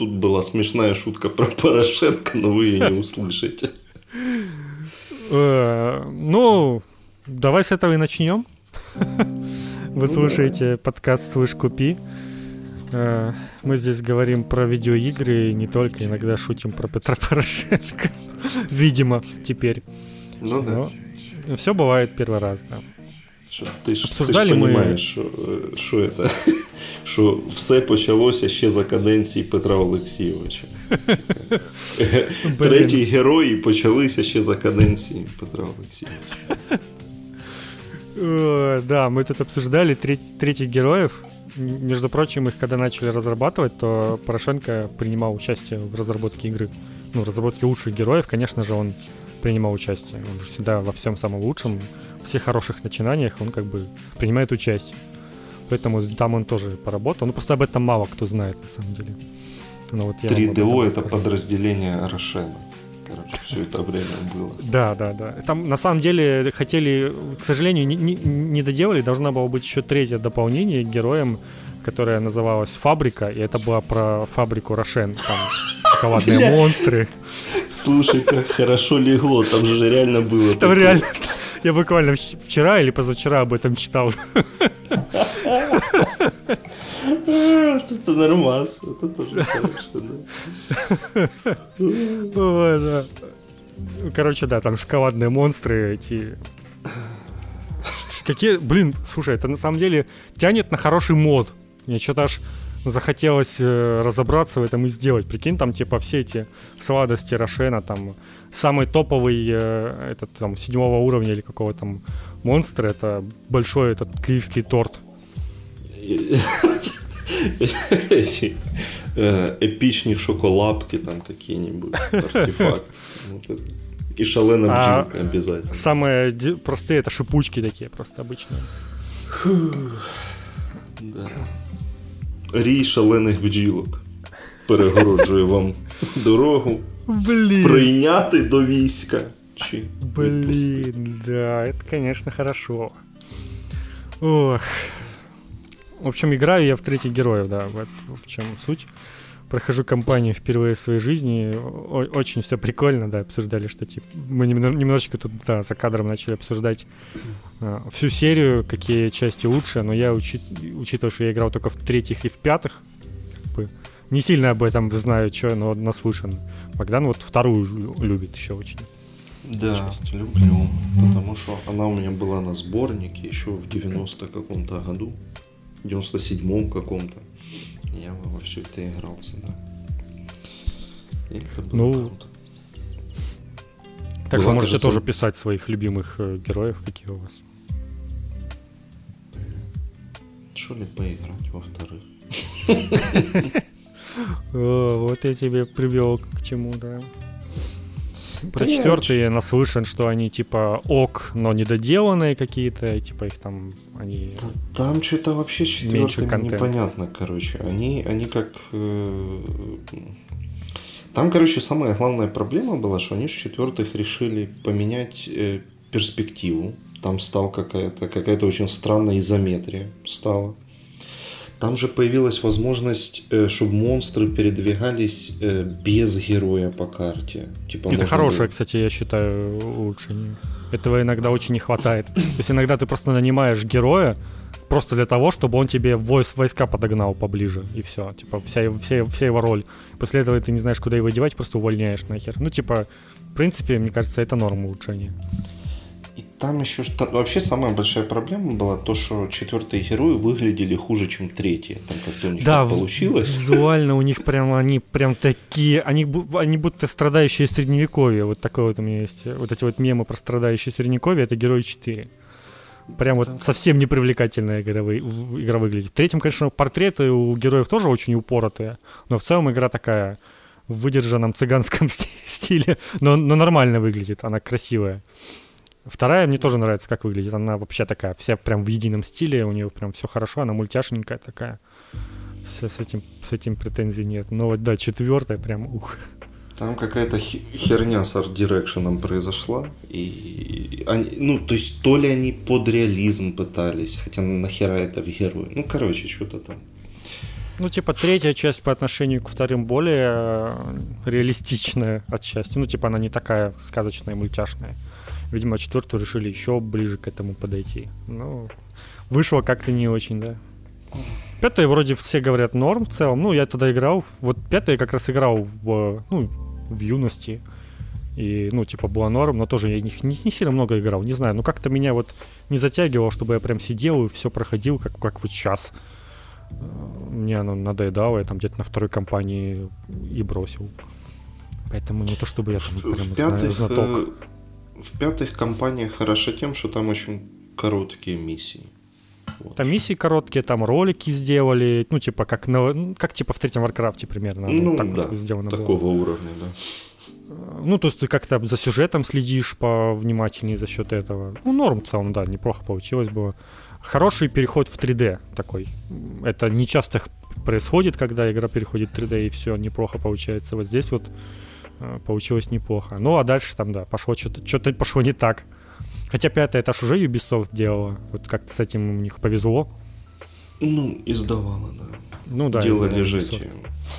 тут была смешная шутка про Порошенко, но вы ее не услышите. Э, ну, давай с этого и начнем. Вы ну слушаете подкаст «Слышь, купи». Э, мы здесь говорим про видеоигры и не только, иногда шутим про Петра Порошенко. Видимо, теперь. Ну да. все бывает первый раз, да. Ти ж, Обсуждали ти ж розумієш, що, що, це, що все почалося ще за каденції Петра Олексійовича. Третій герої почалися ще за каденції Петра Олексійовича. Да, мы тут обсуждали третьих героев. Между прочим, их когда начали разрабатывать, то Порошенко принимал участие в разработке игры. Ну, разработке лучших героев, конечно же, он принимал участие. Он же всегда во всем самом лучшем всех хороших начинаниях он как бы принимает участие. Поэтому там он тоже поработал. Ну, просто об этом мало кто знает, на самом деле. Ну, вот 3DO — это подразделение Рошена. Короче, все это время было. Да, да, да. Там на самом деле хотели, к сожалению, не, не, не доделали. Должна была быть еще третье дополнение героем, которое называлось Фабрика, и это была про фабрику Рошен. Там шоколадные монстры. Слушай, как хорошо легло, там же реально было. Там реально я буквально вчера или позавчера об этом читал. Это нормас. Это тоже хорошо, Короче, да, там шоколадные монстры эти. Какие, блин, слушай, это на самом деле тянет на хороший мод. Мне что-то аж захотелось э, разобраться в этом и сделать. Прикинь, там типа все эти сладости Рошена, там самый топовый э, этот там седьмого уровня или какого там монстра, это большой этот киевский торт. Эти э, эпичные шоколадки там какие-нибудь, артефакт. И шалена бджілка а обязательно. Самые простые это шипучки такие, просто обычные. Да Рій шалених бджілок перегороджує вам дорогу. Блин. Прийняти до війська. Чи Блин, да, это, конечно, хорошо. Ох. В общем, играю я в третий героев, да, вот в чем суть. Прохожу кампанию впервые в своей жизни. О- очень все прикольно, да, обсуждали, что типа мы немножечко тут да, за кадром начали обсуждать а, всю серию, какие части лучше, но я, учи- учитывая, что я играл только в третьих и в пятых, как бы, не сильно об этом знаю, что, но наслышан. Богдан вот вторую любит еще очень. Да, часть. люблю, потому что она у меня была на сборнике еще в 90 каком-то году, в 97-м каком-то. Я во все это игрался, да. И это было ну, круто. Так что можете кажется... тоже писать своих любимых э, героев, какие у вас. Что ли поиграть во-вторых? Вот я тебе привел к чему, да. Про четвертые я наслышан, что они типа ок, но недоделанные какие-то, типа их там они. Там что-то вообще четвертым непонятно, короче. Они, они как. Э, там, короче, самая главная проблема была, что они в четвертых решили поменять э, перспективу. Там стал какая-то какая-то очень странная изометрия стала. Там же появилась возможность, э, чтобы монстры передвигались э, без героя по карте. Типа Это хорошее, было... кстати, я считаю, улучшение. Этого иногда очень не хватает. То есть иногда ты просто нанимаешь героя, просто для того, чтобы он тебе войс, войска подогнал поближе, и все. Типа, вся, вся, вся его роль. После этого ты не знаешь, куда его девать, просто увольняешь нахер. Ну, типа, в принципе, мне кажется, это норма улучшения. Там еще там, вообще самая большая проблема была то, что четвертые герои выглядели хуже, чем третьи. Там как-то у них да, получилось. Визуально у них прям они прям такие, они, они будто страдающие средневековье. Вот такое вот у меня есть. Вот эти вот мемы про страдающие средневековье, это герои 4. Прям вот так. совсем непривлекательная игра, игра выглядит. В третьем, конечно, портреты у героев тоже очень упоротые, но в целом игра такая в выдержанном цыганском стиле, но, но нормально выглядит, она красивая. Вторая мне тоже нравится, как выглядит. Она вообще такая, вся прям в едином стиле, у нее прям все хорошо, она мультяшненькая такая. С, с, этим, с этим претензий нет. Но вот да, четвертая прям ух. Там какая-то херня с арт-дирекшеном произошла. И они, ну, то есть, то ли они под реализм пытались, хотя нахера это в герой. Ну, короче, что-то там. Ну, типа, третья часть по отношению к вторым более э, реалистичная отчасти. Ну, типа, она не такая сказочная, мультяшная. Видимо, четвертую решили еще ближе к этому подойти. Ну, вышло как-то не очень, да. Пятая вроде все говорят норм в целом. Ну, я тогда играл. Вот пятая как раз играл в, ну, в юности. И, ну, типа, была норм, но тоже я не, не, не сильно много играл. Не знаю, ну как-то меня вот не затягивало, чтобы я прям сидел и все проходил, как, как вот сейчас. Мне оно надоедало, я там где-то на второй кампании и бросил. Поэтому не то, чтобы я там прям знаю, пятых, знаток. Э, в пятых кампаниях хорошо тем, что там очень короткие миссии. Вот. Там миссии короткие, там ролики сделали, ну, типа, как, на, как типа в третьем Warcraft е примерно. Ну, так да, вот сделано такого было. уровня, да. Ну, то есть ты как-то за сюжетом следишь повнимательнее за счет этого. Ну, норм в целом, да, неплохо получилось было. Хороший переход в 3D такой. Это не часто происходит, когда игра переходит в 3D, и все неплохо получается. Вот здесь вот э, получилось неплохо. Ну, а дальше там, да, пошло что-то, что-то пошло не так. Хотя пятая этаж уже Ubisoft делала. Вот как-то с этим у них повезло. Ну, издавала, да. Ну да. Делали же эти...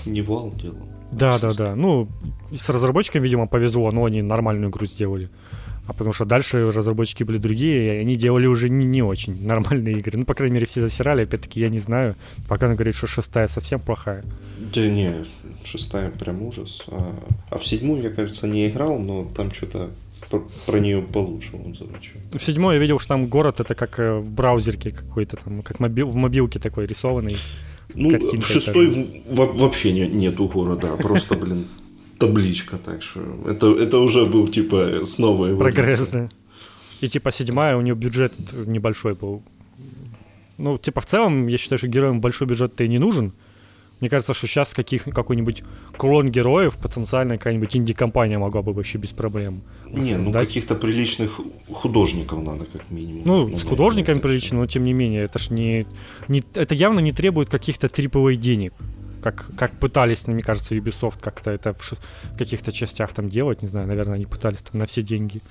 Не вал делал. Да, да, да. Ну, с разработчиками, видимо, повезло, но они нормальную игру сделали. А потому что дальше разработчики были другие, и они делали уже не, не очень нормальные игры. Ну, по крайней мере, все засирали, опять-таки, я не знаю. Пока он говорит, что шестая совсем плохая. Да не, шестая прям ужас. А, а в седьмую, я, кажется, не играл, но там что-то про, про нее получше отзывы. В седьмой я видел, что там город это как э, в браузерке какой-то там, как моби- в мобилке такой рисованный. Ну, в шестой в, вообще не, нету города, а просто, блин, табличка, так что это, это уже был типа снова новой Прогресс, да. И типа седьмая, у нее бюджет небольшой был. Ну, типа в целом, я считаю, что героям большой бюджет-то и не нужен. Мне кажется, что сейчас каких, какой-нибудь клон героев потенциально какая-нибудь инди-компания могла бы вообще без проблем. Не, ну каких-то приличных художников надо как минимум. Ну, с художниками прилично, но тем не менее, это ж не, не это явно не требует каких-то триповых денег. Как, как пытались, мне кажется, Ubisoft как-то это в, в каких-то частях там делать, не знаю, наверное, они пытались там на все деньги.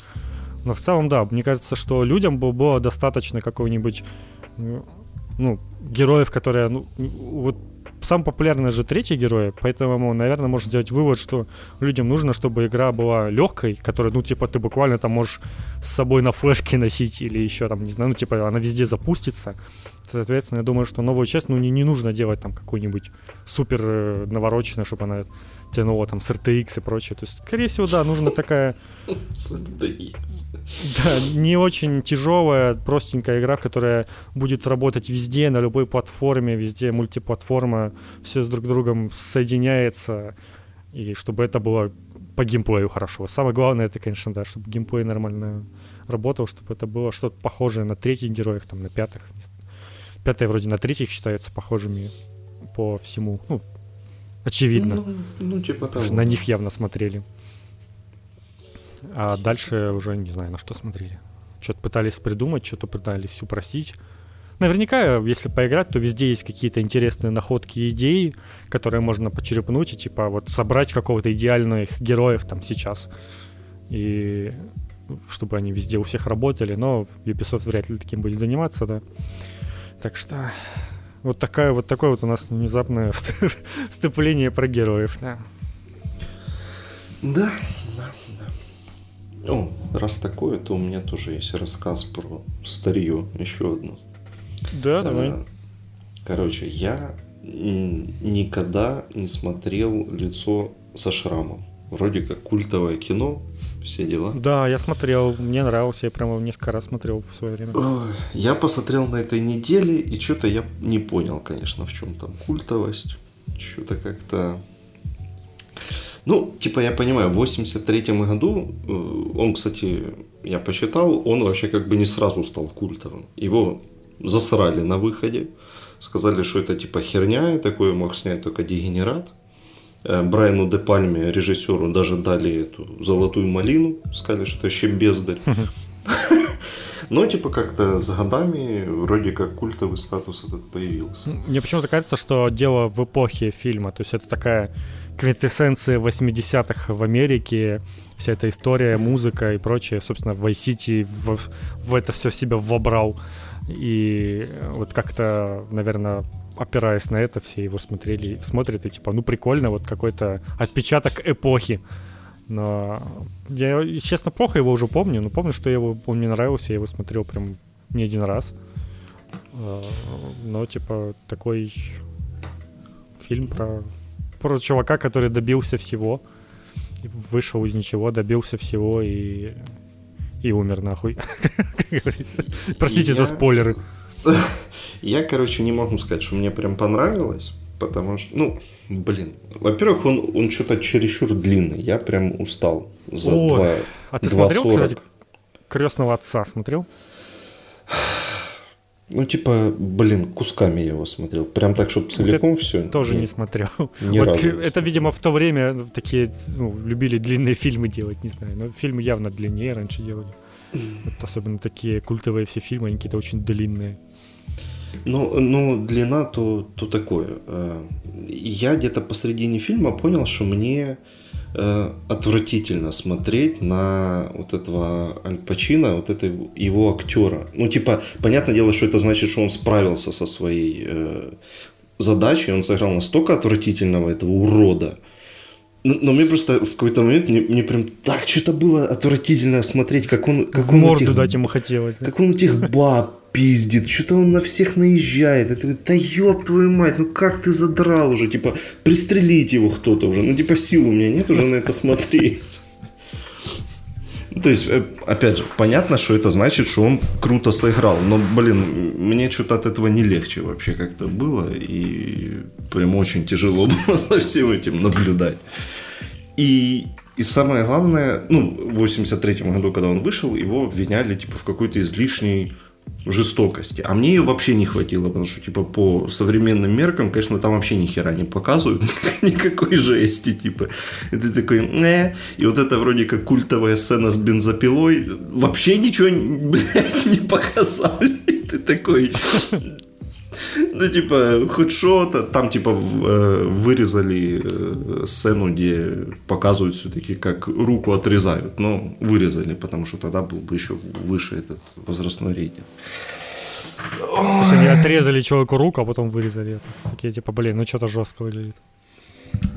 Но в целом, да, мне кажется, что людям было достаточно какого-нибудь ну, героев, которые, ну, вот сам популярный же третий герой, поэтому, наверное, можно сделать вывод, что людям нужно, чтобы игра была легкой, которая, ну, типа, ты буквально там можешь с собой на флешке носить или еще там, не знаю, ну, типа, она везде запустится. Соответственно, я думаю, что новую часть, ну, не, не нужно делать там какую-нибудь супер э, навороченную, чтобы она тянула там с RTX и прочее. То есть, скорее всего, да, нужна такая... Да, не очень тяжелая, простенькая игра, которая будет работать везде, на любой платформе, везде мультиплатформа, все с друг другом соединяется, и чтобы это было по геймплею хорошо. Самое главное, это, конечно, да, чтобы геймплей нормально работал, чтобы это было что-то похожее на третьих героях, там, на пятых. Пятые вроде на третьих считаются похожими по всему, ну, очевидно. Ну, ну типа того. На них явно смотрели. А дальше уже не знаю, на что смотрели. Что-то пытались придумать, что-то пытались упростить. Наверняка, если поиграть, то везде есть какие-то интересные находки и идеи, которые можно почерпнуть и типа вот собрать какого-то идеальных героев там сейчас. И чтобы они везде у всех работали, но Ubisoft вряд ли таким будет заниматься, да. Так что вот такая вот такое вот у нас внезапное вступление про героев, да. Да, да, да. О, раз такое, то у меня тоже есть рассказ про старье, еще одно. Да, давай. Короче, я никогда не смотрел лицо со шрамом. Вроде как культовое кино, все дела. Да, я смотрел, мне нравился, я прямо несколько раз смотрел в свое время. Я посмотрел на этой неделе, и что-то я не понял, конечно, в чем там культовость. Что-то как-то... Ну, типа, я понимаю, в 83 году, э, он, кстати, я посчитал, он вообще как бы не сразу стал культовым. Его засрали на выходе, сказали, что это типа херня, и такое мог снять только дегенерат. Э, Брайану Де Пальме, режиссеру, даже дали эту золотую малину, сказали, что это вообще бездарь. Но типа как-то с годами вроде как культовый статус этот появился. Мне почему-то кажется, что дело в эпохе фильма. То есть это такая квинтэссенция 80-х в Америке, вся эта история, музыка и прочее. Собственно, в Vice в, в это все в себя вобрал. И вот как-то, наверное, опираясь на это, все его смотрели, смотрят и типа, ну прикольно, вот какой-то отпечаток эпохи. Но я, честно, плохо его уже помню, но помню, что я его, он мне нравился, я его смотрел прям не один раз. А, но, типа, такой фильм про, про чувака, который добился всего, вышел из ничего, добился всего и, и умер нахуй, как говорится. Простите за спойлеры. Я, короче, не могу сказать, что мне прям понравилось, потому что, ну, блин, во-первых, он, он что-то чересчур длинный, я прям устал за О, два А ты 2, смотрел, 40. кстати, «Крестного отца» смотрел? Ну, типа, блин, кусками я его смотрел. Прям так, чтобы целиком вот все. Тоже не, не смотрел. Ни вот разу это, видимо, в то время такие ну, любили длинные фильмы делать, не знаю. Но фильмы явно длиннее раньше делали. Вот особенно такие культовые все фильмы, они какие-то очень длинные. Ну, ну, длина то, то такое. Э, я где-то посредине фильма понял, что мне э, отвратительно смотреть на вот этого Аль Пачино, вот этого его актера. Ну, типа, понятное дело, что это значит, что он справился со своей э, задачей, он сыграл настолько отвратительного этого урода, но, но мне просто в какой-то момент мне, мне прям так что-то было отвратительно смотреть, как он... Как в он морду этих, дать ему хотелось. Да? Как он этих баб пиздит, что-то он на всех наезжает. Это, да ёб твою мать, ну как ты задрал уже, типа, пристрелить его кто-то уже. Ну, типа, сил у меня нет уже на это смотреть. То есть, э, опять же, понятно, что это значит, что он круто сыграл. Но, блин, мне что-то от этого не легче вообще как-то было. И прям очень тяжело было за всем этим наблюдать. И, и самое главное, ну, в 83 году, когда он вышел, его обвиняли, типа, в какой-то излишней жестокости. А мне ее вообще не хватило, потому что, типа, по современным меркам, конечно, там вообще ни хера не показывают, никакой жести, типа. И ты такой, э, и вот это вроде как культовая сцена с бензопилой, вообще ничего, блядь, не показали. Ты такой, ну, типа, хоть что-то. Там, типа, э, вырезали э, сцену, где показывают все-таки, как руку отрезают. Но вырезали, потому что тогда был бы еще выше этот возрастной рейтинг. То есть они отрезали человеку руку, а потом вырезали это. Такие, типа, блин, ну что-то жестко выглядит.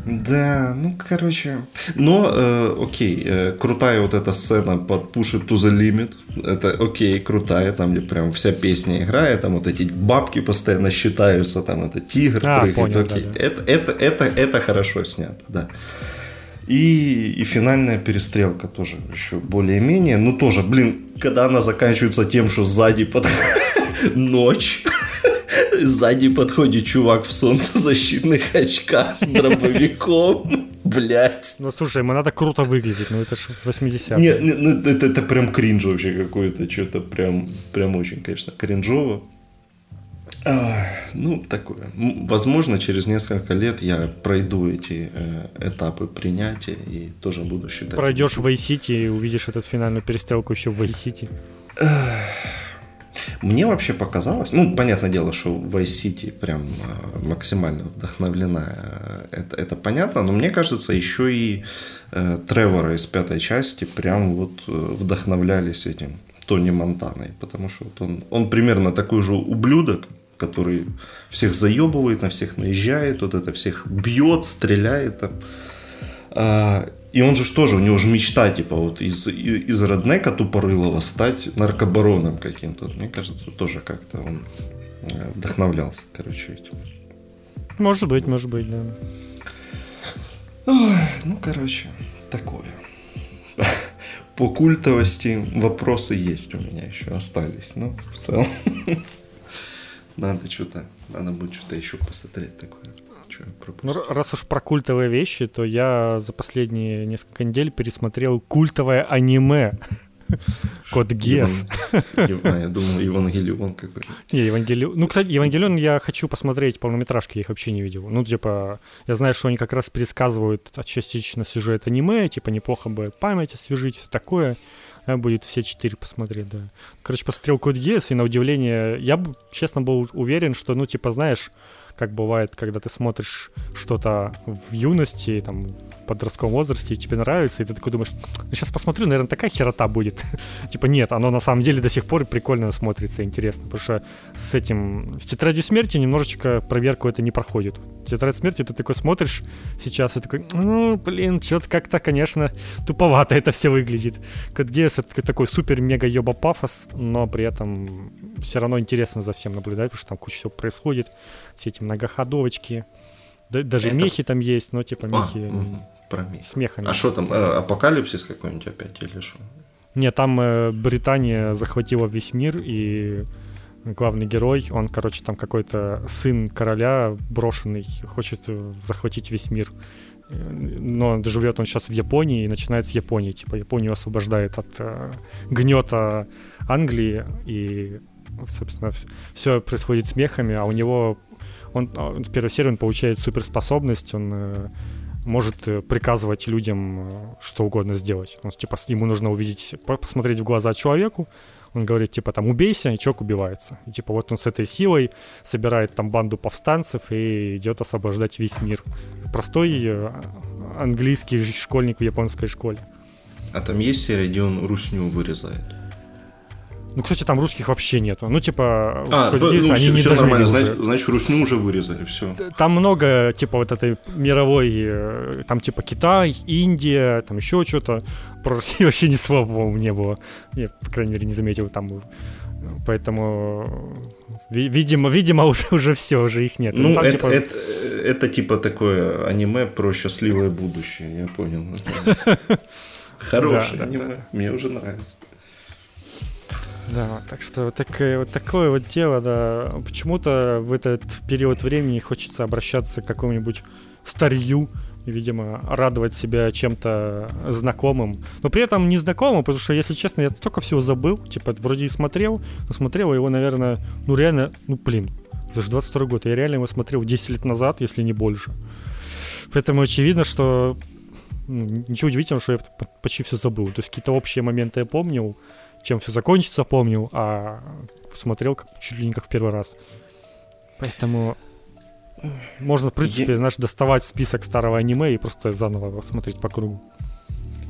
Да, ну короче. Но, э, окей, э, крутая вот эта сцена под Push It to the Limit. Это окей, крутая, там где прям вся песня играет, там вот эти бабки постоянно считаются, там это тигр а, прыгает, понял, окей. Да, да. Это, это, это, это хорошо снято, да. И, и финальная перестрелка тоже еще более-менее. Ну тоже, блин, когда она заканчивается тем, что сзади под ночь Сзади подходит чувак в солнцезащитных очках с дробовиком. Блять. Ну слушай, ему надо круто выглядеть, ну это же 80 Нет, ну, это, это прям кринж вообще какой-то, что-то прям, прям очень, конечно, кринжово. А, ну, такое. Возможно, через несколько лет я пройду эти э, этапы принятия и тоже буду считать. Пройдешь в Vice и увидишь эту финальную перестрелку еще в Vice мне вообще показалось, ну, понятное дело, что Vice City прям э, максимально вдохновлена, э, это, это понятно, но мне кажется, еще и э, Тревора из пятой части прям вот э, вдохновлялись этим Тони Монтаной, потому что вот он, он примерно такой же ублюдок, который всех заебывает, на всех наезжает, вот это всех бьет, стреляет там. И он же тоже, у него же мечта, типа, вот из, из роднека тупорылого стать наркобароном каким-то. Мне кажется, тоже как-то он э, вдохновлялся, короче, этим. Может быть, может быть, да. Ой, ну, короче, такое. По культовости вопросы есть у меня еще остались, но в целом надо что-то, надо будет что-то еще посмотреть такое. Ну, раз уж про культовые вещи, то я за последние несколько недель пересмотрел культовое аниме. Код Гес. Я думал, Евангелион какой-то. Не, Евангелион. Ну, кстати, Евангелион я хочу посмотреть полнометражки, я их вообще не видел. Ну, типа, я знаю, что они как раз пересказывают частично сюжет аниме, типа, неплохо бы память освежить, все такое. А будет все четыре посмотреть, да. Короче, посмотрел Код Гес, и на удивление, я, честно, был уверен, что, ну, типа, знаешь, как бывает, когда ты смотришь что-то в юности, там, в подростковом возрасте, и тебе нравится, и ты такой думаешь, ну, сейчас посмотрю, наверное, такая херота будет. типа нет, оно на самом деле до сих пор прикольно смотрится, интересно, потому что с этим, с тетрадью смерти немножечко проверку это не проходит. Тетрадь смерти ты такой смотришь сейчас и такой, ну, блин, что-то как-то, конечно, туповато это все выглядит. Код Geass это такой супер-мега-ёба пафос, но при этом все равно интересно за всем наблюдать, потому что там куча всего происходит, все эти многоходовочки, даже это... мехи там есть, но типа мехи а. Про мехи. с мехами. А что там, э, апокалипсис какой-нибудь опять или что? Нет, там э, Британия захватила весь мир, и главный герой, он, короче, там какой-то сын короля брошенный, хочет захватить весь мир. Но живет он сейчас в Японии и начинает с Японии. Типа Японию освобождает от э, гнета Англии, и, собственно, все происходит с мехами, а у него он, а, в первой серии он получает суперспособность, он э, может э, приказывать людям э, что угодно сделать. Он, типа, ему нужно увидеть, посмотреть в глаза человеку, он говорит, типа, там, убейся, и человек убивается. И, типа, вот он с этой силой собирает там банду повстанцев и идет освобождать весь мир. Простой э, английский школьник в японской школе. А там есть серия, где он русню вырезает? Ну, кстати, там русских вообще нету. Ну, типа, а, ну, они все, не все нормально. Значит, значит, русню уже вырезали, все. Там много, типа, вот этой мировой, э, там, типа, Китай, Индия, там еще что-то. Про Россию вообще ни слова, не было. Я, по крайней мере, не заметил там. Поэтому, видимо, видимо, уже, уже все, уже их нет. Ну, там, это, типа... это, это, типа, такое аниме про счастливое будущее, я понял. Хорошее аниме, мне уже нравится. Да, так что вот такое, вот такое вот дело, да. Почему-то в этот период времени хочется обращаться к какому-нибудь старью видимо, радовать себя чем-то знакомым. Но при этом незнакомым, потому что, если честно, я столько всего забыл. Типа, вроде и смотрел, но смотрел его, наверное, ну реально, ну блин, это же 22 год. Я реально его смотрел 10 лет назад, если не больше. Поэтому очевидно, что ну, ничего удивительного, что я почти все забыл. То есть какие-то общие моменты я помнил, чем все закончится, помню, а смотрел как, чуть ли не как в первый раз. Поэтому можно, в принципе, я... знаешь, доставать список старого аниме и просто заново смотреть по кругу.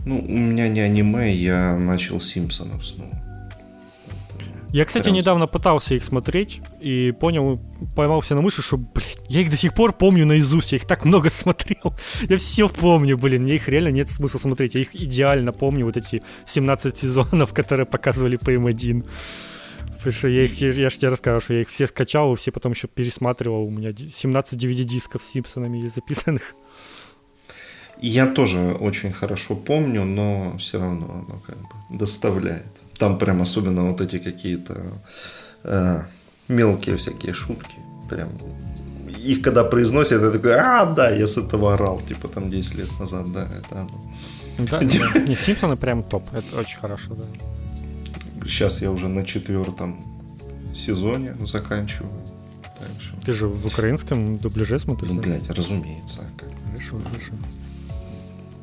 Ну, у меня не аниме, я начал Симпсонов снова. Я, кстати, Прям... недавно пытался их смотреть и понял, поймался на мысли, что, блин, я их до сих пор помню наизусть, я их так много смотрел. Я все помню, блин, мне их реально нет смысла смотреть. Я их идеально помню, вот эти 17 сезонов, которые показывали по М1. Потому что я, их, я же тебе рассказывал, что я их все скачал, и все потом еще пересматривал. У меня 17 DVD-дисков с Симпсонами есть записанных. Я тоже очень хорошо помню, но все равно оно как бы доставляет. Там прям особенно вот эти какие-то э, мелкие всякие шутки. Прям их когда произносят, я такой, а, да, я с этого орал, типа там 10 лет назад, да, это оно. Да, да. Не, Симпсоны прям топ, это очень хорошо, да. Сейчас я уже на четвертом сезоне заканчиваю. Ты же в украинском дубляже смотришь? Ну, блядь, разумеется. Хорошо, хорошо.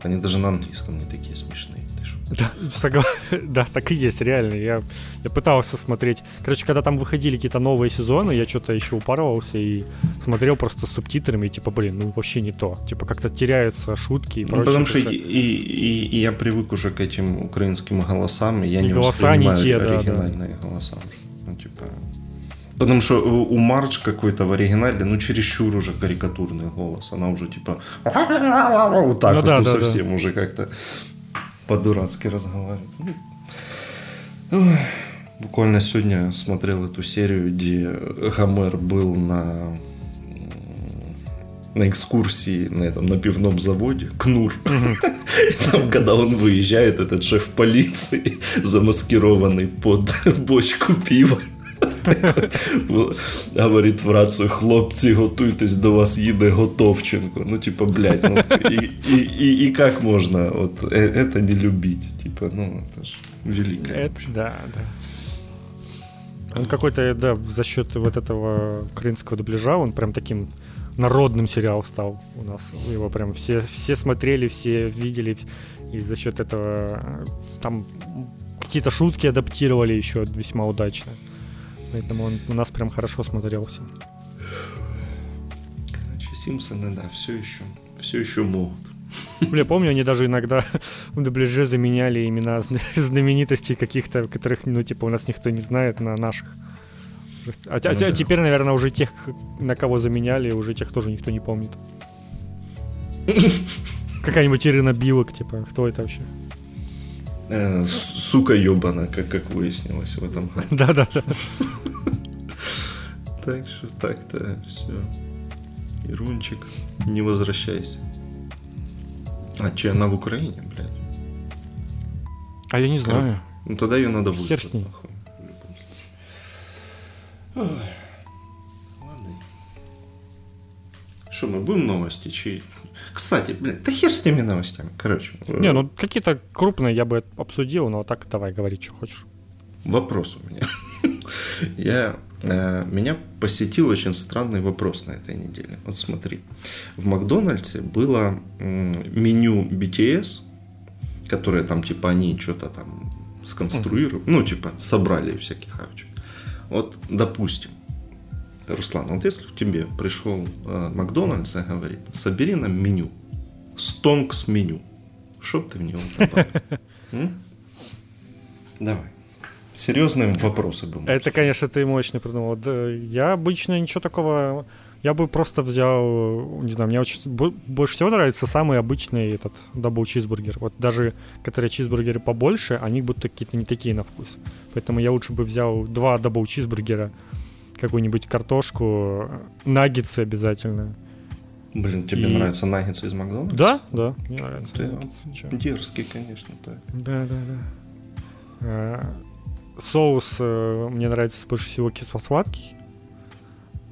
Они даже на английском не такие смешные. Да, согла... да, так и есть, реально. Я, я пытался смотреть. Короче, когда там выходили какие-то новые сезоны, я что-то еще упарывался и смотрел просто с субтитрами, и типа, блин, ну вообще не то. Типа как-то теряются шутки и ну, Потому что и, и, и я привык уже к этим украинским голосам, и я и не голоса не те, оригинальные да, да. голоса. Ну, типа... Потому что у Марч какой-то в оригинале, ну, чересчур уже карикатурный голос. Она уже типа вот так ну, вот, да, ну, да, совсем да. уже как-то по-дурацки разговаривать. Ну, буквально сегодня смотрел эту серию, где Гомер был на на экскурсии на этом на пивном заводе Кнур. Там, когда он выезжает, этот шеф полиции, замаскированный под бочку пива, Говорить в рацію, хлопці, готуйтесь, до вас їде Готовченко. Ну, типа, блядь, ну, и, и, и, и как можно вот э, это не любить? Типа, ну, это же великое. Это, да, да. Он какой-то, да, за счет вот этого украинского дубляжа, он прям таким народным сериал стал у нас. Его прям все, все смотрели, все видели. И за счет этого там какие-то шутки адаптировали еще весьма удачно. Поэтому он у нас прям хорошо смотрелся. Симпсоны, да, все еще, все еще могут. Я помню, они даже иногда в дубляже заменяли имена знаменитостей каких-то, которых, ну, типа, у нас никто не знает, на наших. А, а, ну, а теперь, наверное, уже тех, на кого заменяли, уже тех тоже никто не помнит. Какая-нибудь Ирина Билок, типа, кто это вообще? Э, сука ебана, как, как выяснилось в этом. Да-да-да. Так что так-то все. Ирунчик, не возвращайся. А че, она в Украине, блядь? А я не знаю. Ну тогда ее надо выслать. Хер с ней. Ладно. Что, мы будем новости? Чи... Кстати, блядь, да хер с теми новостями. Короче. Не, ну какие-то крупные я бы обсудил, но так давай говори, что хочешь. Вопрос у меня. Я, э, меня посетил очень странный вопрос на этой неделе. Вот смотри, в Макдональдсе было меню BTS, которое там типа они что-то там сконструировали, ну типа собрали всяких авчик. Вот, допустим, Руслан, вот если к тебе пришел э, Макдональдс и говорит, собери нам меню, стонкс меню, что ты в него добавил? Давай. Серьезные вопросы бы. Это, конечно, ты мощно придумал. Да, я обычно ничего такого... Я бы просто взял, не знаю, мне очень больше всего нравится самый обычный этот дабл чизбургер. Вот даже которые чизбургеры побольше, они будут какие-то не такие на вкус. Поэтому я лучше бы взял два дабл чизбургера, какую-нибудь картошку, наггетсы обязательно. Блин, тебе и... нравятся наггетсы из Макдональдса? Да, да, мне нравятся. Ты наггетсы. дерзкий, конечно, так. Да, да, да. А, соус э, мне нравится больше всего кисло-сладкий.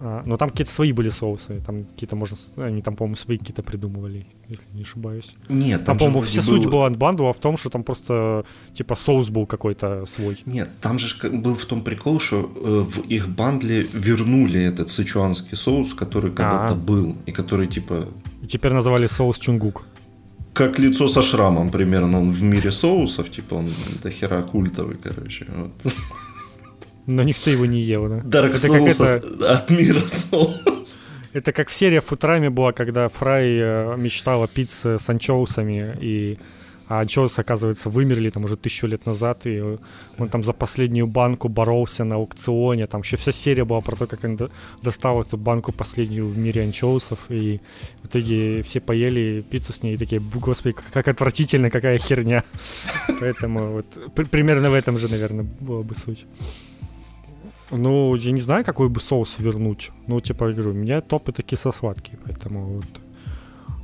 А, но там какие-то свои были соусы. Там какие-то, можно, они там, по-моему, свои какие-то придумывали, если не ошибаюсь. Нет, там, там по-моему, вся был... суть была бандула в том, что там просто, типа, соус был какой-то свой. Нет, там же был в том прикол, что э, в их бандле вернули этот сычуанский соус, который когда-то А-а. был, и который, типа... И теперь называли соус чунгук как лицо со шрамом примерно, он в мире соусов, типа он до хера культовый, короче. Вот. Но никто его не ел, да? Dark это Souls это... От, от мира соус. Это как в серии Футрами была, когда Фрай э, мечтал о пицце с анчоусами, и а анчоусы, оказывается, вымерли там уже тысячу лет назад, и он там за последнюю банку боролся на аукционе, там еще вся серия была про то, как он достал эту банку последнюю в мире анчоусов, и в итоге все поели пиццу с ней, и такие, господи, как отвратительно, какая херня. Поэтому вот примерно в этом же, наверное, была бы суть. Ну, я не знаю, какой бы соус вернуть. Ну, типа, я говорю, у меня топ это кисло-сладкий, поэтому вот...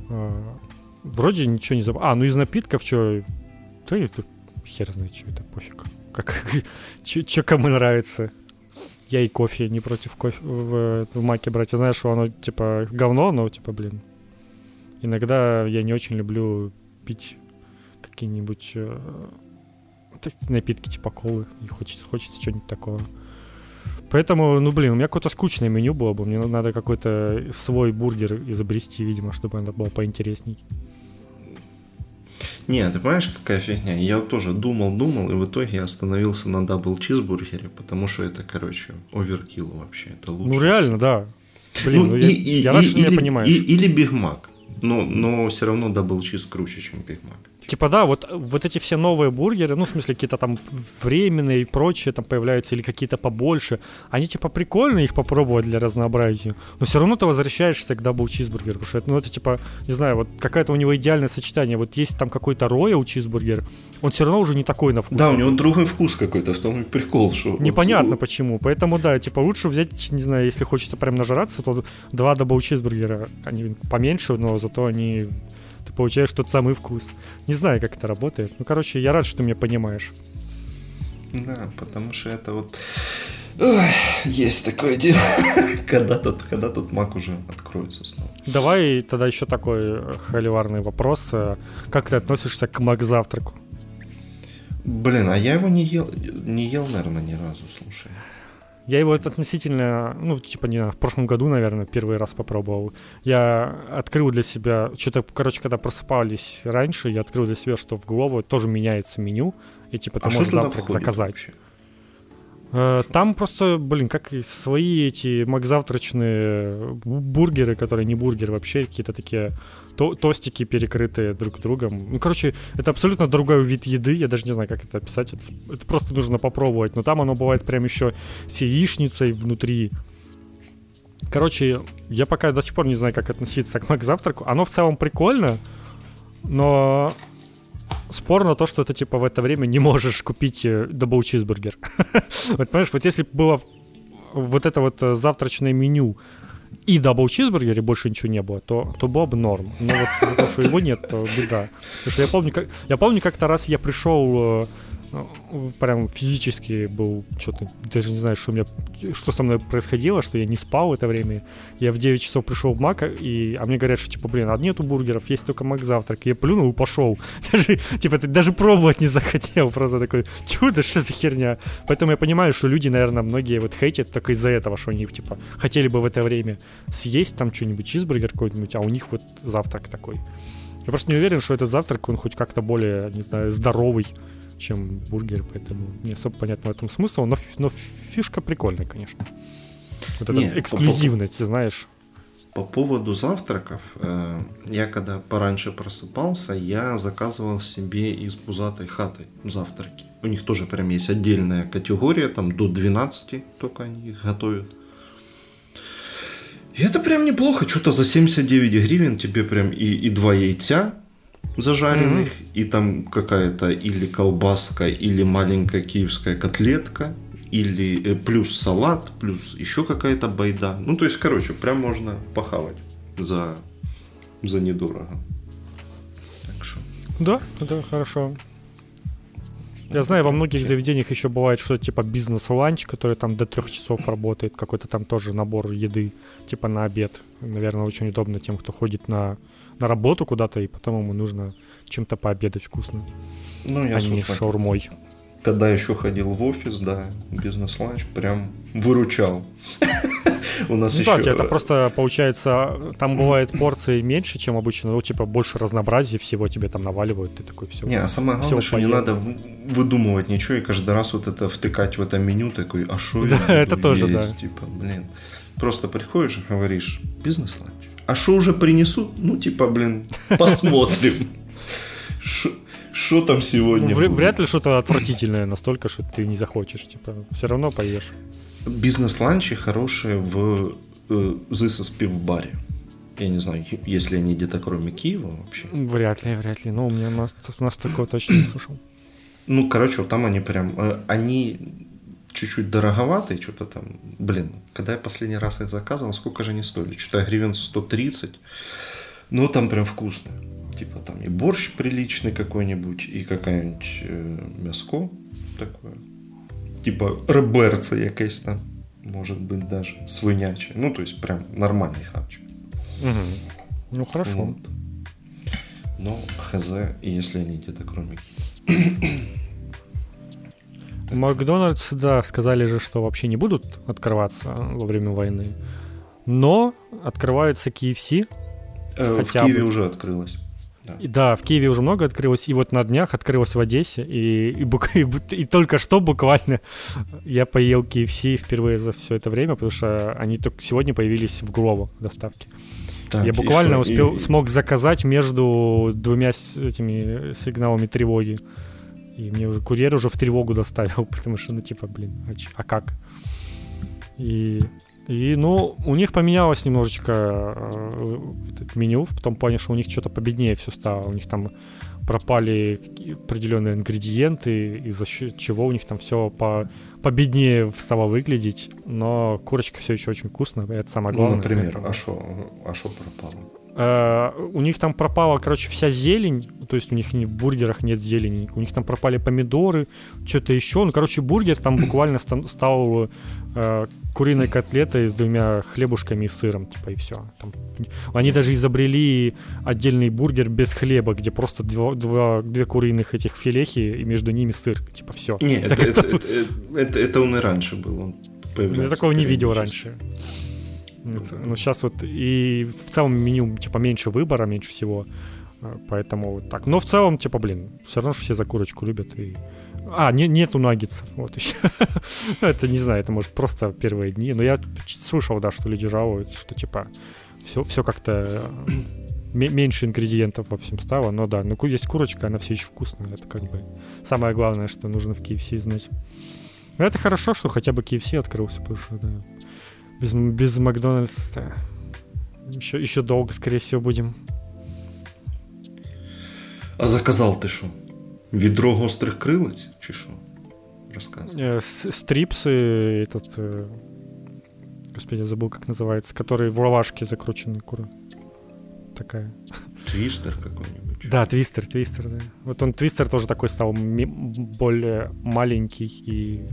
А, вроде ничего не забыл. А, ну из напитков что? Да это хер знает, что это, пофиг. Как, что кому нравится. Я и кофе не против кофе в, в маке брать. Я знаю, что оно типа говно, но типа, блин. Иногда я не очень люблю пить какие-нибудь э, напитки типа колы. И хочется, хочется чего-нибудь такого. Поэтому, ну, блин, у меня какое-то скучное меню было бы. Мне надо какой-то свой бургер изобрести, видимо, чтобы это было поинтересней. Не, ты понимаешь, какая фигня? Я тоже думал, думал, и в итоге я остановился на дабл чизбургере, потому что это, короче, overkill вообще. Это лучше. Ну, реально, да. Блин, ну, ну и, я, и, я рад, и, что или, меня понимаешь. И, или Биг Мак. Но, но все равно дабл чиз круче, чем Биг Мак. Типа, да, вот, вот эти все новые бургеры, ну, в смысле, какие-то там временные и прочие там появляются, или какие-то побольше, они, типа, прикольно их попробовать для разнообразия, но все равно ты возвращаешься к дабл чизбургеру, потому что, это, ну, это, типа, не знаю, вот какое-то у него идеальное сочетание, вот есть там какой-то роял чизбургер, он все равно уже не такой на вкус. Да, у него другой вкус какой-то, в том и прикол, что... Непонятно вот... почему, поэтому, да, типа, лучше взять, не знаю, если хочется прям нажраться, то два дабл чизбургера, они поменьше, но зато они получаешь тот самый вкус. Не знаю, как это работает. Ну, короче, я рад, что ты меня понимаешь. Да, потому что это вот... Ой, есть такое дело. когда, тут, когда тут мак уже откроется снова. Давай тогда еще такой холиварный вопрос. Как ты относишься к мак завтраку? Блин, а я его не ел, не ел, наверное, ни разу, слушай. Я его относительно, ну, типа, не в прошлом году, наверное, первый раз попробовал. Я открыл для себя, что-то, короче, когда просыпались раньше, я открыл для себя, что в Glovo тоже меняется меню, и, типа, ты а можешь завтрак заказать. Вообще? Э, там просто, блин, как и свои эти макзавтрачные бургеры, которые не бургеры вообще, какие-то такие то тостики, перекрытые друг другом. Ну, короче, это абсолютно другой вид еды, я даже не знаю, как это описать. Это, это просто нужно попробовать. Но там оно бывает прям еще с яичницей внутри. Короче, я пока до сих пор не знаю, как относиться к Макзавтраку. Оно в целом прикольно, но спорно то, что ты, типа, в это время не можешь купить дабл чизбургер. вот, понимаешь, вот если бы было вот это вот э, завтрачное меню и дабл чизбургер, и больше ничего не было, то, то было бы норм. Но вот из-за того, что его нет, то беда. Потому что я помню, как, я помню, как-то раз я пришел э, прям физически был что-то, даже не знаю, что у меня, что со мной происходило, что я не спал это время. Я в 9 часов пришел в Мак, и, а мне говорят, что типа, блин, а нету бургеров, есть только Мак завтрак. Я плюнул и пошел. Даже, типа, даже пробовать не захотел, просто такой, чудо, что за херня. Поэтому я понимаю, что люди, наверное, многие вот хейтят только из-за этого, что они, типа, хотели бы в это время съесть там что-нибудь, чизбургер какой-нибудь, а у них вот завтрак такой. Я просто не уверен, что этот завтрак, он хоть как-то более, не знаю, здоровый, чем бургер, поэтому не особо понятно в этом смысл, но, но фишка прикольная, конечно. Вот эта не, эксклюзивность, по, знаешь. По поводу завтраков, э, я когда пораньше просыпался, я заказывал себе из пузатой хаты завтраки. У них тоже прям есть отдельная категория, там до 12 только они их готовят. И это прям неплохо, что-то за 79 гривен тебе прям и, и два яйца, зажаренных, mm-hmm. и там какая-то или колбаска, или маленькая киевская котлетка, или э, плюс салат, плюс еще какая-то байда. Ну, то есть, короче, прям можно похавать за, за недорого. Так что. Да, это хорошо. Я знаю, во многих заведениях еще бывает что-то типа бизнес-ланч, который там до трех часов работает, какой-то там тоже набор еды, типа на обед. Наверное, очень удобно тем, кто ходит на на работу куда-то, и потом ему нужно чем-то пообедать вкусно. Ну, я, а не шаурмой. Когда еще ходил в офис, да, бизнес-ланч прям выручал. У нас ну, еще... Да, это просто получается, там бывает порции меньше, чем обычно, ну, типа, больше разнообразия всего тебе там наваливают, ты такой все. Не, а самое главное, что не надо выдумывать ничего и каждый раз вот это втыкать в это меню, такой, а что Да, это тоже, да. Типа, блин. Просто приходишь и говоришь, бизнес-ланч а что уже принесут? Ну, типа, блин, посмотрим. Что там сегодня? Ну, вряд ли что-то отвратительное настолько, что ты не захочешь. Типа, все равно поешь. Бизнес-ланчи хорошие в э, ZSSP в баре. Я не знаю, если они где-то кроме Киева вообще. Вряд ли, вряд ли. Ну, у меня у нас, у нас такого точно не слышал. Ну, короче, вот там они прям... Э, они чуть-чуть дороговатые, что-то там, блин, когда я последний раз их заказывал, сколько же они стоили? Что-то гривен 130, но там прям вкусно. Типа там и борщ приличный какой-нибудь, и какая-нибудь э, мяско такое. Типа реберца якесь там, может быть даже, свиняче. Ну, то есть прям нормальный хавчик. Угу. Ну, хорошо. Вот. Но хз, если они где-то кроме Макдональдс, да, сказали же, что вообще не будут открываться во время войны. Но открываются KFC. Э, хотя в Киеве бы. уже открылось. Да. И, да, в Киеве уже много открылось, и вот на днях открылось в Одессе, и, и, и, и только что буквально я поел KFC впервые за все это время, потому что они только сегодня появились в Глово доставке. Так, я буквально успел, и... смог заказать между двумя этими сигналами тревоги. И мне уже курьер уже в тревогу доставил, потому что, ну, типа, блин, а, а как? И, и, ну, у них поменялось немножечко э, этот меню, в том плане, что у них что-то победнее все стало. У них там пропали определенные ингредиенты, из-за чего у них там все по победнее стало выглядеть, но курочка все еще очень вкусная, это самое ну, главное. Ну, например, а что а шо пропало? Uh, у них там пропала, короче, вся зелень, то есть у них в бургерах нет зелени, у них там пропали помидоры, что-то еще. Ну, короче, бургер там буквально стал uh, куриной котлетой с двумя хлебушками и сыром, типа, и все. Там, они даже изобрели отдельный бургер без хлеба, где просто два, два, две куриных этих филехи и между ними сыр, типа, все. Не, это, это, это, это, это, это он и раньше был, он Я такого не видел раньше. Ну, сейчас вот и в целом меню, типа, меньше выбора, меньше всего. А, поэтому вот так. Но в целом, типа, блин, все равно что все за курочку любят. И А, не, нету наггетсов, вот еще. это, не знаю, это может просто первые дни. Но я слышал, да, что люди жалуются, что типа все, все как-то меньше ингредиентов во всем стало. Но да, ну есть курочка, она все еще вкусная. Это как бы самое главное, что нужно в KFC знать. Но это хорошо, что хотя бы KFC открылся, потому что да, без, без Макдональдс да, еще, еще долго, скорее всего, будем. А заказал ты что? Ведро гострых крылец? Чи что? Рассказывай. Э, стрипсы, этот... Э, господи, я забыл, как называется, который в лавашке закрученный кура. Такая. Твистер какой-нибудь. Да, твистер, твистер, да. Вот он, твистер тоже такой стал более маленький и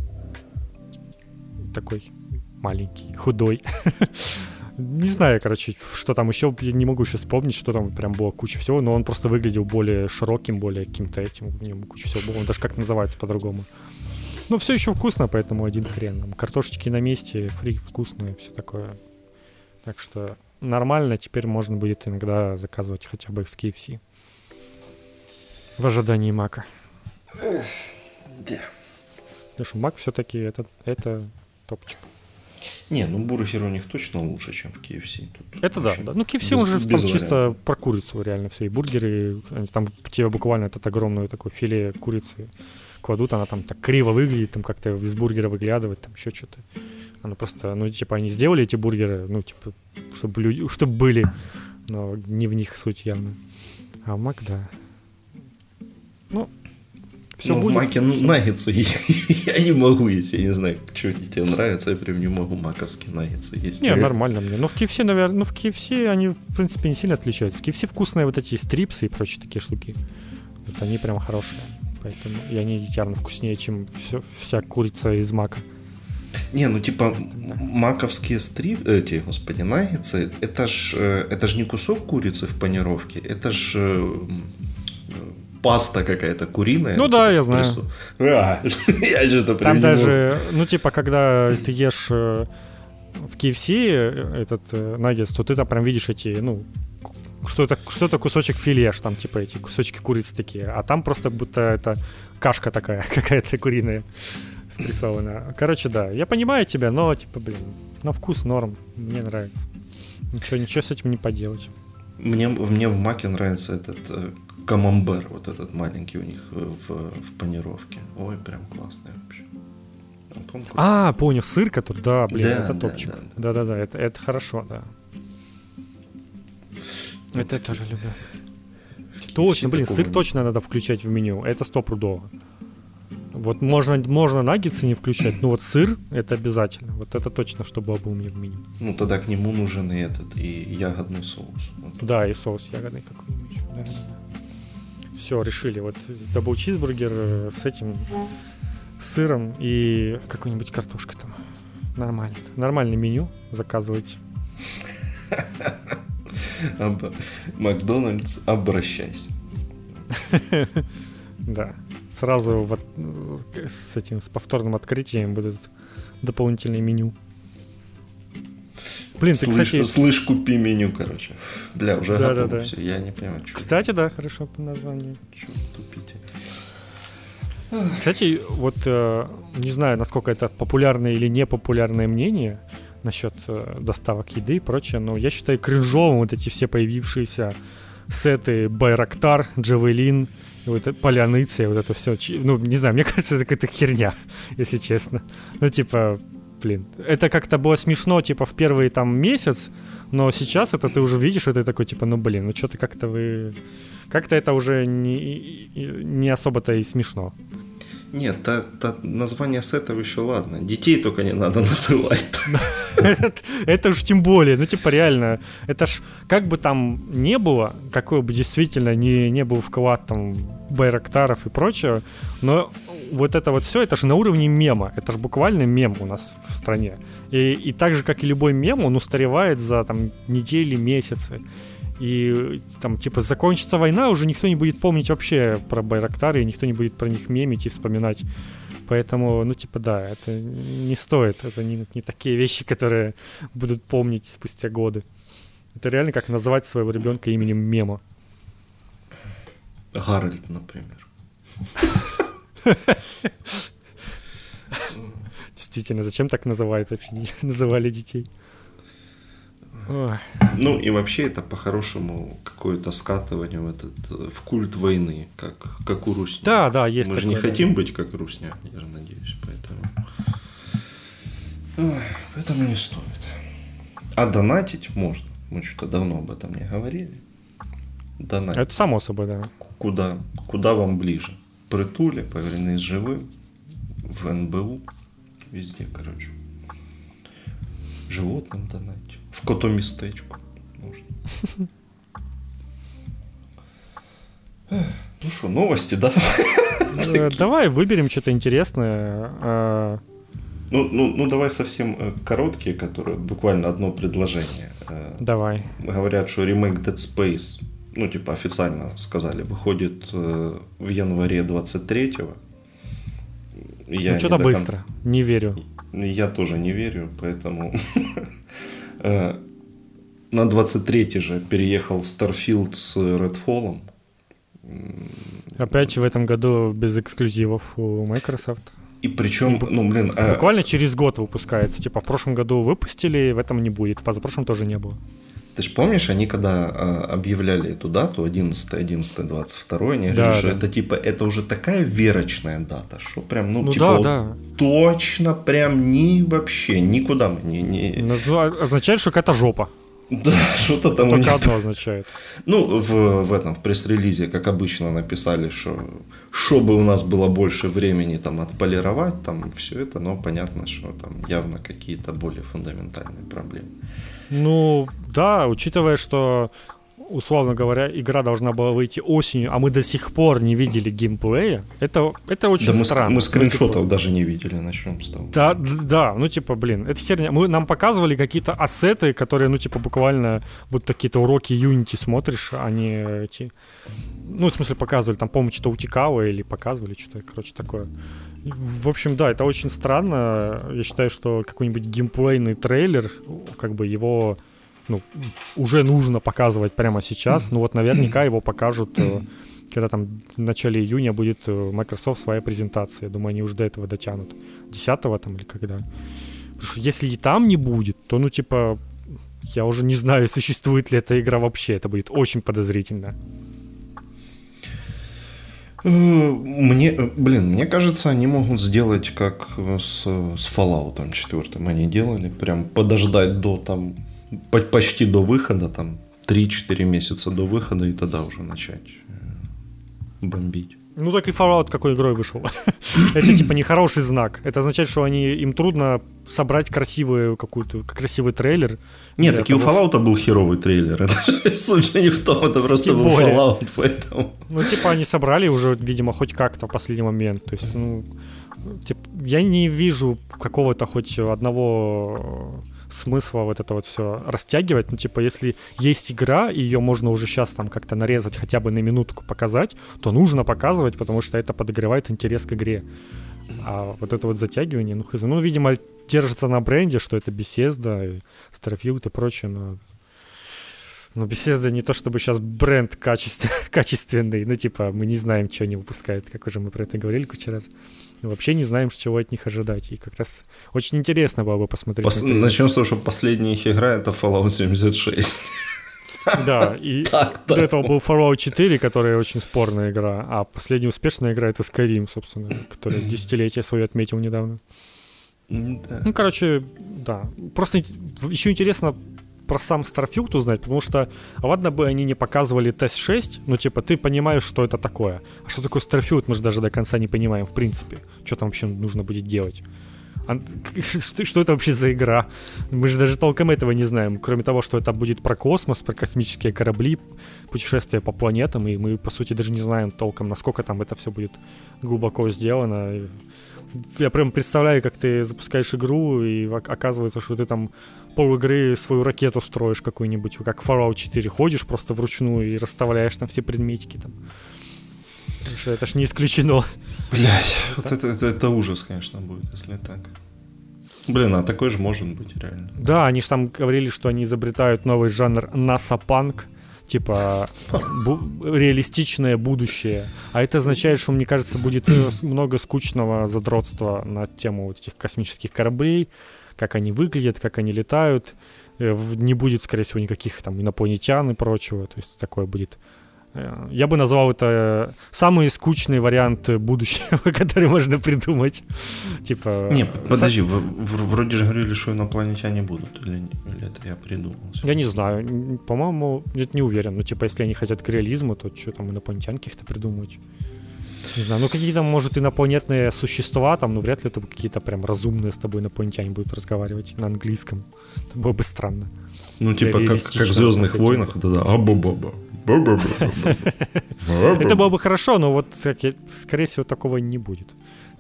такой маленький, худой. Не знаю, короче, что там еще, я не могу сейчас вспомнить, что там прям было куча всего, но он просто выглядел более широким, более каким-то этим, в нем куча всего было, он даже как называется по-другому. Ну, все еще вкусно, поэтому один хрен. Картошечки на месте, фри вкусные, все такое. Так что нормально, теперь можно будет иногда заказывать хотя бы с KFC. В ожидании мака. Да. Потому что мак все-таки это, это топчик. Не, ну бургер у них точно лучше, чем в KFC. Тут это да, да. Ну KFC без, уже там чисто про курицу реально все. И бургеры, там тебе буквально этот огромное такое филе курицы кладут, она там так криво выглядит, там как-то из бургера выглядывает, там еще что-то. Оно просто, ну, типа, они сделали эти бургеры, ну, типа, чтобы люди, чтобы были, но не в них суть явно. А Мак, да. Ну, все ну, будет. в маке наггетсы я не могу, если я не знаю, что тебе нравится, я прям не могу маковские наггетсы есть. Не, нормально мне. Ну, в KFC, наверное, ну, в KFC они, в принципе, не сильно отличаются. В KFC вкусные вот эти стрипсы и прочие такие штуки. Вот они прям хорошие. Поэтому и они явно вкуснее, чем все, вся курица из мака. Не, ну типа маковские стрип, эти, господи, наггетсы, это ж, э, это ж не кусок курицы в панировке, это ж э, паста какая-то куриная. Ну да, я знаю. А, я же это Там даже, ну типа, когда ты ешь э, в KFC этот э, наггетс, то ты там прям видишь эти, ну, что-то, что-то кусочек филеш, там типа эти кусочки курицы такие, а там просто будто это кашка такая какая-то куриная спрессованная. Короче, да, я понимаю тебя, но типа, блин, на вкус норм, мне нравится. Ничего, ничего с этим не поделать. Мне, мне в маке нравится этот э, камамбер, вот этот маленький у них в, в панировке. Ой, прям классный вообще. Вот а, понял, сыр, который, да, блин, да, это топчик. Да-да-да, это, это хорошо, да. Это я тоже люблю. Точно, блин, сыр точно надо включать в меню. Это стопудово. Вот можно, можно наггетсы не включать, но вот сыр это обязательно. Вот это точно, что было бы у меня в меню. Ну тогда к нему нужен и этот, и ягодный соус. Вот. Да, и соус ягодный какой-нибудь. Да, да, да все, решили. Вот дабл чизбургер э, с этим сыром и какой-нибудь картошкой там. Нормально. Нормальное меню заказывайте. Макдональдс, обращайся. Да. Сразу вот с этим, с повторным открытием будут дополнительные меню. Блин, ты, слышь, кстати... Слышь, купи меню, короче. Бля, уже да, готово да, да. все, я не понимаю, что... Кстати, да, хорошо по названию. Чего тупите? Кстати, вот э, не знаю, насколько это популярное или непопулярное мнение насчет э, доставок еды и прочее, но я считаю кринжовым вот эти все появившиеся сеты Байрактар, Джавелин, вот Поляныцы, вот это все. Ну, не знаю, мне кажется, это какая-то херня, если честно. Ну, типа, блин, это как-то было смешно, типа, в первый там месяц, но сейчас это ты уже видишь, это такой, типа, ну, блин, ну, что-то как-то вы... Как-то это уже не, не особо-то и смешно. Нет, та, та название сетов еще ладно. Детей только не надо называть. Это уж тем более, ну типа реально, это ж как бы там не было, какой бы действительно не, не был вклад там Байрактаров и прочего, но вот это вот все, это же на уровне мема, это же буквально мем у нас в стране. И, и так же, как и любой мем, он устаревает за там недели, месяцы. И там, типа, закончится война, уже никто не будет помнить вообще про Байрактары, и никто не будет про них мемить и вспоминать. Поэтому, ну, типа, да, это не стоит. Это не, не такие вещи, которые будут помнить спустя годы. Это реально как назвать своего ребенка именем мема. Гарольд, например. Действительно, зачем так называют вообще, называли детей? Ну и вообще это по-хорошему какое-то скатывание в этот в культ войны, как, как у Русни. Да, да, есть Мы такое, же не да. хотим быть как Русня, я же надеюсь, поэтому... Ой, поэтому не стоит. А донатить можно. Мы что-то давно об этом не говорили. Донатить. Это само собой, да. Куда? Куда вам ближе? Притуле, повернись живым, в НБУ, везде, короче. Животным донатить. В котомістечку можно. Ну что, новости, да? Э, давай выберем что-то интересное. А, ну, ну, ну, давай совсем э, короткие, которые буквально одно предложение. Э, давай. Говорят, что ремейк Dead Space, ну, типа официально сказали, выходит в январе 23-го. Я ну, что-то быстро, конца... не верю. Я тоже не верю, поэтому Э, на 23 же переехал Starfield с Redfall. Опять в этом году без эксклюзивов у Microsoft. И причем, ну, блин... А Буквально а... через год выпускается. Типа, в прошлом году выпустили, в этом не будет. В позапрошлом тоже не было. Ты же помнишь, они когда а, объявляли эту дату, 11, 11, 22, они да, говорили, что да. это типа, это уже такая верочная дата, что прям, ну, ну типа, да, вот да. точно прям ни вообще, никуда мы не... не... Ну, ну а, означает, что какая-то жопа. Да, что-то там Только них... одно означает. Ну, в, в этом, в пресс-релизе, как обычно, написали, что чтобы у нас было больше времени там отполировать, там все это, но понятно, что там явно какие-то более фундаментальные проблемы. Ну, да, учитывая, что условно говоря, игра должна была выйти осенью, а мы до сих пор не видели геймплея, это, это очень да странно. Мы, мы скриншотов ну, типа... даже не видели, начнем с того. Да, да, ну типа, блин, это херня. Мы, нам показывали какие-то ассеты, которые, ну типа, буквально вот какие-то уроки Unity смотришь, а не эти... Ну, в смысле, показывали, там, по-моему, что-то утекало или показывали что-то, короче, такое. В общем, да, это очень странно. Я считаю, что какой-нибудь геймплейный трейлер, как бы его ну, уже нужно показывать прямо сейчас. Ну вот наверняка его покажут, э, когда там в начале июня будет э, Microsoft своя презентация. Думаю, они уже до этого дотянут. 10 там или когда. Потому что если и там не будет, то, ну, типа, я уже не знаю, существует ли эта игра вообще. Это будет очень подозрительно. Э, мне, блин, мне кажется, они могут сделать как с, с Fallout 4. Они делали, прям подождать до там почти до выхода, там 3-4 месяца до выхода, и тогда уже начать э, бомбить. Ну так и Fallout какой игрой вышел. это типа не хороший знак. Это означает, что они им трудно собрать красивую какую-то красивый трейлер. Нет, так и у Fallout был херовый трейлер. Это суть не в том, это просто был Fallout, поэтому. Ну типа они собрали уже, видимо, хоть как-то в последний момент. То есть, ну, типа, я не вижу какого-то хоть одного смысла вот это вот все растягивать. Ну, типа, если есть игра, и ее можно уже сейчас там как-то нарезать, хотя бы на минутку показать, то нужно показывать, потому что это подогревает интерес к игре. А вот это вот затягивание, ну, хз. Ну, видимо, держится на бренде, что это Bethesda, Starfield и прочее, но но Bethesda не то чтобы сейчас бренд качеств... качественный, ну типа мы не знаем, что они выпускают, как уже мы про это говорили куча раз вообще не знаем, чего от них ожидать. И как раз очень интересно было бы посмотреть. Пос- на Начнем с того, что последняя их игра это Fallout 76. Да, и до этого был Fallout 4, которая очень спорная игра, а последняя успешная игра это Skyrim, собственно, которая десятилетие свое отметил недавно. Ну, короче, да. Просто еще интересно про сам Starfield узнать, потому что ладно бы они не показывали тест 6, ну типа ты понимаешь, что это такое. А что такое Starfield, мы же даже до конца не понимаем, в принципе. Что там вообще нужно будет делать. А, что, это вообще за игра? Мы же даже толком этого не знаем. Кроме того, что это будет про космос, про космические корабли, путешествия по планетам, и мы, по сути, даже не знаем толком, насколько там это все будет глубоко сделано. Я прям представляю, как ты запускаешь игру, и оказывается, что ты там пол игры свою ракету строишь какую-нибудь, как Fallout 4, ходишь просто вручную и расставляешь там все предметики там. Что это ж не исключено. Блять, вот это, это, это ужас, конечно, будет, если так. Блин, а такой же может быть реально. Да, они же там говорили, что они изобретают новый жанр насапанк, типа бу- реалистичное будущее. А это означает, что, мне кажется, будет э, много скучного задротства на тему вот этих космических кораблей, как они выглядят, как они летают. Э, не будет, скорее всего, никаких там инопланетян и прочего. То есть такое будет Э, я бы назвал это самый скучный вариант будущего, который можно придумать. Типа... Не, подожди, в, в, вроде же говорили, что инопланетяне будут, или, или это я придумал? Я не знаю, по-моему, я не уверен. Ну, типа, если они хотят к реализму, то что там инопланетян каких-то придумать? Не знаю, ну какие-то, может, инопланетные существа, там, ну вряд ли это какие-то прям разумные с тобой инопланетяне будут разговаривать на английском. Это было бы странно. Ну, типа, как, как в Звездных войнах, да-да, а-ба-ба-ба. Это было бы хорошо, но вот, скорее всего, такого не будет.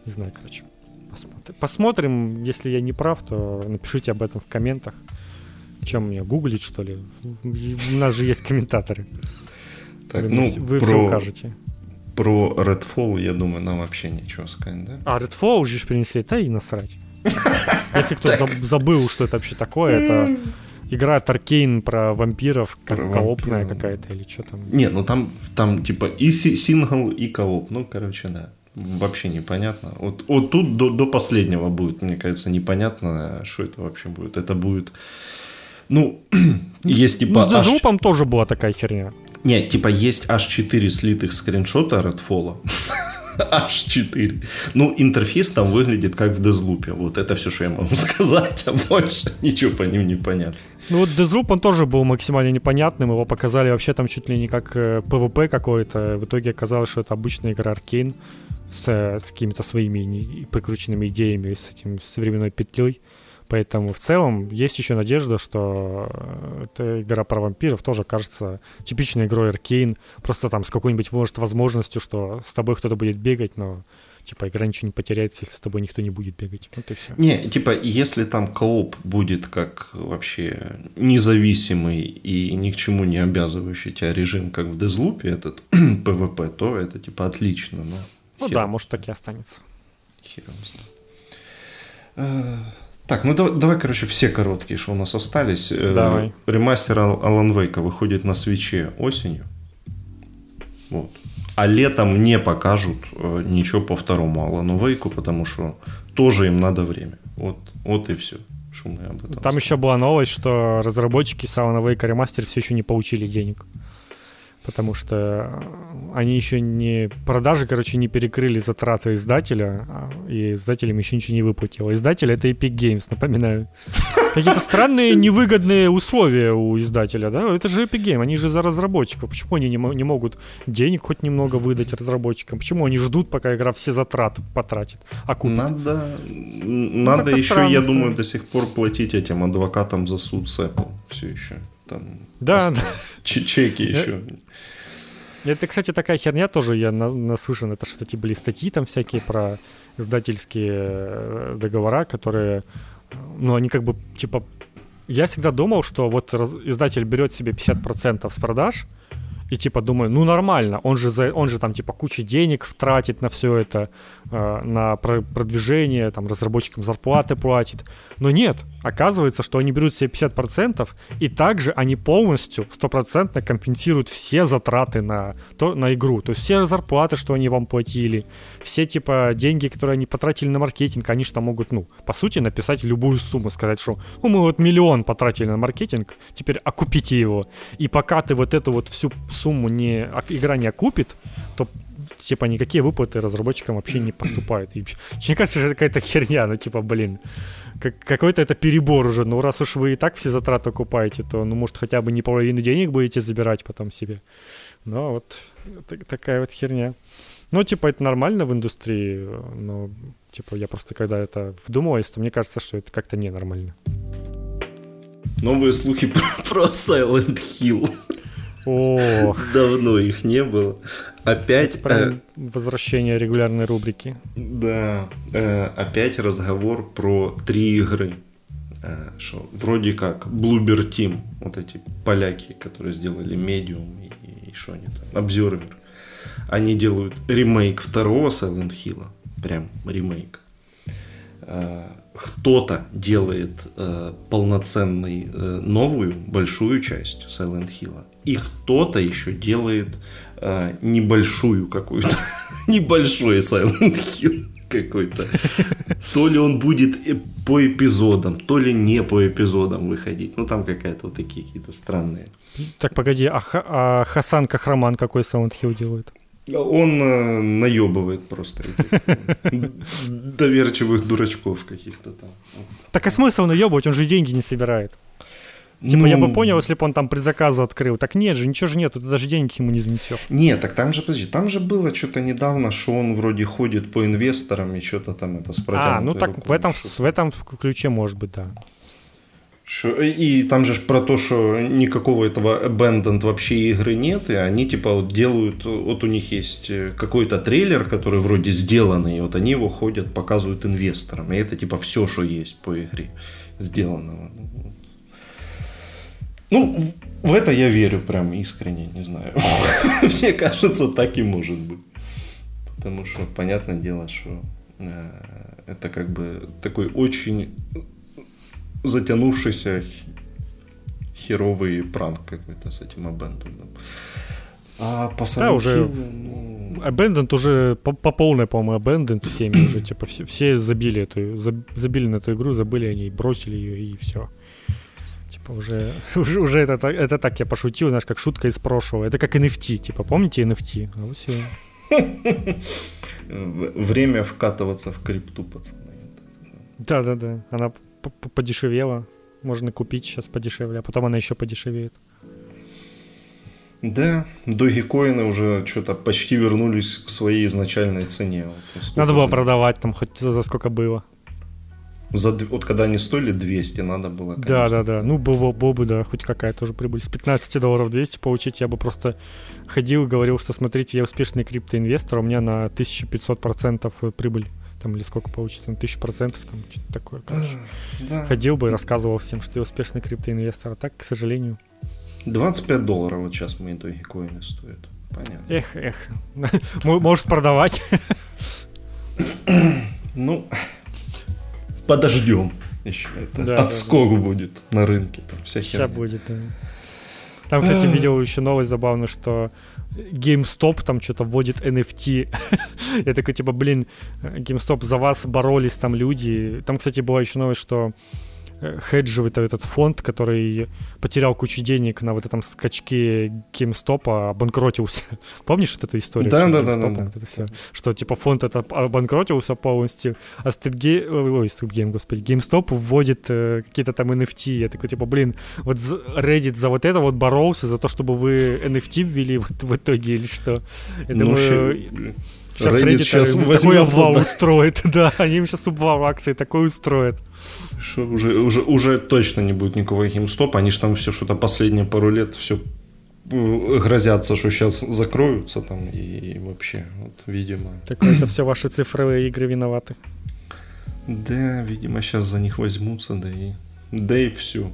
Не знаю, короче. Посмотрим. Посмотрим, если я не прав, то напишите об этом в комментах. Чем мне гуглить, что ли? У нас же есть комментаторы. Так, ну, вы про... все укажете. Про Redfall, я думаю, нам вообще ничего сказать, да? А, Redfall уже принесли, да и насрать. Если кто забыл, что это вообще такое, это игра от Arkane про вампиров, как про коопная какая-то или что там. Не, ну там, там типа и сингл, и кооп. Ну, короче, да. Вообще непонятно. Вот, вот тут до, до последнего будет, мне кажется, непонятно, что это вообще будет. Это будет... Ну, есть типа... Ну, с Deathloop тоже была такая херня. Не, типа есть аж 4 слитых скриншота Redfall. аж 4. Ну, интерфейс там выглядит как в Deathloop. Вот это все, что я могу сказать, а больше ничего по ним не понятно. Ну вот Deathloop, он тоже был максимально непонятным, его показали вообще там чуть ли не как PvP э, какой-то, в итоге оказалось, что это обычная игра Arkane с, э, с какими-то своими прикрученными идеями, с этим с временной петлей. Поэтому в целом есть еще надежда, что э, эта игра про вампиров тоже кажется типичной игрой Arkane, просто там с какой-нибудь, может, возможностью, что с тобой кто-то будет бегать, но типа игра ничего не потеряется, если с тобой никто не будет бегать. Вот и все. Не, типа, если там кооп будет как вообще независимый и ни к чему не обязывающий тебя режим, как в Дезлупе, этот PvP, то это типа отлично. Но ну хер... да, может так и останется. Хер э, так, ну давай, давай, короче, все короткие, что у нас остались. Э, давай. Ремастер Алан Вейка выходит на свече осенью. Вот а летом не покажут э, ничего по второму Алану Вейку, потому что тоже им надо время. Вот, вот и все. Мы об этом Там сказали. еще была новость, что разработчики с Алана Вейка ремастер все еще не получили денег потому что они еще не... Продажи, короче, не перекрыли затраты издателя, а, и издателям еще ничего не выплатило. Издатель — это Epic Games, напоминаю. Какие-то странные невыгодные условия у издателя, да? Это же Epic Games, они же за разработчиков. Почему они не, не могут денег хоть немного выдать разработчикам? Почему они ждут, пока игра все затраты потратит, а купит? Надо, ну, надо еще, я думаю, до сих пор платить этим адвокатам за суд с Apple все еще там да, чеки еще. Это, кстати, такая херня тоже, я наслышан, это что-то были статьи там всякие про издательские э, договора, которые, ну, они как бы, типа, я всегда думал, что вот издатель берет себе 50% с продаж, и типа думаю, ну нормально, он же, за, он же там типа кучу денег тратит на все это, э, на продвижение, там разработчикам зарплаты платит. Но нет, оказывается, что они берут себе 50%, и также они полностью, стопроцентно компенсируют все затраты на, то, на игру. То есть все зарплаты, что они вам платили, все типа деньги, которые они потратили на маркетинг, они же там могут, ну, по сути, написать любую сумму, сказать, что ну, мы вот миллион потратили на маркетинг, теперь окупите его. И пока ты вот эту вот всю сумму не, игра не окупит, то типа никакие выплаты разработчикам вообще не поступают. И, мне кажется, что это какая-то херня, ну типа, блин, как, какой-то это перебор уже. Ну раз уж вы и так все затраты окупаете, то, ну может хотя бы не половину денег будете забирать потом себе. Ну вот так, такая вот херня. Ну типа это нормально в индустрии, но типа я просто когда это вдумываюсь, то мне кажется, что это как-то ненормально. Новые слухи про, про Silent Hill. Ох. Давно их не было. Опять... Э, возвращение регулярной рубрики. Да. Э, опять разговор про три игры. Э, что вроде как Bloober Team, вот эти поляки, которые сделали Medium и, и что они там, Observer. Они делают ремейк второго Silent Hill. Прям ремейк. э, кто-то делает э, полноценный э, новую большую часть Silent Hill, и кто-то еще делает э, небольшую какую-то, небольшой Silent Hill какой-то. То ли он будет по эпизодам, то ли не по эпизодам выходить. Ну, там какая-то вот такие какие-то странные. Так, погоди, а, а Хасан Кахраман какой Silent Hill делает? Он э, наебывает просто этих доверчивых дурачков каких-то там. Так а смысл наебывать? Он же деньги не собирает. Типа, ну, я бы понял, если бы он там предзаказы открыл. Так нет же, ничего же нету, ты даже денег ему не занесешь. Нет, так там же, подожди, там же было что-то недавно, что он вроде ходит по инвесторам и что-то там это с А, ну так рукой, в этом, в этом ключе может быть, да. Что, и там же про то, что никакого этого abandoned вообще игры нет, и они типа вот делают, вот у них есть э, какой-то трейлер, который вроде сделанный, и вот они его ходят, показывают инвесторам, и это типа все, что есть по игре сделанного. Ну, в это я верю прям искренне, не знаю. Мне кажется, так и может быть. Потому что, понятное дело, что э, это как бы такой очень затянувшийся херовый пранк какой-то с этим Abandoned. А по да, уже ну... Abandoned уже по, по полной, по-моему, Abandoned всеми уже, типа, все, все забили эту, забили на эту игру, забыли о ней, бросили ее и все. Типа уже, уже, уже это, это так я пошутил, знаешь, как шутка из прошлого. Это как NFT, типа, помните NFT? А вот все. Время вкатываться в крипту, пацаны. Да-да-да, она подешевела. Можно купить сейчас подешевле, а потом она еще подешевеет. Да, догикоины уже что-то почти вернулись к своей изначальной цене. Вот, Надо было продавать там хоть за, за сколько было. За, вот когда они стоили 200, надо было, конечно. Да, да, да. Ну, было, было бы, да, хоть какая-то уже прибыль. С 15 долларов 200 получить я бы просто ходил и говорил, что смотрите, я успешный криптоинвестор, у меня на 1500% прибыль. Там или сколько получится, на 1000%, там что-то такое, короче. Да. Ходил бы и рассказывал всем, что я успешный криптоинвестор, а так, к сожалению. 25 долларов вот сейчас мои итоги коины стоят. Понятно. Эх, эх. Может продавать. Ну, подождем еще. Это да, отскок да, да. будет на рынке. Там вся Сейчас будет, да. Там, кстати, видел еще новость забавную, что GameStop там что-то вводит NFT. Я такой, типа, блин, GameStop за вас боролись там люди. Там, кстати, была еще новость, что хеджевый этот фонд, который потерял кучу денег на вот этом скачке GameStop, обанкротился. Помнишь вот эту историю? Да, да, да, да, да. Вот все, что типа фонд это обанкротился полностью, а StepGame, ой, StepGame, господи, GameStop вводит э, какие-то там NFT. Я такой, типа, блин, вот Reddit за вот это вот боролся, за то, чтобы вы NFT ввели вот в итоге или что? Я ну, думаю, Сейчас Reddit, Reddit сейчас такой обвал да. устроит, да, они им сейчас обвал акции такой устроят. Что уже, уже, уже точно не будет никакого GameStop, они же там все что-то последние пару лет все э, грозятся, что сейчас закроются там и, и вообще, вот, видимо. Так это все ваши цифровые игры виноваты. Да, видимо, сейчас за них возьмутся, да и, да и все.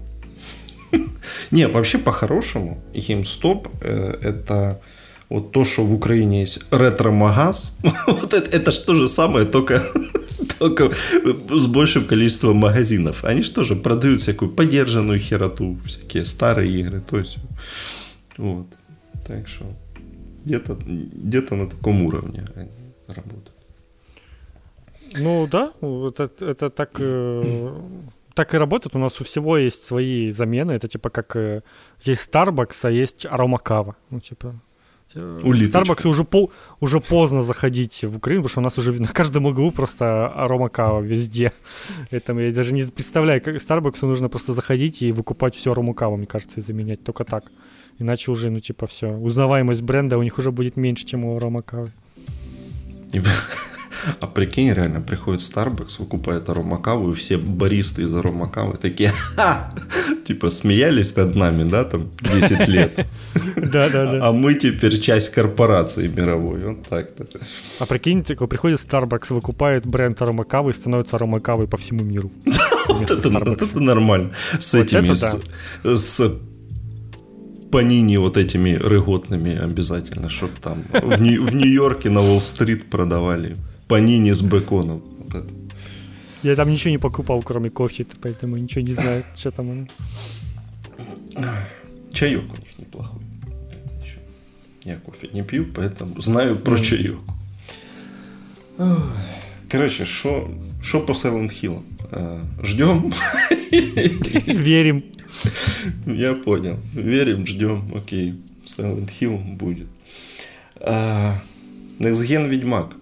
Не, вообще по-хорошему, GameStop э, это вот то, что в Украине есть ретро-магаз, вот это, это же то же самое, только, только с большим количеством магазинов. Они же тоже продают всякую подержанную хероту, всякие старые игры, то есть вот. Так что где-то где на таком уровне они работают. Ну да, это, это так, э, так и работает. У нас у всего есть свои замены. Это типа как э, есть Starbucks, а есть аромакава. Ну, типа, Улиточка. Starbucks уже, по, уже поздно заходить в Украину, потому что у нас уже на каждом углу просто арома кава везде. Это я даже не представляю, как Starbucks нужно просто заходить и выкупать всю арому каву, мне кажется, и заменять только так. Иначе уже, ну, типа, все. Узнаваемость бренда у них уже будет меньше, чем у арома кавы. А прикинь, реально приходит Starbucks, выкупает аромакаву, и все баристы из аромакавы такие, ха! типа смеялись над нами, да, там 10 лет. Да, да, да. А мы теперь часть корпорации мировой, вот так-то. А прикинь, такой приходит Starbucks, выкупает бренд аромакавы и становится аромакавой по всему миру. Вот это нормально. С этими, с Панини вот этими рыготными обязательно, чтобы там в Нью-Йорке на Уолл-стрит продавали панини с беконом. Вот это. Я там ничего не покупал, кроме кофе, поэтому ничего не знаю, что там оно. Чаек у них неплохой. Я кофе не пью, поэтому знаю про mm. чаек. Короче, что по Silent Hill? Э, Ждем? Верим. Я понял. Верим, ждем. Окей. Silent Hill будет. А, Next Gen Ведьмак э,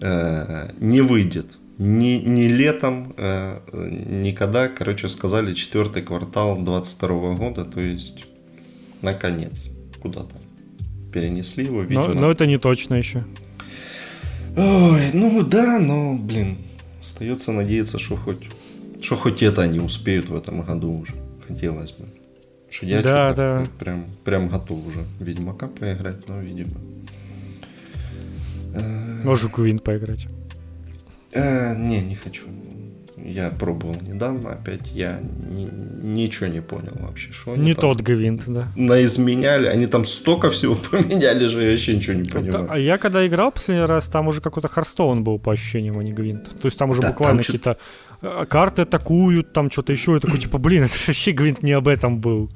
не выйдет ни, ни летом, э, никогда, короче, сказали четвертый квартал 22 года, то есть наконец куда-то перенесли его. Видимо. Но, но это не точно еще. Ой, ну да, но, блин, остается надеяться, что хоть, что хоть это они успеют в этом году уже. Хотелось бы. Что я да, да. Прям, прям готов уже Ведьмака поиграть, но, видимо. Может, Квин поиграть. Э, не, не хочу. Я пробовал недавно, опять я ни, ничего не понял вообще. Что не тот гвинт, да. Наизменяли, они там столько всего поменяли же, я вообще ничего не понимаю. А я когда играл последний раз, там уже какой-то Харстоун был по ощущениям, а не гвинт. То есть там уже да, буквально какие-то э, карты атакуют, там что-то еще. Я такой, типа, блин, это вообще гвинт не об этом был.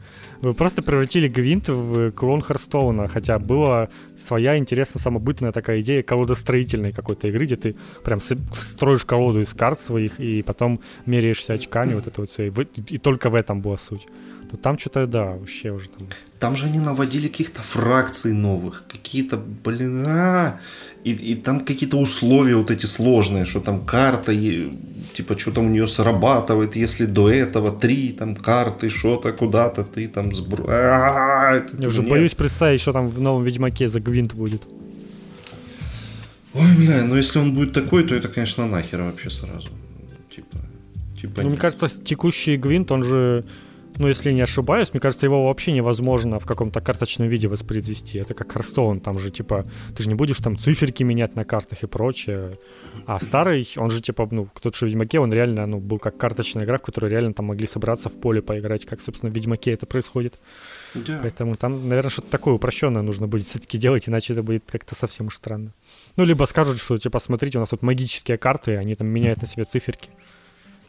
Вы просто превратили Гвинт в клон Харстоуна, хотя была своя интересная самобытная такая идея колодостроительной какой-то игры, где ты прям строишь колоду из карт своих и потом меряешься очками, вот это вот все. И, и только в этом была суть. Но там что-то, да, вообще уже там... Там же они наводили каких-то фракций новых, какие-то, блин, а и, и там какие-то условия вот эти сложные, что там карта, типа, что там у нее срабатывает, если до этого три там карты, что-то куда-то ты там сбро... Я уже боюсь представить, что там в новом Ведьмаке за Гвинт будет. Ой, бля, ну если он будет такой, то это, конечно, нахер вообще сразу. Типа, типа ну, мне кажется, текущий Гвинт, он же ну, если не ошибаюсь, мне кажется, его вообще невозможно в каком-то карточном виде воспроизвести. Это как Hearthstone, там же, типа, ты же не будешь там циферки менять на картах и прочее. А старый, он же, типа, ну, тот же в Ведьмаке, он реально, ну, был как карточная игра, в которой реально там могли собраться в поле поиграть, как, собственно, в Ведьмаке это происходит. Да. Поэтому там, наверное, что-то такое упрощенное нужно будет все-таки делать, иначе это будет как-то совсем уж странно. Ну, либо скажут, что, типа, смотрите, у нас тут магические карты, они там меняют на себе циферки.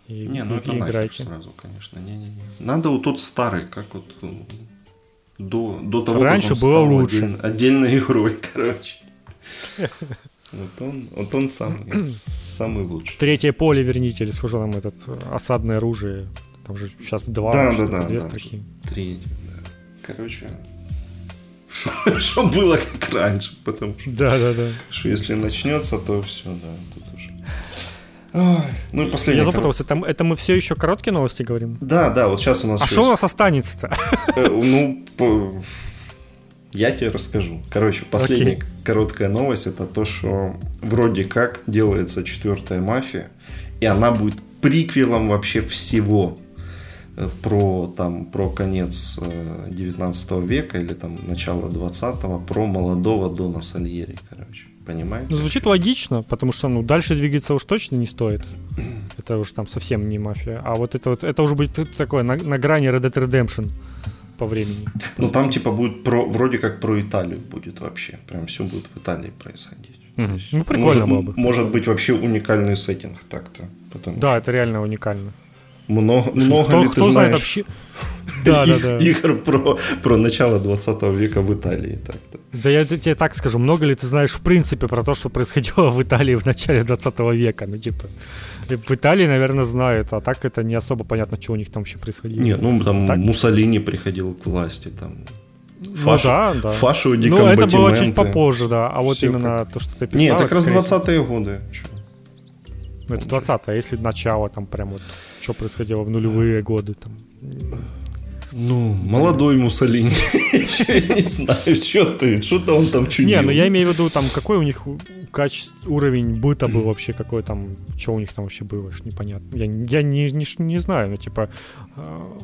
И, не, ну и, это и играйте. сразу, конечно. Не-не-не. Надо вот тот старый, как вот ну, до, до того, Раньше как он было лучше. Отдельно, отдельной игрой, короче. Вот он, вот он самый, самый лучший. Третье поле верните, или скажу нам этот осадное оружие. Там же сейчас два, да, да, да, две да, строки. Третье, да. Короче, что было как раньше, потому что, да, да, да. что если начнется, то все, да, уже ну и последний. Я запутался, это, это мы все еще короткие новости говорим? Да, да, вот сейчас у нас... А что у нас останется-то? Э, ну, я тебе расскажу. Короче, последняя okay. короткая новость, это то, что вроде как делается четвертая мафия, и она будет приквелом вообще всего э, про там про конец 19 э, века или там начало 20-го, про молодого Дона Сальери, короче. Понимаешь? Ну, звучит логично, потому что ну, дальше двигаться уж точно не стоит. Это уж там совсем не мафия. А вот это вот это уже будет такое на, на грани Red Dead Redemption по времени. Ну там типа будет про вроде как про Италию будет вообще. Прям все будет в Италии происходить. Угу. Есть, ну прикольно может, было бы. Может быть вообще уникальный сеттинг так-то. Да, это реально уникально. Много, много кто, ли ты кто знаешь знает вообще... да, да, да. игр про, про начало 20 века в Италии? Так-то. Да я тебе так скажу, много ли ты знаешь в принципе про то, что происходило в Италии в начале 20 века? Ну, типа, в Италии, наверное, знают, а так это не особо понятно, что у них там вообще происходило. Нет, ну там так? Муссолини приходил к власти, там Фашу, ну, да, да. Фашу, Ну, это было чуть попозже, да. А вот Все именно как... то, что ты писал... Нет, это как раз 20-е годы. Ну, это 20 а если начало, там прям вот, что происходило в нулевые годы, там... Ну, молодой Муссолини. Я не знаю, что ты, что-то он там чудил. Не, ну я имею в виду, там, какой у них качество, уровень быта был вообще, какой там, что у них там вообще было, непонятно. Я, я не, не, не знаю, ну, типа, а,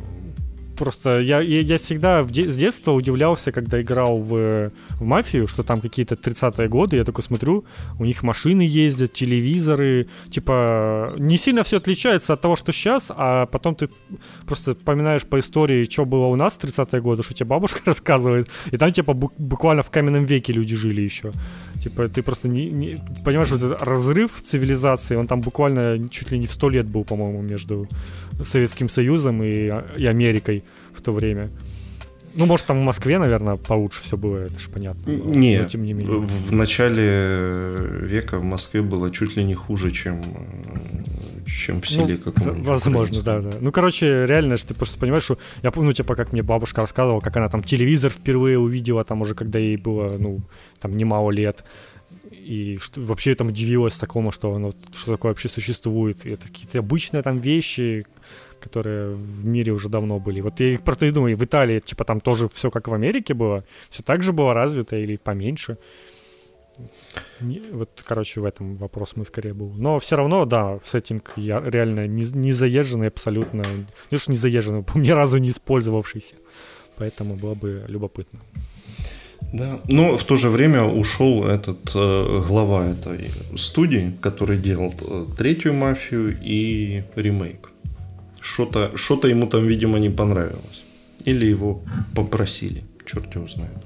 просто я, я, я всегда в де- с детства удивлялся, когда играл в, в мафию, что там какие-то 30-е годы, я такой смотрю, у них машины ездят, телевизоры, типа не сильно все отличается от того, что сейчас, а потом ты просто вспоминаешь по истории, что было у нас в 30-е годы, что тебе бабушка рассказывает, и там типа буквально в каменном веке люди жили еще. Типа ты просто не, не понимаешь, вот этот разрыв цивилизации, он там буквально чуть ли не в сто лет был, по-моему, между Советским Союзом и, и Америкой в то время. Ну, может, там в Москве, наверное, получше все было, это же понятно. Нет, но, тем не менее. в начале века в Москве было чуть ли не хуже, чем, чем в селе ну, каком-нибудь. Возможно, да, да. Ну, короче, реально, что ты просто понимаешь, что я помню, типа, как мне бабушка рассказывала, как она там телевизор впервые увидела, там уже когда ей было, ну, там немало лет и что, вообще там удивилась такому, что оно, что такое вообще существует. И это какие-то обычные там вещи, которые в мире уже давно были. Вот я их просто и думаю, в Италии, типа, там тоже все как в Америке было, все так же было развито или поменьше. Вот, короче, в этом вопрос мы скорее был. Но все равно, да, сеттинг я реально не, не заезженный абсолютно. Не не заезженный, ни разу не использовавшийся. Поэтому было бы любопытно. Да, но в то же время ушел этот э, глава этой студии, который делал э, третью мафию и ремейк. Что-то, что-то ему там, видимо, не понравилось. Или его попросили, черт его знает.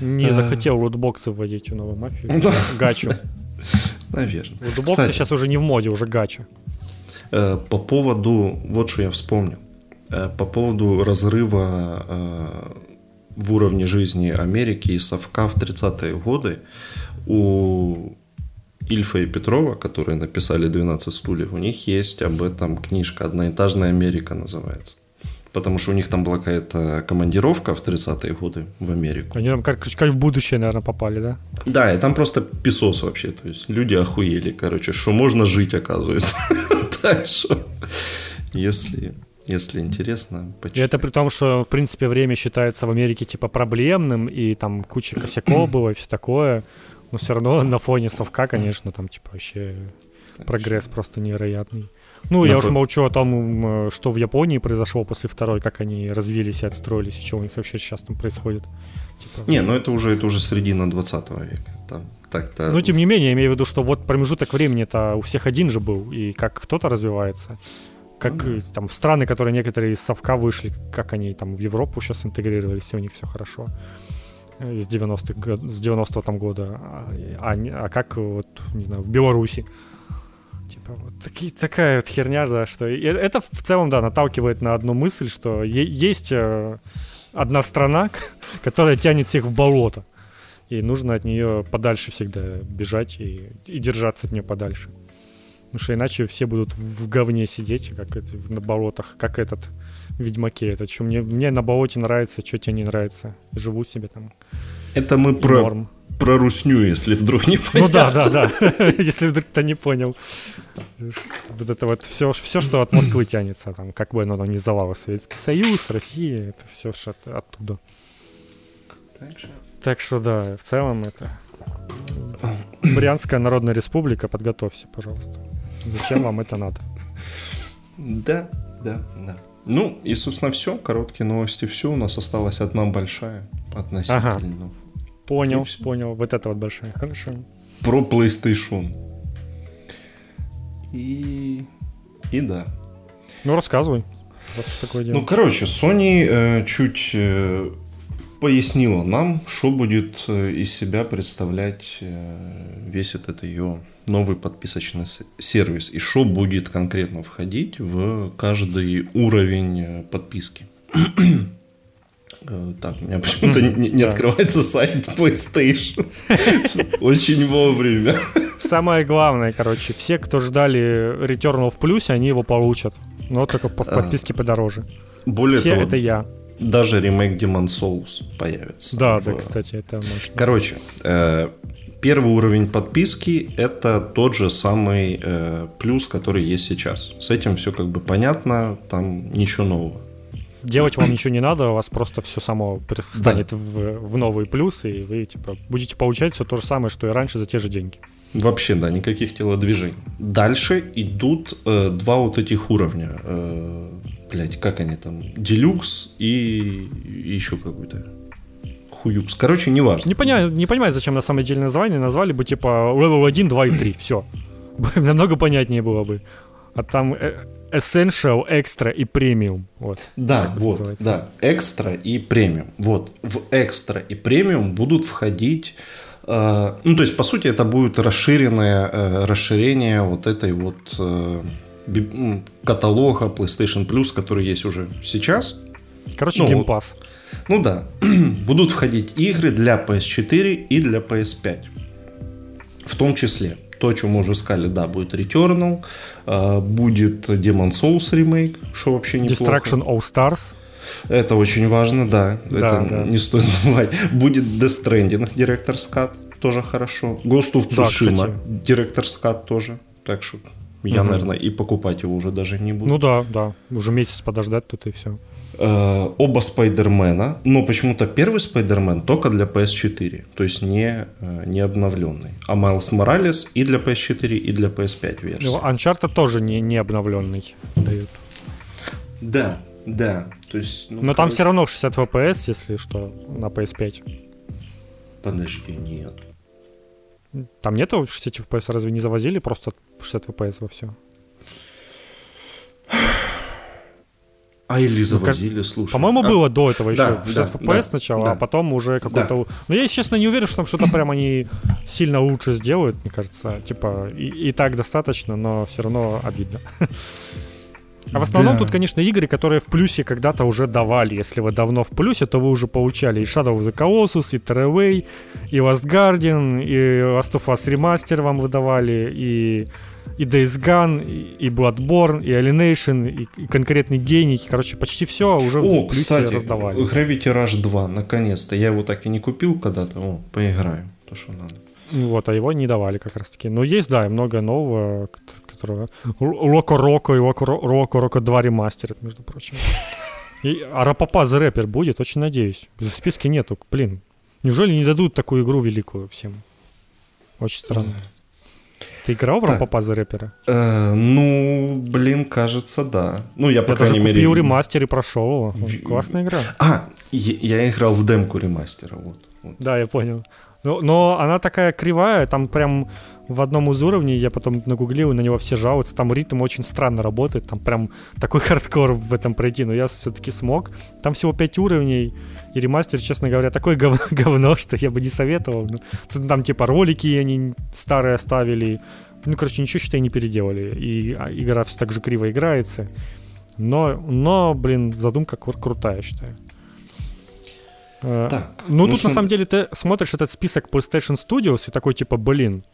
Не а... захотел лутбоксы вводить в новую мафию. Да. Гачу. Наверное. Лутбоксы Кстати, сейчас уже не в моде, уже гача. Э, по поводу, вот что я вспомнил. Э, по поводу разрыва э, в уровне жизни Америки и совка в 30-е годы у Ильфа и Петрова, которые написали «12 стульев», у них есть об этом книжка «Одноэтажная Америка» называется. Потому что у них там была какая-то командировка в 30-е годы в Америку. Они там как, как в будущее, наверное, попали, да? Да, и там просто песос вообще. То есть люди охуели, короче, что можно жить, оказывается. Что, если если интересно, почитать. это при том, что, в принципе, время считается в Америке, типа, проблемным, и там куча косяков было и все такое. Но все равно на фоне совка, конечно, там, типа, вообще прогресс просто невероятный. Ну, я уж молчу о том, что в Японии произошло после второй, как они развились и отстроились, и что у них вообще сейчас там происходит. Типа... Не, ну это уже, это уже середина 20 века. Там, так-то... Ну, тем не менее, я имею в виду, что вот промежуток времени-то у всех один же был, и как кто-то развивается, как ну, там страны, которые некоторые из совка вышли, как они там в Европу сейчас интегрировались, и у них все хорошо э, с 90-х, с 90-го там года, а, а, а как вот, не знаю, в Беларуси. Типа вот такие, такая вот херня, да, что и это в целом, да, наталкивает на одну мысль, что е- есть э, одна страна, которая тянет всех в болото, и нужно от нее подальше всегда бежать и, и держаться от нее подальше. Потому что иначе все будут в говне сидеть, как это, на болотах, как этот Ведьмаке. Это что мне, мне на болоте нравится, что тебе не нравится. Живу себе там. Это мы про, норм. про русню, если вдруг не понял. Ну да, да, да. если вдруг ты не понял. Вот это вот все, все, что от Москвы тянется, там, как бы оно там не завало Советский Союз, Россия, это все что оттуда. Так что да, в целом это Брянская Народная Республика, подготовься, пожалуйста. Зачем вам это надо? Да, да, да. Ну и, собственно, все. Короткие новости. Все. У нас осталась одна большая относительно. Ага. Понял, понял. Вот это вот большая. Хорошо. Про PlayStation. И... И да. Ну, рассказывай. Вот что такое дело. Ну, короче, Sony э, чуть э, пояснила нам, что будет э, из себя представлять э, весь этот ее новый подписочный сервис и что будет конкретно входить в каждый уровень э, подписки. Так, у меня почему-то не, не открывается сайт PlayStation. Очень вовремя. Самое главное, короче, все, кто ждали Returnal в плюсе, они его получат. Но только по а. подписке подороже. Более все того, это я. Даже ремейк Demon Souls появится. Да, в... да, кстати, это мощно. Короче, э, Первый уровень подписки – это тот же самый э, плюс, который есть сейчас. С этим все как бы понятно, там ничего нового. Делать вам ничего не надо, у вас просто все само станет да. в, в новые плюсы, и вы типа, будете получать все то же самое, что и раньше за те же деньги. Вообще, да, никаких телодвижений. Дальше идут э, два вот этих уровня. Э, блядь, как они там, Deluxe и еще какой-то хуюкс. Короче, неважно. Не понимаю, не понимаю, зачем на самом деле название. Назвали бы типа Level 1, 2 и 3. Все. Намного понятнее было бы. А там э, Essential, Extra и Premium. Вот. Да, вот, называется. да. Экстра и премиум. Вот. В экстра и премиум будут входить э, ну, то есть, по сути, это будет расширенное э, расширение вот этой вот э, каталога PlayStation Plus, который есть уже сейчас. Короче, ну, Pass. Вот, ну да, будут входить игры для PS4 и для PS5. В том числе то, о чем мы уже сказали, да, будет Returnal, а, будет Demon Souls ремейк, что вообще неплохо. Destruction All Stars. Это очень важно, да, да это да. не стоит забывать. Будет Death Stranding, Director's Cut, тоже хорошо. Ghost of Tsushima, да, Director's Cut тоже. Так что я, угу. наверное, и покупать его уже даже не буду. Ну да, да, уже месяц подождать тут и все. Э, оба Спайдермена, но почему-то первый Спайдермен только для PS4, то есть не, э, не обновленный. А Майлз Моралес и для PS4, и для PS5 версия. Ну, Uncharted тоже не, не обновленный дают. Да, да. То есть, ну, но короче... там все равно 60 FPS, если что, на PS5. Подожди, нет. Там нету 60 FPS, разве не завозили просто 60 FPS во все? А или завозили, ну, слушай. По-моему, а? было до этого еще да, 60 да, FPS да, сначала, да. а потом уже какой-то... Да. Но я, честно, не уверен, что там что-то прям они сильно лучше сделают, мне кажется. Типа, и, и так достаточно, но все равно обидно. А в основном да. тут, конечно, игры, которые в плюсе когда-то уже давали. Если вы давно в плюсе, то вы уже получали и Shadow of the Colossus, и Terraway, и Last Guardian, и Last of Us Remaster вам выдавали, и и Days Gone, и Bloodborne, и Alienation, и, и конкретный гений. Короче, почти все уже О, в кстати, раздавали. Gravity Rush 2, наконец-то. Я его так и не купил когда-то. О, поиграю, то, что надо. Вот, а его не давали как раз таки. Но есть, да, и много нового, которого... Роко Роко и Роко Роко 2 ремастерят, между прочим. И, а Рапапа The Rapper будет, очень надеюсь. В списке нету, блин. Неужели не дадут такую игру великую всем? Очень странно. Ты играл в Рампопа за рэпера? Э, ну, блин, кажется, да. Ну, я, по я крайней мере... купил ремастер и прошел его. В... Классная игра. А, я, я играл в демку ремастера, вот. вот. Да, я понял. Но, но она такая кривая, там прям в одном из уровней, я потом нагуглил, и на него все жалуются, там ритм очень странно работает, там прям такой хардкор в этом пройти, но я все-таки смог. Там всего 5 уровней, и ремастер, честно говоря, такое говно, говно что я бы не советовал. Ну, там типа ролики они старые оставили, ну, короче, ничего, считай, не переделали, и а, игра все так же криво играется. Но, но блин, задумка кру- крутая, считаю. Э, так, ну, ну, тут, см... на самом деле, ты смотришь этот список PlayStation Studios и такой, типа, блин,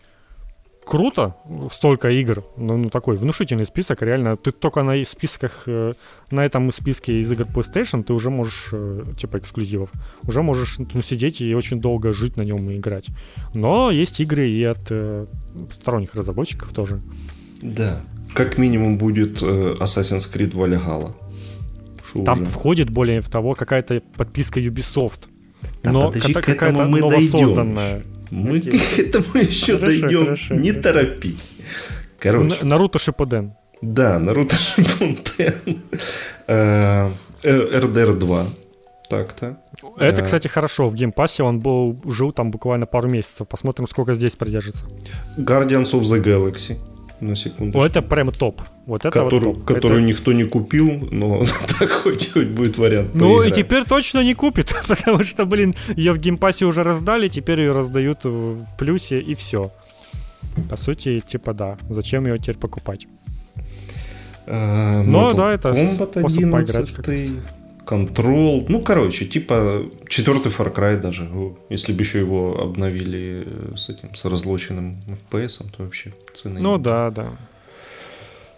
круто, столько игр, ну, ну такой внушительный список, реально, ты только на списках, э, на этом списке из игр PlayStation ты уже можешь, э, типа эксклюзивов, уже можешь ну, сидеть и очень долго жить на нем и играть. Но есть игры и от э, сторонних разработчиков тоже. Да, как минимум будет э, Assassin's Creed Valhalla. Шо Там уже? входит более того какая-то подписка Ubisoft. Да, но подожди, какая-то мы новосозданная. Мы Окей. к этому еще хорошо, дойдем. Хорошо, Не хорошо. торопись. Короче. Наруто Шипуден. Да, Наруто Шипуден. РДР 2. Так-то. Это, кстати, хорошо. В геймпассе он был, жил там буквально пару месяцев. Посмотрим, сколько здесь продержится. Guardians of the Galaxy на секунду. Это прям топ. Вот это который, вот топ. Которую это... никто не купил, но так хоть, хоть будет вариант. Ну поиграть. и теперь точно не купит, потому что, блин, ее в геймпассе уже раздали, теперь ее раздают в плюсе и все. По сути, типа да, зачем ее теперь покупать? А, но да, это способ 11, поиграть как Control. Ну, короче, типа четвертый Far Cry даже. Если бы еще его обновили э, с этим, с разлоченным FPS, то вообще цены. Ну да, да.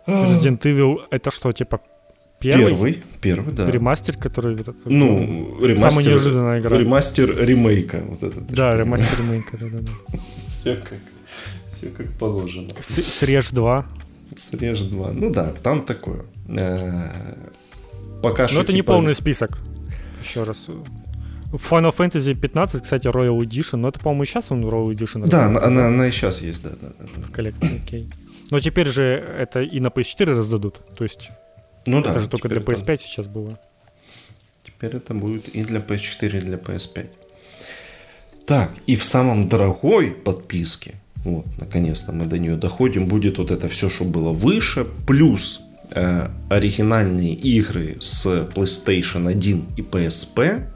А. Resident Evil это что, типа первый? Первый, первый, да. Ремастер, который... Этот, ну, ремастер... Самая неожиданная игра. Ремастер ремейка. Вот этот, да, ремастер ремейка, да, да, да. Все как, все как положено. Срежь 2. Срежь 2. Ну да, там такое. Пока что... Но это типа... не полный список. Еще раз. Final Fantasy 15, кстати, Royal Edition, но это, по-моему, и сейчас он Royal Edition. Да, она, она, она и сейчас есть, да, да, да. В коллекции, окей. Но теперь же это и на PS4 раздадут, то есть Ну это да. же только для PS5 это... сейчас было. Теперь это будет и для PS4, и для PS5. Так, и в самом дорогой подписке, вот, наконец-то мы до нее доходим, будет вот это все, что было выше, плюс оригинальные игры с PlayStation 1 и PSP.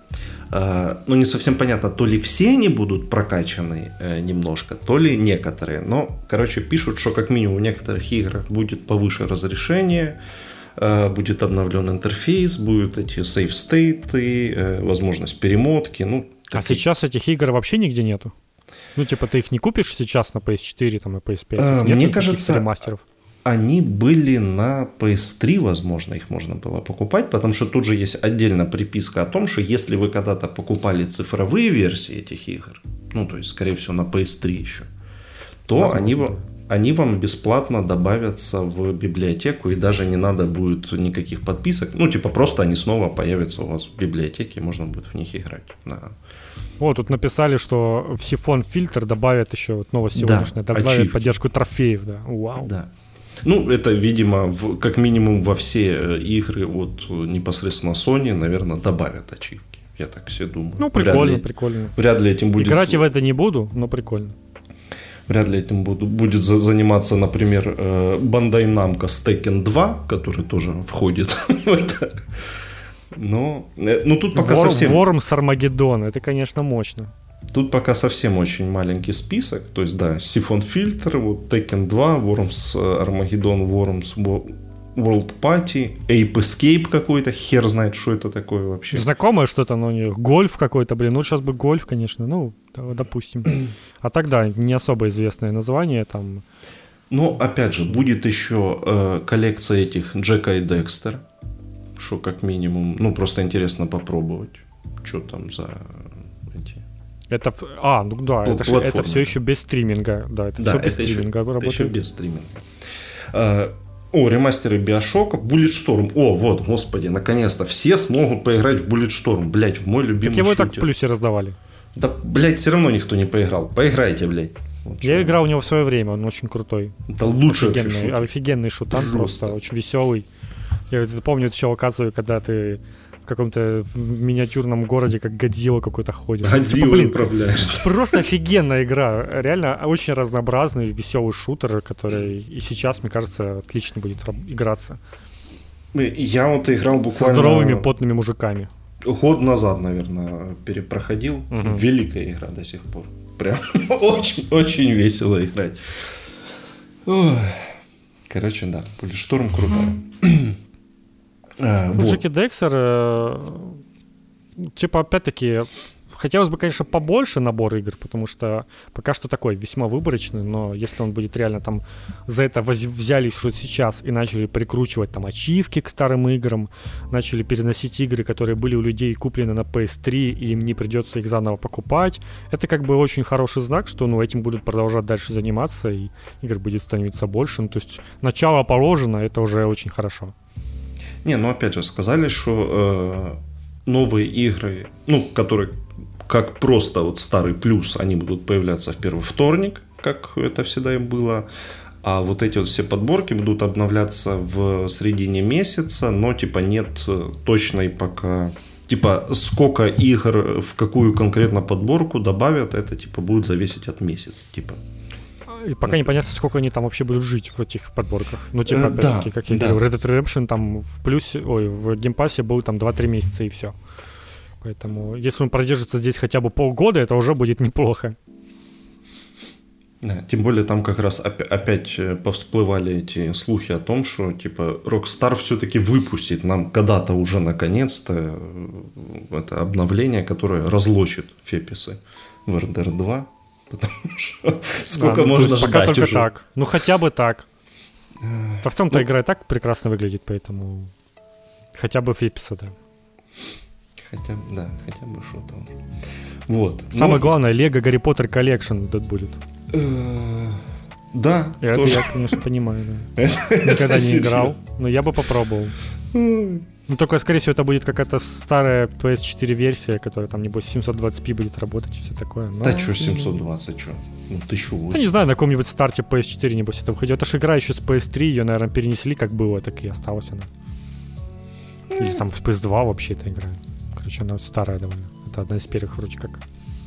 Э, ну, не совсем понятно, то ли все они будут прокачаны э, немножко, то ли некоторые. Но, короче, пишут, что как минимум в некоторых играх будет повыше разрешение, э, будет обновлен интерфейс, будут эти save стейты, э, возможность перемотки. Ну, а сейчас этих игр вообще нигде нету? Ну, типа, ты их не купишь сейчас на PS4 там, и PS5? А, мне кажется, ремастеров? Они были на PS3, возможно, их можно было покупать, потому что тут же есть отдельно приписка о том, что если вы когда-то покупали цифровые версии этих игр, ну, то есть, скорее всего, на PS3 еще, то возможно, они, они вам бесплатно добавятся в библиотеку, и даже не надо будет никаких подписок. Ну, типа, просто они снова появятся у вас в библиотеке, и можно будет в них играть. Да. О, тут написали, что в сифон фильтр добавят еще, вот новость сегодняшняя, да, добавят ачивки. поддержку трофеев, да. Вау. Да. Ну, это, видимо, в, как минимум во все э, игры вот непосредственно Sony, наверное, добавят ачивки. Я так все думаю. Ну, прикольно, вряд ли, прикольно. Вряд ли этим будет... Играть я в это не буду, но прикольно. Вряд ли этим буду, будет заниматься, например, э, Bandai Namco Tekken 2, который тоже входит в это. Но, э, ну тут пока Вор, совсем... Вормс Армагеддон, это, конечно, мочно. Тут пока совсем очень маленький список. То есть, да, Сифон Фильтр, вот Tekken 2, Worms Armageddon, Worms World Party, Ape Escape какой-то, хер знает, что это такое вообще. Знакомое что-то, но не гольф какой-то, блин, ну сейчас бы гольф, конечно, ну, допустим. А тогда не особо известное название там. Но, опять же, будет еще э, коллекция этих Джека и Декстер, что как минимум, ну, просто интересно попробовать, что там за это, а, ну да, это, же, это все еще без стриминга. Да, это да, все без это стриминга еще, работает. Это еще без стриминга. А, о, ремастеры Биошоков, Bulletstorm. О, вот, господи, наконец-то все смогут поиграть в Bulletstorm. Блять, в мой любимый Так его шутер. так в плюсе раздавали. Да, блядь, все равно никто не поиграл. Поиграйте, блядь. Вот Я играл в него в свое время, он очень крутой. Это лучший офигенный, офигенный шутан, просто. просто очень веселый. Я помню еще оказываю, когда ты в каком-то в миниатюрном городе, как Годзилла какой-то ходит. Годзилла типа, блин, управляешь. Просто офигенная игра. Реально очень разнообразный, веселый шутер, который и сейчас, мне кажется, отлично будет играться. Я вот играл буквально... Со здоровыми потными мужиками. Год назад, наверное, перепроходил. Угу. Великая игра до сих пор. Прям очень-очень весело играть. Ой. Короче, да, Пулешторм крутая. А, вот. Джеки Дексер, э, типа, опять-таки, хотелось бы, конечно, побольше набор игр, потому что пока что такой весьма выборочный, но если он будет реально там за это взялись уже сейчас и начали прикручивать там ачивки к старым играм, начали переносить игры, которые были у людей куплены на PS3, и им не придется их заново покупать, это как бы очень хороший знак, что ну этим будут продолжать дальше заниматься, и игр будет становиться больше. Ну, то есть начало положено, это уже очень хорошо. Не, ну опять же, сказали, что э, новые игры, ну, которые как просто вот старый плюс, они будут появляться в первый вторник, как это всегда и было. А вот эти вот все подборки будут обновляться в середине месяца, но типа нет э, точной пока типа сколько игр в какую конкретно подборку добавят, это типа будет зависеть от месяца, типа. И пока непонятно, сколько они там вообще будут жить в этих подборках. Ну, типа, э, опять-таки, как я да. говорю, Red Dead Redemption там в плюсе, ой, в геймпассе был там 2-3 месяца и все. Поэтому, если он продержится здесь хотя бы полгода, это уже будет неплохо. Да, тем более там как раз опять э, повсплывали эти слухи о том, что типа Rockstar все-таки выпустит нам когда-то уже наконец-то э, это обновление, которое разлочит FPS ы в RDR 2. Потому что сколько да, ну, можно ждать пока только уже? так. Ну хотя бы так. Да в том-то ну, игра и так прекрасно выглядит, поэтому хотя бы FPS а, да. Хотя, да, хотя бы что-то. Вот. Самое ну, главное, Lego Harry Potter Collection тут будет. Э, да. Это тоже. я, конечно, понимаю, да. Никогда не играл, но я бы попробовал. Ну, только, скорее всего, это будет какая-то старая PS4 версия, которая там, небось, 720p будет работать и все такое. Но... Да что 720, что? Ну, 1080. Да не знаю, на каком-нибудь старте PS4, небось, это выходит. Это же игра еще с PS3, ее, наверное, перенесли, как было, так и осталась она. Или там в PS2 вообще это игра. Короче, она старая довольно. Это одна из первых вроде как.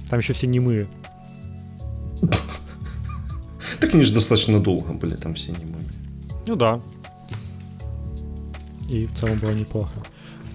Там еще все немые. Так они же достаточно долго были там все немые. Ну да. И в целом было неплохо.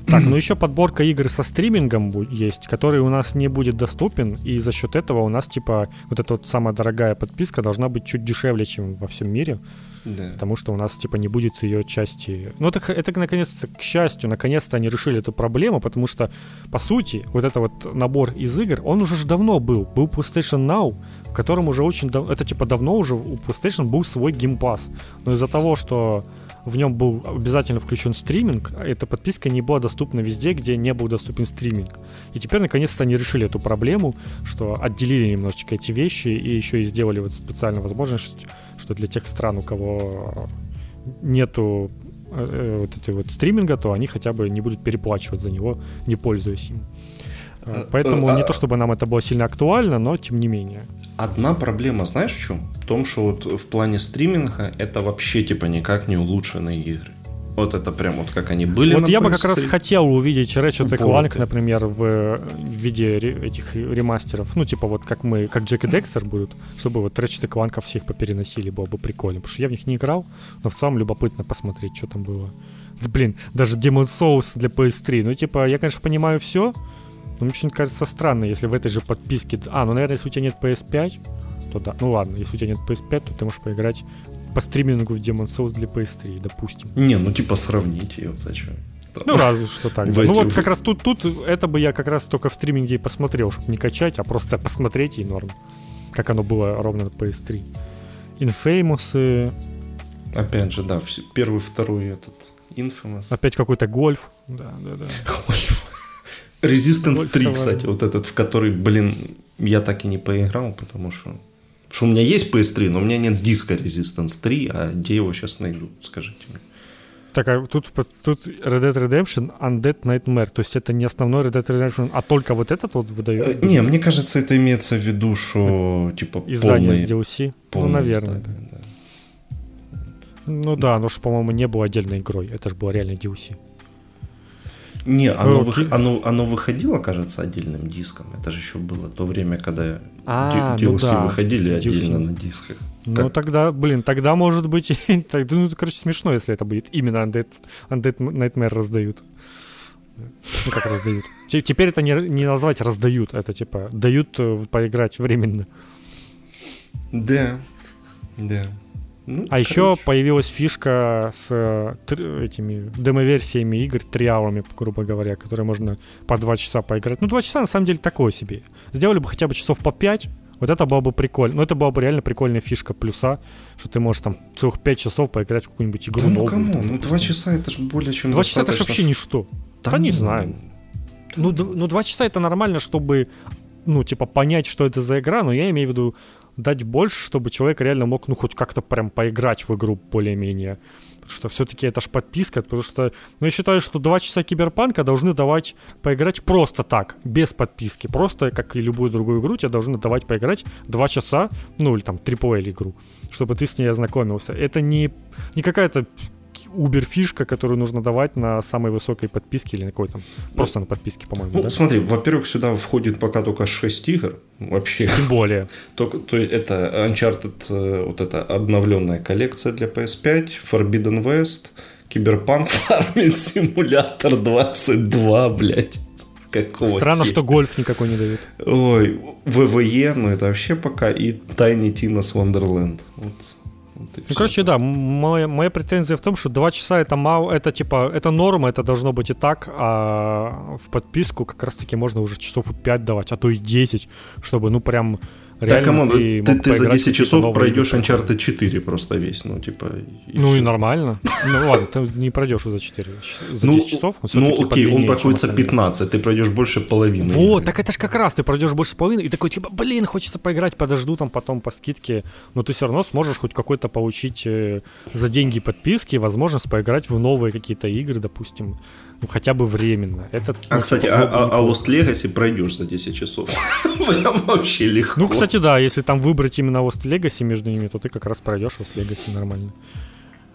Так, ну еще подборка игр со стримингом есть, который у нас не будет доступен, и за счет этого у нас, типа, вот эта вот самая дорогая подписка должна быть чуть дешевле, чем во всем мире. Да. Потому что у нас, типа, не будет ее части. Ну, это, это наконец-то, к счастью, наконец-то они решили эту проблему, потому что, по сути, вот это вот набор из игр, он уже ж давно был. Был PlayStation Now, в котором уже очень давно, это, типа, давно уже у PlayStation был свой геймпас. Но из-за того, что в нем был обязательно включен стриминг, а эта подписка не была доступна везде, где не был доступен стриминг. И теперь наконец-то они решили эту проблему, что отделили немножечко эти вещи и еще и сделали вот специальную возможность, что для тех стран, у кого нету э, э вот эти вот стриминга, то они хотя бы не будут переплачивать за него, не пользуясь им. Э, поэтому э, не то, чтобы нам это было сильно актуально, но тем не менее. Одна проблема, знаешь в чем? В том, что вот в плане стриминга это вообще типа никак не улучшенные игры. Вот это прям вот как они были. Вот я бы как раз хотел увидеть Ratchet Clank, например, в виде этих ремастеров. Ну, типа вот как мы, как Джек и Декстер будут, чтобы вот Ratchet Clank всех попереносили, было бы прикольно. Потому что я в них не играл, но в целом любопытно посмотреть, что там было. Блин, даже Demon Souls для PS3. Ну, типа, я, конечно, понимаю все, но мне очень кажется странно, если в этой же подписке... А, ну, наверное, если у тебя нет PS5, то да. Ну ладно, если у тебя нет PS5, то ты можешь поиграть по стримингу в Demon Souls для PS3, допустим. Не, ну типа сравнить ее, зачем? Ну, разве что так. Да. Ну, вот как раз тут, тут это бы я как раз только в стриминге и посмотрел, чтобы не качать, а просто посмотреть и норм. Как оно было ровно на PS3. Infamous. Опять же, да, первый, второй этот Infamous. Опять какой-то гольф. Да, да, да. Resistance 3, кстати, вот этот, в который, блин, я так и не поиграл, потому что... Что у меня есть PS3, но у меня нет диска Resistance 3, а где его сейчас найду, скажите мне. Так, а тут, тут Red Dead Redemption Undead Nightmare, то есть это не основной Red Dead Redemption, а только вот этот вот выдает? Э, не, мне кажется, это имеется в виду, что типа Издание полный, с DLC? Ну, полный ну, наверное, издание, да. да. Ну да, но что, по-моему, не было отдельной игрой, это же было реально DLC. Не, оно, вы, оно, оно выходило, кажется, отдельным диском. Это же еще было то время, когда а, DLC ну да. выходили DLC. отдельно на дисках. Ну как? тогда, блин, тогда может быть, тогда, ну, короче, смешно, если это будет именно Undead, Undead Nightmare раздают. Ну как раздают? Теперь это не, не назвать раздают, это типа дают э, поиграть временно. Да, да. Ну, а короче. еще появилась фишка с э, этими демо-версиями игр, триалами, грубо говоря, которые можно по 2 часа поиграть. Ну, 2 часа на самом деле такое себе. Сделали бы хотя бы часов по 5, вот это было бы прикольно. Ну, это была бы реально прикольная фишка плюса, что ты можешь там целых 5 часов поиграть в какую-нибудь игру. Да ну кому? Ну 2 часа это же более чем 2 часа это же вообще ничто. Да, да не ну... знаю. Ну, ну, 2 часа это нормально, чтобы, ну, типа, понять, что это за игра, но я имею в виду, дать больше, чтобы человек реально мог, ну, хоть как-то прям поиграть в игру более-менее. Потому что все-таки это ж подписка, потому что, ну, я считаю, что два часа киберпанка должны давать поиграть просто так, без подписки. Просто, как и любую другую игру, тебе должны давать поиграть два часа, ну, или там AAA игру, чтобы ты с ней ознакомился. Это не, не какая-то убер-фишка, которую нужно давать на самой высокой подписке или на какой там, просто на подписке, по-моему, Ну, да? смотри, во-первых, сюда входит пока только 6 игр, вообще. Тем более. Только, то это Uncharted, э, вот эта обновленная коллекция для PS5, Forbidden West, Киберпанк Farming Simulator 22, блядь. Какого Странно, хера? что гольф никакой не дают. Ой, WWE, ну это вообще пока, и Tiny Tina's Wonderland. Вот вот ну, короче, да, моя, моя претензия в том, что 2 часа это мало, это типа, это норма, это должно быть и так, а в подписку как раз-таки можно уже часов 5 давать, а то и 10, чтобы, ну, прям да, come on, ты, ты, ты за 10 часов пройдешь Uncharted 4 просто весь, ну, типа... И ну, все. и нормально. Ну, ладно, ты не пройдешь за 4, за ну, 10 часов. Ну, окей, он проходится 15, ты пройдешь больше половины. Вот, так это ж как раз, ты пройдешь больше половины, и такой, типа, блин, хочется поиграть, подожду там потом по скидке, но ты все равно сможешь хоть какой-то получить э, за деньги подписки возможность поиграть в новые какие-то игры, допустим, хотя бы временно. Это, а, ну, кстати, а, а, а Lost Legacy пройдешь за 10 часов. Прям вообще легко. Ну, кстати, да, если там выбрать именно Lost Legacy между ними, то ты как раз пройдешь Lost Legacy нормально.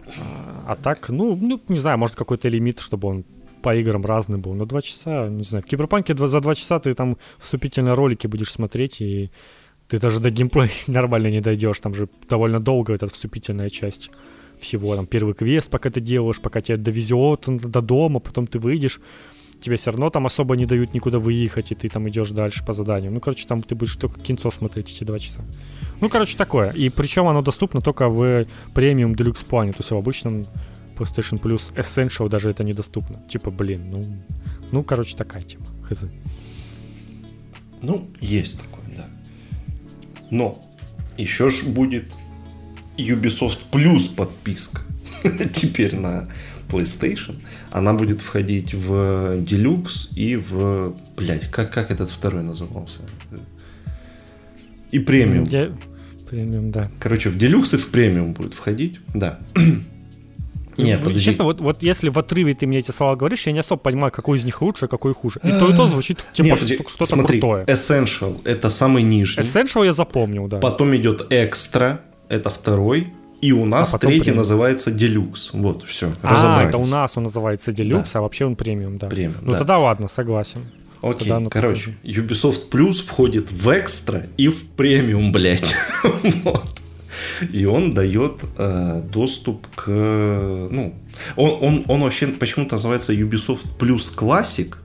А, а так, ну, ну, не знаю, может какой-то лимит, чтобы он по играм разный был. Но два часа, не знаю, в Киберпанке за два часа ты там вступительные ролики будешь смотреть, и ты даже до геймплея нормально не дойдешь. Там же довольно долго эта вступительная часть всего. Там первый квест, пока ты делаешь, пока тебя довезет до дома, потом ты выйдешь. Тебе все равно там особо не дают никуда выехать, и ты там идешь дальше по заданию. Ну, короче, там ты будешь только кинцо смотреть эти два часа. Ну, короче, такое. И причем оно доступно только в премиум Deluxe плане. То есть в обычном PlayStation Plus Essential даже это недоступно. Типа, блин, ну, ну, короче, такая тема. Хз. Ну, есть такое, да. Но еще ж будет Ubisoft Plus подписка. Теперь на PlayStation. Она будет входить в Deluxe и в... Блять, как, как этот второй назывался? И премиум. Я... Премиум, да. Короче, в Deluxe и в премиум будет входить. Да. Не, подожди. Честно, вот, вот если в отрыве ты мне эти слова говоришь, я не особо понимаю, какой из них лучше, а какой хуже. И то, и то звучит типа Нет, что-то смотри, крутое. Essential — это самый нижний. Essential я запомнил, да. Потом идет Extra, это второй. И у нас а третий премиум. называется Deluxe. Вот, все, А, это у нас он называется Deluxe, да. а вообще он премиум, да. Премиум, Ну да. тогда ладно, согласен. Окей, Тогда короче, Ubisoft Plus входит в экстра и в премиум, блядь. вот. И он дает э, доступ к... Ну, он, он, он вообще почему-то называется Ubisoft Plus Classic,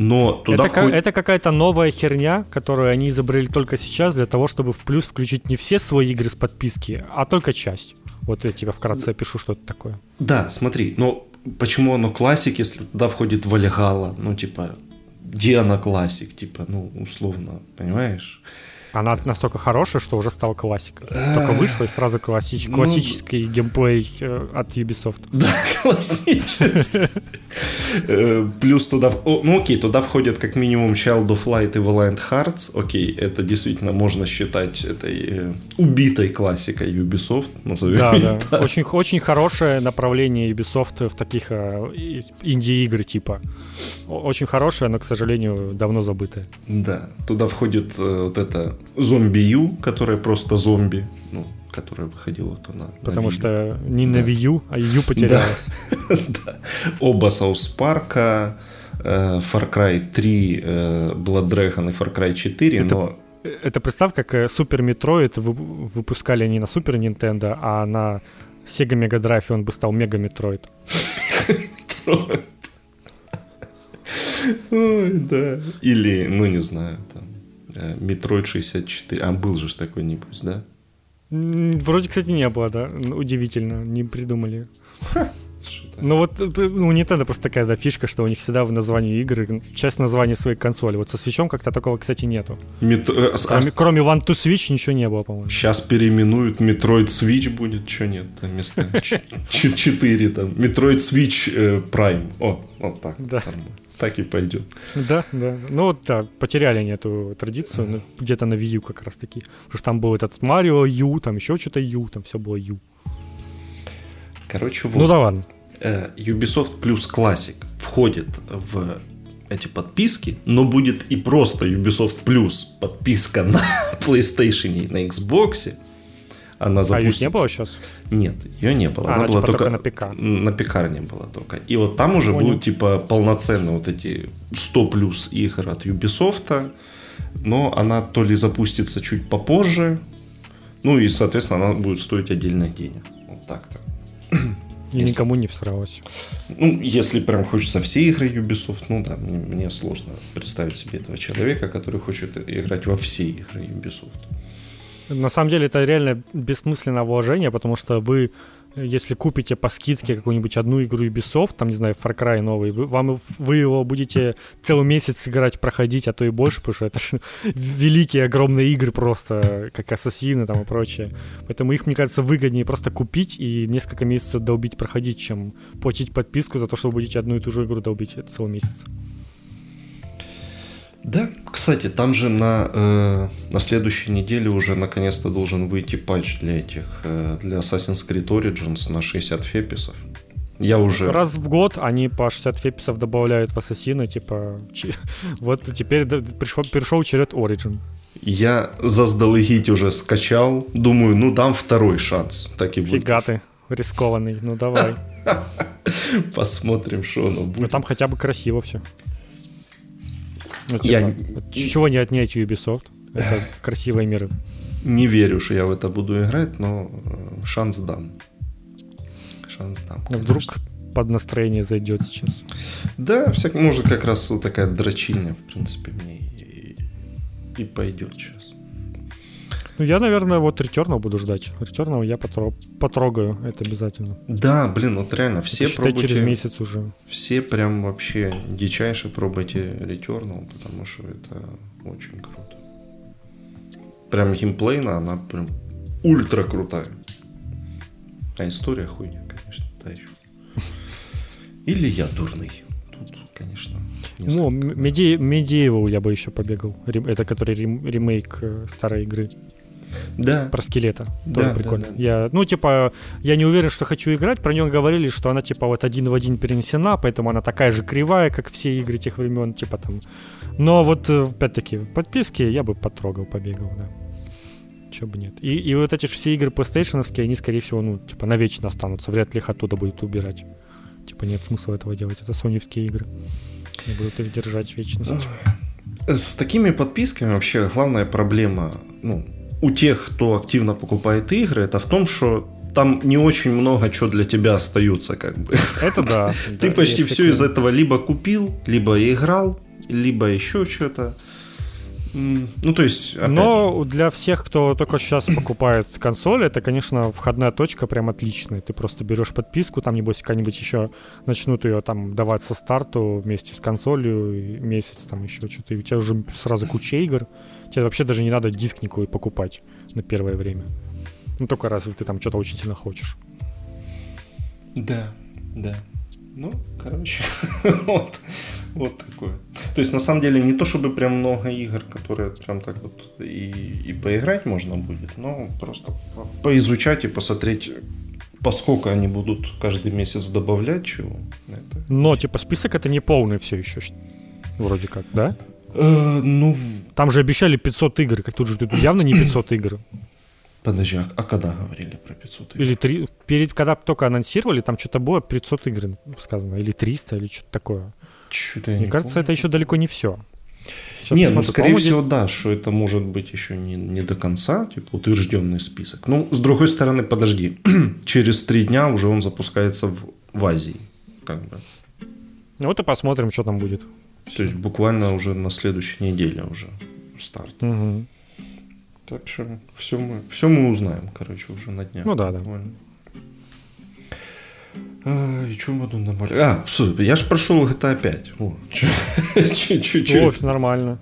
но туда это, входит... это какая-то новая херня, которую они изобрели только сейчас для того, чтобы в плюс включить не все свои игры с подписки, а только часть. Вот я тебе вкратце опишу, что это такое. Да, смотри, но почему оно классик, если туда входит Вальгала? Ну, типа, где она классик? Типа, ну, условно, понимаешь? Она настолько хорошая, что уже стала классикой. Только вышла и сразу классич... ну, классический геймплей э, от Ubisoft. Да, классический. Э, плюс туда... Ну окей, туда входят как минимум Child of Light и Valiant Hearts. Окей, это действительно можно считать этой э, убитой классикой Ubisoft, назовем Да, да. Очень, очень хорошее направление Ubisoft в таких инди-игры типа. Очень хорошее, но, к сожалению, давно забытое. Да, туда входит вот это зомби Ю, которая просто зомби, ну, которая выходила то на Потому на что не да. на Wii а Ю потерялась. да. Оба Саус Парка, э, Far Cry 3, э, Blood Dragon и Far Cry 4, это, но... Это представь, как э, Metroid выпускали не на Super Nintendo, а на Sega Mega Drive, и он бы стал Mega Metroid. Ой, да. Или, ну не знаю, там, Metroid 64. А был же такой, небось, да? Вроде, кстати, не было, да. Удивительно, не придумали. Ну вот э, у Nintendo просто такая да, фишка, что у них всегда в названии игры часть названия своей консоли. Вот со свечом как-то такого, кстати, нету. Мет... Э, кроме, а... кроме One to Switch ничего не было, по-моему. Сейчас переименуют Metroid Switch будет, что нет, вместо 4 там. Metroid Switch э, Prime. О, вот так. Да так и пойдет. Да, да. Ну вот да, потеряли они эту традицию mm-hmm. где-то на Wii U как раз таки. Потому что там был этот Марио Ю, там еще что-то Ю, там все было Ю. Короче, вот. Ну да ладно. Э, Ubisoft Plus Classic входит в эти подписки, но будет и просто Ubisoft Plus подписка на PlayStation и на Xbox она запустится. А ее не было сейчас? Нет, ее не было. А, она, она была типа только, только на ПК. На ПК не было только. И вот там уже Понял. будут типа полноценно вот эти 100 плюс игр от Ubisoft, но она то ли запустится чуть попозже, ну и, соответственно, она будет стоить отдельных денег. Вот так-то. И если... никому не всралось. Ну, если прям хочется все игры Ubisoft, ну да, мне, мне сложно представить себе этого человека, который хочет играть во все игры Ubisoft. На самом деле это реально бессмысленное вложение, потому что вы, если купите по скидке какую-нибудь одну игру Ubisoft, там, не знаю, Far Cry новый, вы, вам, вы его будете целый месяц играть, проходить, а то и больше, потому что это великие, огромные игры просто, как Ассасины там и прочее. Поэтому их, мне кажется, выгоднее просто купить и несколько месяцев долбить, проходить, чем платить подписку за то, что вы будете одну и ту же игру долбить целый месяц. Да, кстати, там же на, э, на следующей неделе уже наконец-то должен выйти патч для этих, э, для Assassin's Creed Origins на 60 феписов. Я уже... Раз в год они по 60 феписов добавляют в Ассасина, типа, вот теперь пришел, пришел черед Origin. Я заздалегить уже скачал, думаю, ну дам второй шанс, так и будет. Фига ты, рискованный, ну давай. Посмотрим, что оно будет. Ну там хотя бы красиво все. Ну, типа, я... Чего не отнять Ubisoft? Это красивые миры. Не верю, что я в это буду играть, но э, шанс дам. Шанс дам. Конечно. Вдруг под настроение зайдет сейчас. Да, всяк, может как раз вот такая дрочильня, в принципе, мне и, и пойдет сейчас. Ну, я, наверное, вот Returnal буду ждать. Returnal я потро... потрогаю, это обязательно. Да, блин, вот реально, все это, пробуйте... через месяц уже. Все прям вообще дичайше пробуйте Returnal, потому что это очень круто. Прям геймплейно она прям ультра крутая. А история хуйня, конечно, та еще. Или я дурный. Тут, конечно. Ну, Меди... Медиеву я бы еще побегал. Это который рем... ремейк э, старой игры. Да. Про скелета. Тоже да, прикольно. Да, да. Я, ну, типа, я не уверен, что хочу играть. Про нее говорили, что она, типа, вот один в один перенесена, поэтому она такая же кривая, как все игры тех времен, типа там. Но вот, э, опять-таки, в подписке я бы потрогал, побегал, да. Чего бы нет. И, и вот эти все игры PlayStation, они, скорее всего, ну, типа, навечно останутся. Вряд ли их оттуда будут убирать. Типа, нет смысла этого делать. Это соневские игры. Не будут их держать в вечность. С такими подписками вообще главная проблема, ну, у тех, кто активно покупает игры, это в том, что там не очень много чего для тебя остается, как бы. Это да. Ты почти все из этого либо купил, либо играл, либо еще что-то. Ну, то есть... Опять... Но для всех, кто только сейчас покупает консоль, это, конечно, входная точка прям отличная. Ты просто берешь подписку, там, небось, как-нибудь еще начнут ее там давать со старту вместе с консолью, месяц там еще что-то, и у тебя уже сразу куча игр. Тебе вообще даже не надо диск никакой покупать на первое время. Ну, только раз ты там что-то очень сильно хочешь. Да, да. Ну, короче, вот, вот такое. То есть, на самом деле, не то чтобы прям много игр, которые прям так вот и, и поиграть можно будет, но просто поизучать и посмотреть, поскольку они будут каждый месяц добавлять чего. Это... Но, типа, список это не полный все еще, вроде как, да? Э, ну... Там же обещали 500 игр, как тут же тут явно не 500 игр. Подожди, а, а когда говорили про 500 игр? Или три, перед, когда только анонсировали, там что-то было 500 игр сказано, или 300, или что-то такое. Что-то Мне кажется, помню. это еще далеко не все. Сейчас не, ну, скорее всего, да, что это может быть еще не, не до конца, типа, утвержденный список. Ну, с другой стороны, подожди, через три дня уже он запускается в, в Азии, как бы. Ну, вот и посмотрим, что там будет. То есть буквально уже на следующей неделе уже старт. Угу. Так что все мы, все мы узнаем, короче, уже на днях. Ну да, буквально. да. А, и что мы тут набрали? А, супер, я же прошел GTA 5. О, чуть-чуть. О, нормально.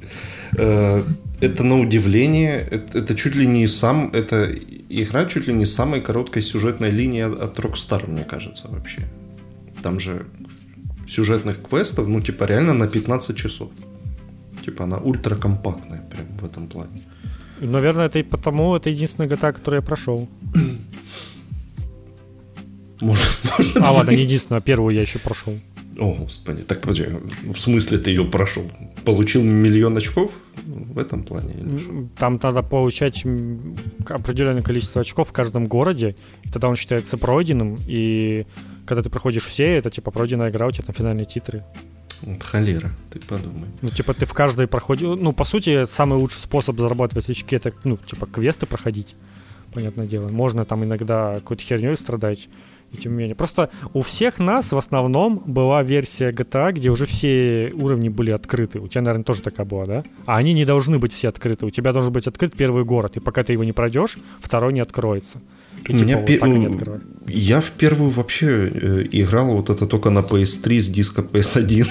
Э, это на удивление, это, это чуть ли не сам, это игра чуть ли не самой короткой сюжетной линии от Rockstar, мне кажется, вообще. Там же сюжетных квестов, ну, типа, реально на 15 часов. Типа, она ультракомпактная прям в этом плане. Наверное, это и потому, это единственная GTA, которую я прошел. Может, может А, ладно, не единственная, первую я еще прошел. О, господи, так подожди, в смысле ты ее прошел? Получил миллион очков в этом плане? Там надо получать определенное количество очков в каждом городе, и тогда он считается пройденным, и когда ты проходишь все, это типа пройденная игра, у тебя там финальные титры. Вот холера, ты подумай. Ну, типа, ты в каждой проходи... Ну, по сути, самый лучший способ зарабатывать очки это, ну, типа, квесты проходить. Понятное дело. Можно там иногда какой-то херней страдать. И тем не менее. Просто у всех нас в основном была версия GTA, где уже все уровни были открыты. У тебя, наверное, тоже такая была, да? А они не должны быть все открыты. У тебя должен быть открыт первый город. И пока ты его не пройдешь, второй не откроется. И, типа, меня вот пе- не Я в первую вообще э, играл вот это только на PS3 с диска PS1.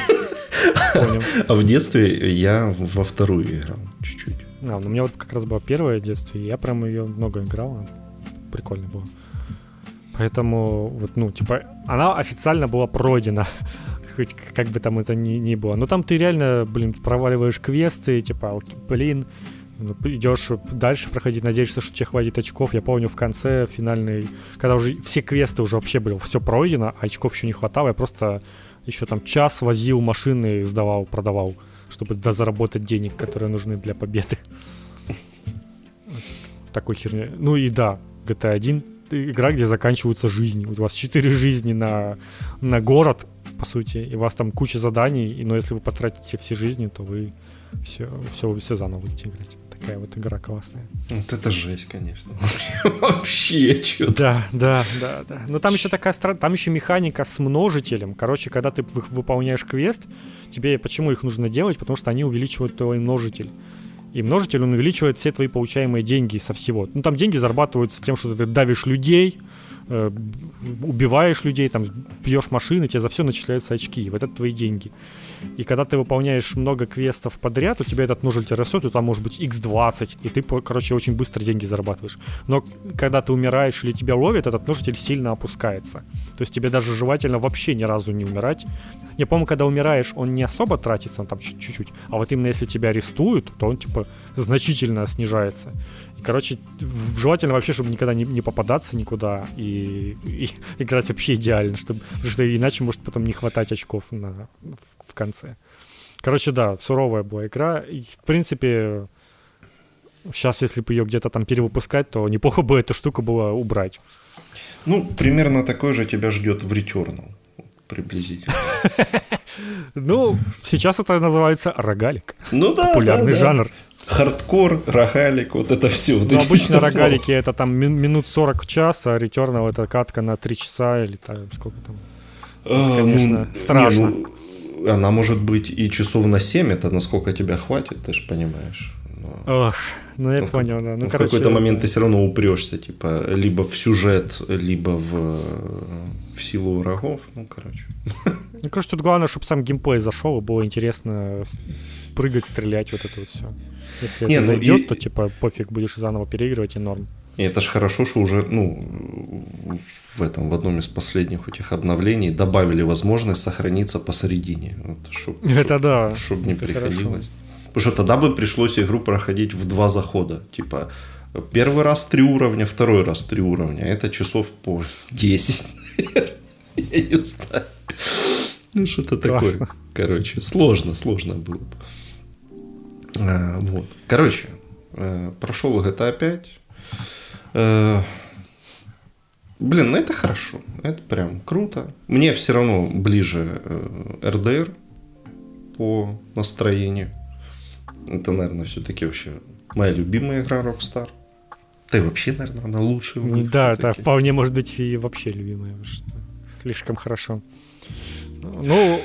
Понял. А в детстве я во вторую играл чуть-чуть. А, ну у меня вот как раз было первое детство, и я прям ее много играл. Прикольно было. Поэтому, вот, ну, типа, она официально была пройдена. Хоть как бы там это ни, ни было. Но там ты реально, блин, проваливаешь квесты, типа, блин, ну, идешь дальше проходить, надеешься, что тебе хватит очков. Я помню в конце финальной, когда уже все квесты уже вообще были, все пройдено, а очков еще не хватало, я просто еще там час возил машины, сдавал, продавал, чтобы заработать денег, которые нужны для победы. Такой херня. Ну и да, GTA 1 игра, где заканчиваются жизни. У вас 4 жизни на, на город, по сути, и у вас там куча заданий, но если вы потратите все жизни, то вы все, все, все заново будете играть такая вот игра классная. Вот это жесть, конечно. Вообще что Да, да, да, да. Но там еще такая страна, там еще механика с множителем. Короче, когда ты выполняешь квест, тебе почему их нужно делать? Потому что они увеличивают твой множитель. И множитель, он увеличивает все твои получаемые деньги со всего. Ну, там деньги зарабатываются тем, что ты давишь людей, э, убиваешь людей, там, бьешь машины, тебе за все начисляются очки. Вот это твои деньги. И когда ты выполняешь много квестов подряд, у тебя этот множитель растет, и там может быть x20, и ты, короче, очень быстро деньги зарабатываешь. Но когда ты умираешь или тебя ловят, этот множитель сильно опускается. То есть тебе даже желательно вообще ни разу не умирать. Я помню, когда умираешь, он не особо тратится, он там чуть-чуть. А вот именно если тебя арестуют, то он типа значительно снижается. Короче, желательно вообще, чтобы никогда не, не попадаться никуда и, и играть вообще идеально, чтобы, потому что иначе может потом не хватать очков на, в, в конце. Короче, да, суровая была игра. И, в принципе, сейчас, если бы ее где-то там перевыпускать, то неплохо бы эту штуку было убрать. Ну, примерно такое же тебя ждет в Returnal. Приблизительно. Ну, сейчас это называется рогалик. Ну да. Популярный жанр хардкор, рогалик, вот это все. Вот ну, обычно рогалики это там минут 40 в час, а Returnal это катка на 3 часа или там, сколько там. А, это, конечно, ну, страшно. Не, ну, она может быть и часов на 7, это насколько тебя хватит, ты же понимаешь. Но... Ох, ну я ну, понял, да. Ну, в короче... какой-то момент ты все равно упрешься, типа, либо в сюжет, либо в, в силу врагов. Ну, короче. Мне кажется, тут главное, чтобы сам геймплей зашел, и было интересно прыгать, стрелять, вот это вот все. Если Не, это ну зайдет, и... то типа пофиг, будешь заново переигрывать и норм. И это ж хорошо, что уже, ну, в этом, в одном из последних этих обновлений добавили возможность сохраниться посередине. Вот, чтоб, это чтоб, да. Чтобы не это приходилось. Хорошо. Потому что тогда бы пришлось игру проходить в два захода. Типа, первый раз три уровня, второй раз три уровня. Это часов по 10. Я не знаю. Ну, что-то такое. Короче, сложно, сложно было бы. А, вот. Короче, э, прошел GTA 5. Э, блин, ну это хорошо. Это прям круто. Мне все равно ближе э, по настроению. Это, наверное, все-таки вообще моя любимая игра Rockstar. И вообще, наверное, она лучшая. Да, это вполне может быть и вообще любимая. Слишком хорошо. Ну,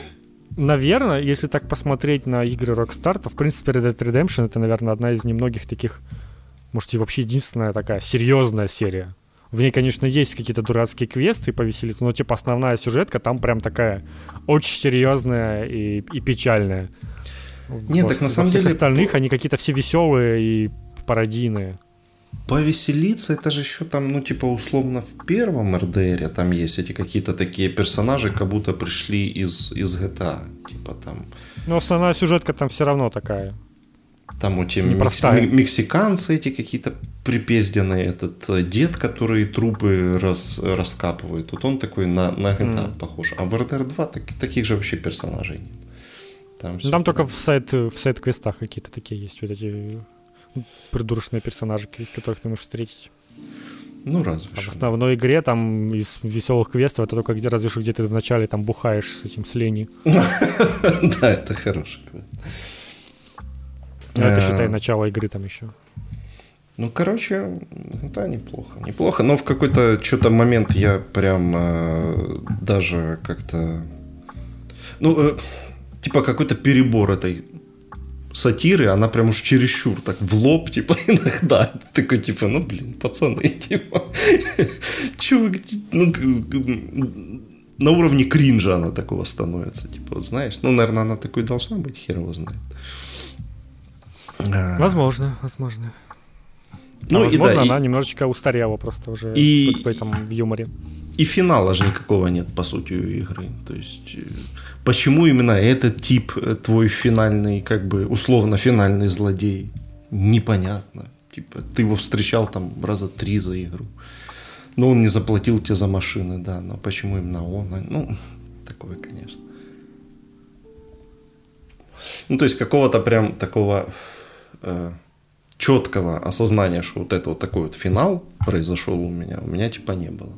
наверное, если так посмотреть на игры Rockstar, то, в принципе, Red Dead Redemption это, наверное, одна из немногих таких, может, и вообще единственная такая серьезная серия. В ней, конечно, есть какие-то дурацкие квесты повеселиться, но, типа, основная сюжетка там прям такая очень серьезная и, и печальная. Нет, так на самом деле... остальных они какие-то все веселые и пародийные повеселиться, это же еще там, ну, типа, условно, в первом РДРе там есть эти какие-то такие персонажи, как будто пришли из, из GTA, типа там... Ну, основная сюжетка там все равно такая. Там у тебя мекси- мексиканцы эти какие-то припезденные, этот э, дед, который трупы раз, раскапывает. Вот он такой на, на GTA mm. похож. А в RDR 2 так, таких же вообще персонажей нет. Там, ну, там только в сайт, в сайт-квестах какие-то такие есть, вот эти придурочные персонажи, которых ты можешь встретить. Ну, разве а в основной игре там из веселых квестов это только где разве что где ты вначале там бухаешь с этим с Лени. Да, это хороший квест. Ну, это считай начало игры там еще. Ну, короче, да, неплохо. Неплохо, но в какой-то что-то момент я прям э, даже как-то... Ну, э, типа какой-то перебор этой сатиры, она прям уж чересчур так в лоб, типа, иногда. Такой, типа, ну, блин, пацаны, типа, чё ну, на уровне кринжа она такого становится, типа, вот, знаешь, ну, наверное, она такой должна быть, хер его знает. А. Возможно, возможно. Ну, а возможно, и, да, она и... немножечко устарела просто уже и... в, в этом в юморе. И финала же никакого нет, по сути, у игры. То есть, э, почему именно этот тип э, твой финальный, как бы, условно финальный злодей, непонятно. Типа, ты его встречал там раза три за игру. Но он не заплатил тебе за машины, да, но почему именно он? Ну, такое, конечно. Ну, то есть, какого-то прям такого... Э, четкого осознания, что вот это вот такой вот финал произошел у меня, у меня типа не было.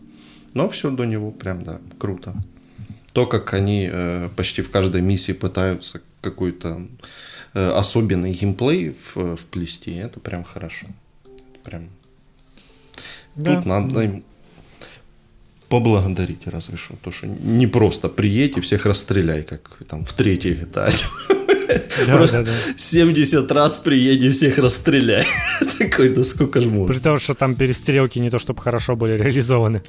Но все до него прям, да, круто. То, как они э, почти в каждой миссии пытаются какой-то э, особенный геймплей в, вплести, это прям хорошо. Прям. Да. Тут надо им поблагодарить разве что. То, что не просто приедь и всех расстреляй, как там в третьей GTA. Да, да, да. 70 раз приедем, всех расстреляй. Такой, да сколько ж можно. При том, что там перестрелки не то чтобы хорошо были реализованы.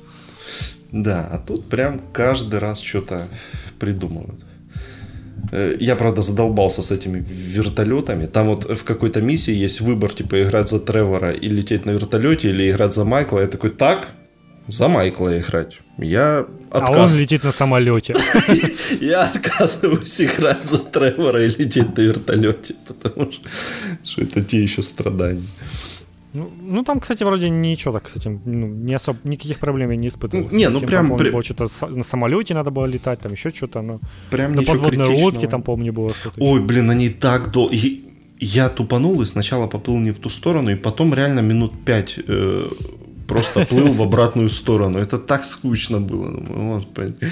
Да, а тут прям каждый раз что-то придумывают. Э, я, правда, задолбался с этими вертолетами. Там вот в какой-то миссии есть выбор, типа, играть за Тревора и лететь на вертолете, или играть за Майкла. Я такой, так, за Майкла играть. Я отказываюсь. А он летит на самолете. Я отказываюсь играть за Тревора и лететь на вертолете, потому что это те еще страдания. Ну, ну, там, кстати, вроде ничего так с этим, ну, не особо, никаких проблем я не испытывал. Не, ну прям... Там, при... было что-то на самолете надо было летать, там еще что-то, но... Прям на подводной лодке там, помню, было что-то. Ой, блин, они так долго... Я тупанул и сначала поплыл не в ту сторону, и потом реально минут пять э, просто плыл в обратную сторону. Это так скучно было. Господи.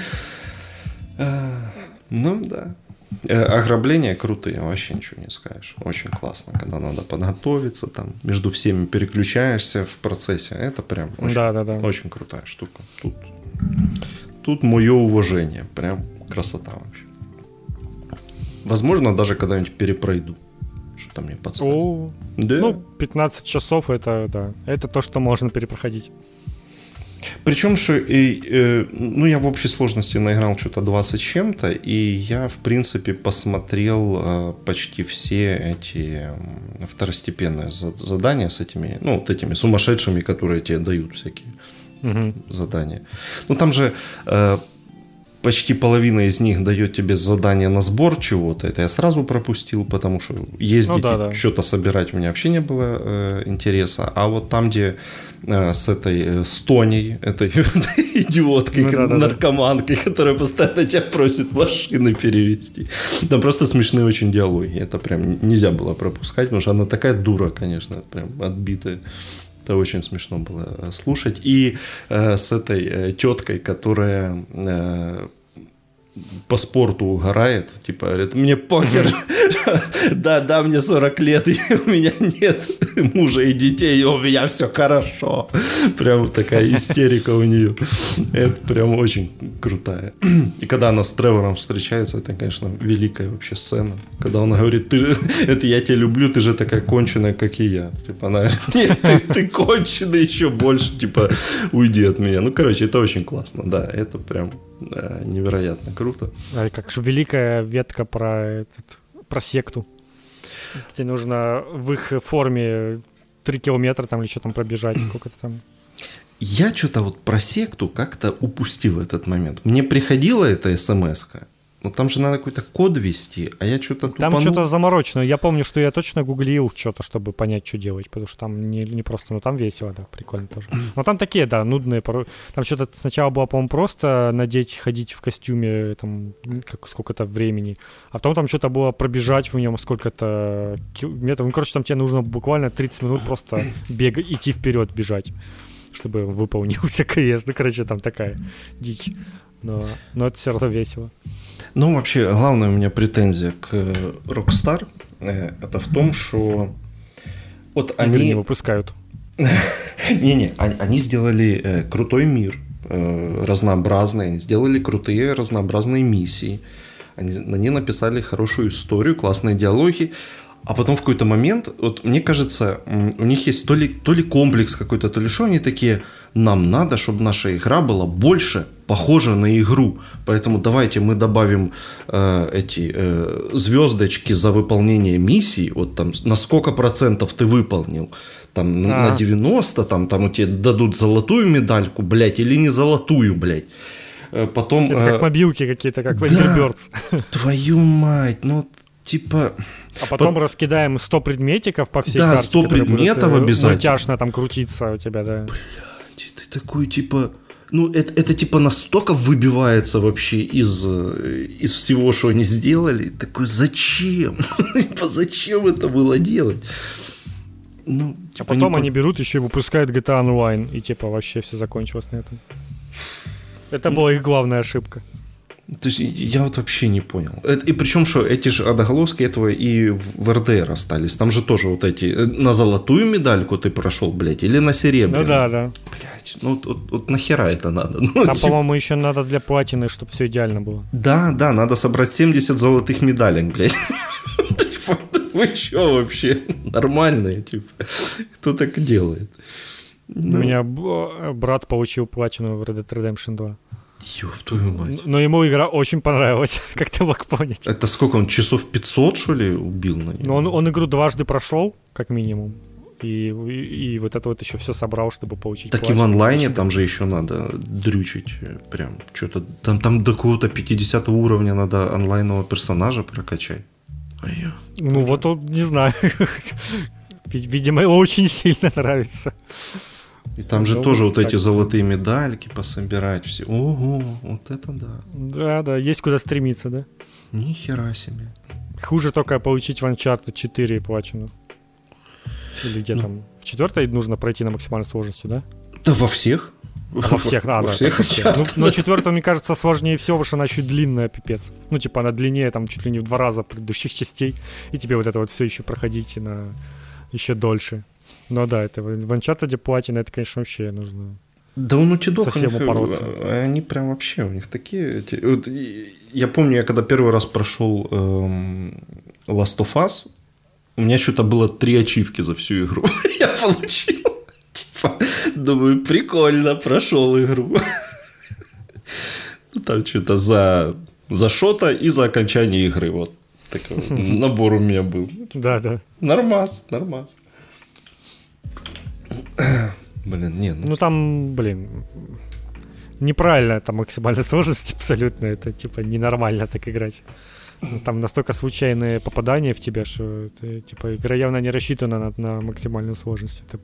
Ну, да. Э, ограбления крутые, вообще ничего не скажешь. Очень классно, когда надо подготовиться, там между всеми переключаешься в процессе. Это прям очень, да, да, да. очень крутая штука. Тут, тут мое уважение. Прям красота вообще. Возможно, даже когда-нибудь перепройду. Что-то мне подсказывает. Да? Ну, 15 часов это, да, это то, что можно перепроходить. Причем, что и, э, ну, я в общей сложности наиграл что-то 20 чем-то, и я, в принципе, посмотрел э, почти все эти второстепенные задания с этими, ну, вот этими сумасшедшими, которые тебе дают всякие угу. задания. Ну, там же э, почти половина из них дает тебе задание на сбор чего-то. Это я сразу пропустил, потому что ездить ну, да, да. что-то собирать у меня вообще не было э, интереса. А вот там, где э, с этой э, с Тоней, этой идиоткой, ну, да, да, наркоманкой, да. которая постоянно тебя просит машины перевести. Там просто смешные очень диалоги. Это прям нельзя было пропускать, потому что она такая дура, конечно, прям отбитая. Это очень смешно было э, слушать. И э, с этой э, теткой, которая э, по спорту угорает, типа, говорит, мне похер, да, да, мне 40 лет, и у меня нет мужа и детей, и у меня все хорошо. Прям такая истерика у нее. Это прям очень крутая. И когда она с Тревором встречается, это, конечно, великая вообще сцена. Когда он говорит, ты же, это я тебя люблю, ты же такая конченая, как и я. Типа она говорит, нет, ты, ты конченый еще больше, типа, уйди от меня. Ну, короче, это очень классно, да, это прям да, невероятно круто. А как же великая ветка про этот, про секту. Где нужно в их форме 3 километра там или что там пробежать, сколько-то там. Я что-то вот про секту как-то упустил этот момент. Мне приходила эта смс ну там же надо какой-то код ввести, а я что-то тупанул. Там что-то заморочено. Я помню, что я точно гуглил что-то, чтобы понять, что делать, потому что там не, не просто, ну там весело, да, прикольно тоже. Но там такие, да, нудные. Там что-то сначала было, по-моему, просто надеть, ходить в костюме, там, как, сколько-то времени, а потом там что-то было пробежать в нем сколько-то метров. Ну, короче, там тебе нужно буквально 30 минут просто бегать, идти вперед, бежать чтобы выполнился квест. Ну, короче, там такая дичь. Но, но это все равно весело. Ну, вообще, главная у меня претензия к э, Rockstar э, это в том, что вот они... не выпускают. Не-не, они сделали э, крутой мир, разнообразный, они сделали крутые разнообразные миссии, они, они написали хорошую историю, классные диалоги, а потом в какой-то момент, вот мне кажется, у них есть то ли, то ли комплекс какой-то, то ли что, они такие, нам надо, чтобы наша игра была больше похожа на игру. Поэтому давайте мы добавим э, эти э, звездочки за выполнение миссий. Вот там на сколько процентов ты выполнил. Там а. на 90, там, там у тебя дадут золотую медальку, блядь, или не золотую, блядь. Э, потом, Это как э, мобилки какие-то, как в Angry Birds. Твою мать, ну типа... А потом По... раскидаем 100 предметиков по всей да, карте. Да, 100 предметов будут, обязательно. Мультяшно там крутиться у тебя, да. Блядь, ты такой типа ну, это, это типа настолько выбивается вообще из, из всего, что они сделали. Такой, зачем? типа, зачем это было делать? Ну, а типа, а потом не... они берут еще и выпускают GTA Online, и типа вообще все закончилось на этом. Это была их главная ошибка. То есть я вот вообще не понял. И причем, что эти же отголоски этого и в РДР остались. Там же тоже вот эти... Э, на золотую медальку ты прошел, блядь, или на серебряную? Ну да, да. Блядь, ну вот, вот, вот нахера это надо? Ну, Там, типа... по-моему, еще надо для платины, чтобы все идеально было. Да, да, надо собрать 70 золотых медалек, блядь. Типа, вы что вообще? Нормальные, типа. Кто так делает? У меня брат получил платину в Red Dead Redemption 2. Ёб твою мать. Но ему игра очень понравилась, как ты мог понять. Это сколько он, часов 500, что ли, убил на нее? Ну, он, он игру дважды прошел, как минимум. И, и, и вот это вот еще все собрал, чтобы получить Так платину. и в онлайне там же еще надо дрючить прям что-то. Там, там до какого-то 50 уровня надо онлайнового персонажа прокачать. А я... Ну вот он, не знаю. Видимо, его очень сильно нравится. И там же ну, тоже вот эти золотые медальки пособирать все. Ого, вот это да. Да, да, есть куда стремиться, да? Ни хера себе. Хуже только получить в Uncharted 4 плачину. Или где ну. там? В четвертой нужно пройти на максимальной сложности, да? Да во всех. А во всех, а, во да. Всех всех. Ну, но четвертая, мне кажется, сложнее всего, потому что она чуть длинная, пипец. Ну, типа, она длиннее, там, чуть ли не в два раза предыдущих частей. И тебе вот это вот все еще проходить на еще дольше. Ну да, это в Uncharted платина, это, конечно, вообще нужно да у Naughty Dog совсем упороться. Э, они прям вообще, у них такие... Эти, вот, я помню, я когда первый раз прошел эм, Last of Us, у меня что-то было три ачивки за всю игру. я получил. Типа, думаю, прикольно, прошел игру. Там что-то за, за шота и за окончание игры. Вот такой набор у меня был. Да, да. Нормас, нормас. Блин, не, ну... Ну там, блин, неправильно там максимальная сложность абсолютно. Это типа ненормально так играть. Там настолько случайные попадания в тебя, что это, типа игра явно не рассчитана на, на максимальную сложность. Это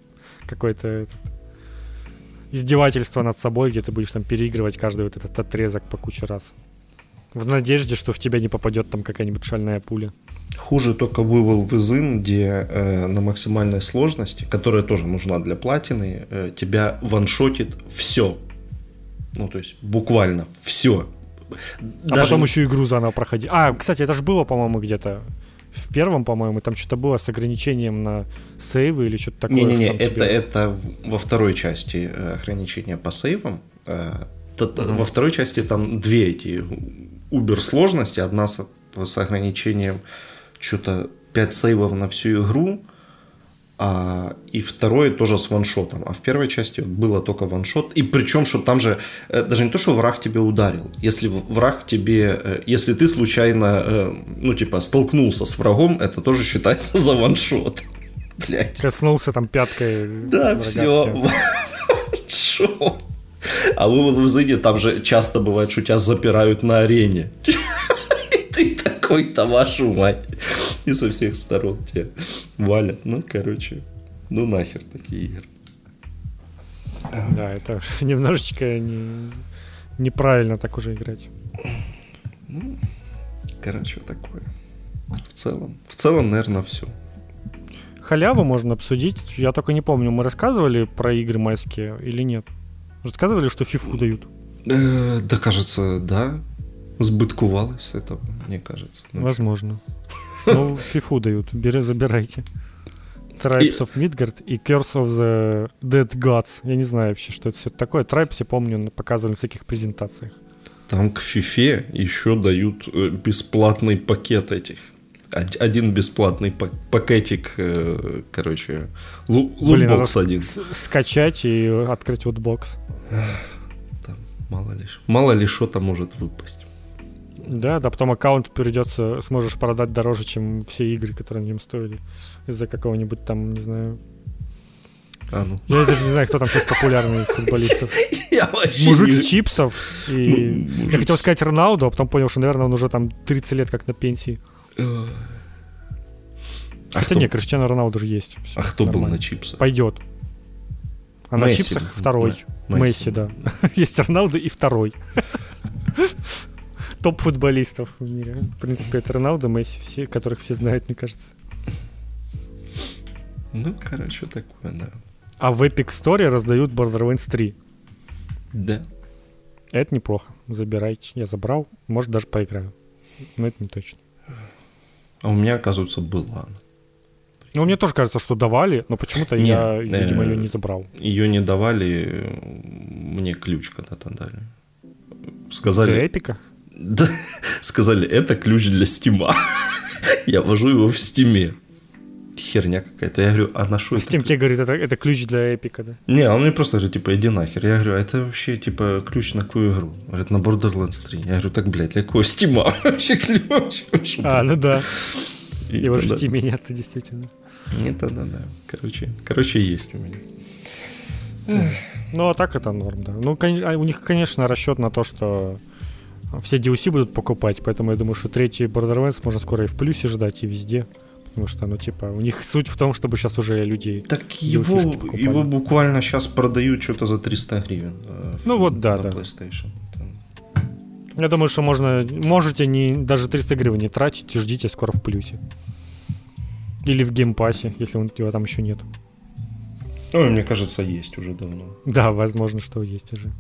какое-то этот, издевательство над собой, где ты будешь там переигрывать каждый вот этот отрезок по куче раз. В надежде, что в тебя не попадет там какая-нибудь шальная пуля. Хуже только вывел Within, где э, на максимальной сложности, которая тоже нужна для платины, э, тебя ваншотит все. Ну, то есть буквально все. А Даже... потом еще игру заново проходи. А, кстати, это же было, по-моему, где-то в первом, по-моему, там что-то было с ограничением на сейвы или что-то такое. Не-не-не, это, тебе... это во второй части э, ограничения по сейвам. Э, uh-huh. Во второй части там две эти убер сложности. Одна с, с ограничением что-то 5 сейвов на всю игру, а, и второе тоже с ваншотом. А в первой части было только ваншот. И причем, что там же э, даже не то, что враг тебе ударил. Если враг тебе, э, если ты случайно, э, ну типа, столкнулся с врагом, это тоже считается за ваншот. Блять. Коснулся там пяткой. Да, все. Шо? А вы в Зыне там же часто бывает, что тебя запирают на арене. Ты такой-то вашу мать. И со всех сторон тебя валят. Ну, короче, ну нахер такие игры. Да, это немножечко не, неправильно так уже играть. Ну, короче, такое. В целом, в целом, наверное, все. Халяву можно обсудить. Я только не помню, мы рассказывали про игры майские или нет? Рассказывали, что фифу дают? Э, да, кажется, да. Сбыткувалось с этого, мне кажется. Ну, Возможно. Ну, фифу дают, бери, забирайте. Tribes of Midgard и Curse of the Dead Gods. Я не знаю вообще, что это все такое. Tribes, я помню, показывали в всяких презентациях. Там к фифе еще дают э, бесплатный пакет этих. Один бесплатный пакетик, э, короче, лутбокс один. Скачать и открыть лутбокс. Там мало ли, мало ли что там может выпасть. Да, да, потом аккаунт придется, сможешь продать дороже, чем все игры, которые на нем стоили. Из-за какого-нибудь там, не знаю. А, ну. Я даже не знаю, кто там сейчас популярный из футболистов. Мужик не... с чипсов. И... Ну, я хотел сказать Роналду, а потом понял, что, наверное, он уже там 30 лет как на пенсии. А Хотя кто... нет, Криштиану Роналду же есть. Все, а кто нормально. был на чипсах? Пойдет. А Месси. на чипсах второй. Месси, Месси да. есть Роналду и второй топ футболистов в мире. В принципе, это Роналдо, Месси, все, которых все знают, мне кажется. Ну, короче, такое, да. А в Epic Store раздают Borderlands 3. Да. Это неплохо. Забирайте. Я забрал. Может, даже поиграю. Но это не точно. А у меня, оказывается, была. Ну, мне тоже кажется, что давали, но почему-то не, я, видимо, ее не забрал. Ее не давали, мне ключ когда-то дали. Сказали... Для эпика? Да, сказали, это ключ для стима. я ввожу его в стиме. Херня какая-то. Я говорю, а на что это... Steam тебе говорит, это, это ключ для эпика, да? Не, он мне просто говорит, типа, иди нахер. Я говорю, а это вообще, типа, ключ на какую игру? Говорит, на Borderlands 3. Я говорю, так, блядь, для какого стима вообще ключ? А, ну да. Его же в стиме нет, действительно. Нет, да, да, да. Короче, короче, есть у меня. Ну, а так это норм, да. Ну, а у них, конечно, расчет на то, что все DLC будут покупать, поэтому я думаю, что третий Borderlands можно скоро и в плюсе ждать, и везде. Потому что, ну, типа, у них суть в том, чтобы сейчас уже люди... Так его, его буквально сейчас продают что-то за 300 гривен. Э, ну вот, да, да. PlayStation. Я думаю, что можно, можете не, даже 300 гривен не тратить, ждите скоро в плюсе. Или в Game Pass е, если он, его там еще нет. Ну, мне кажется, есть уже давно. Да, возможно, что есть уже.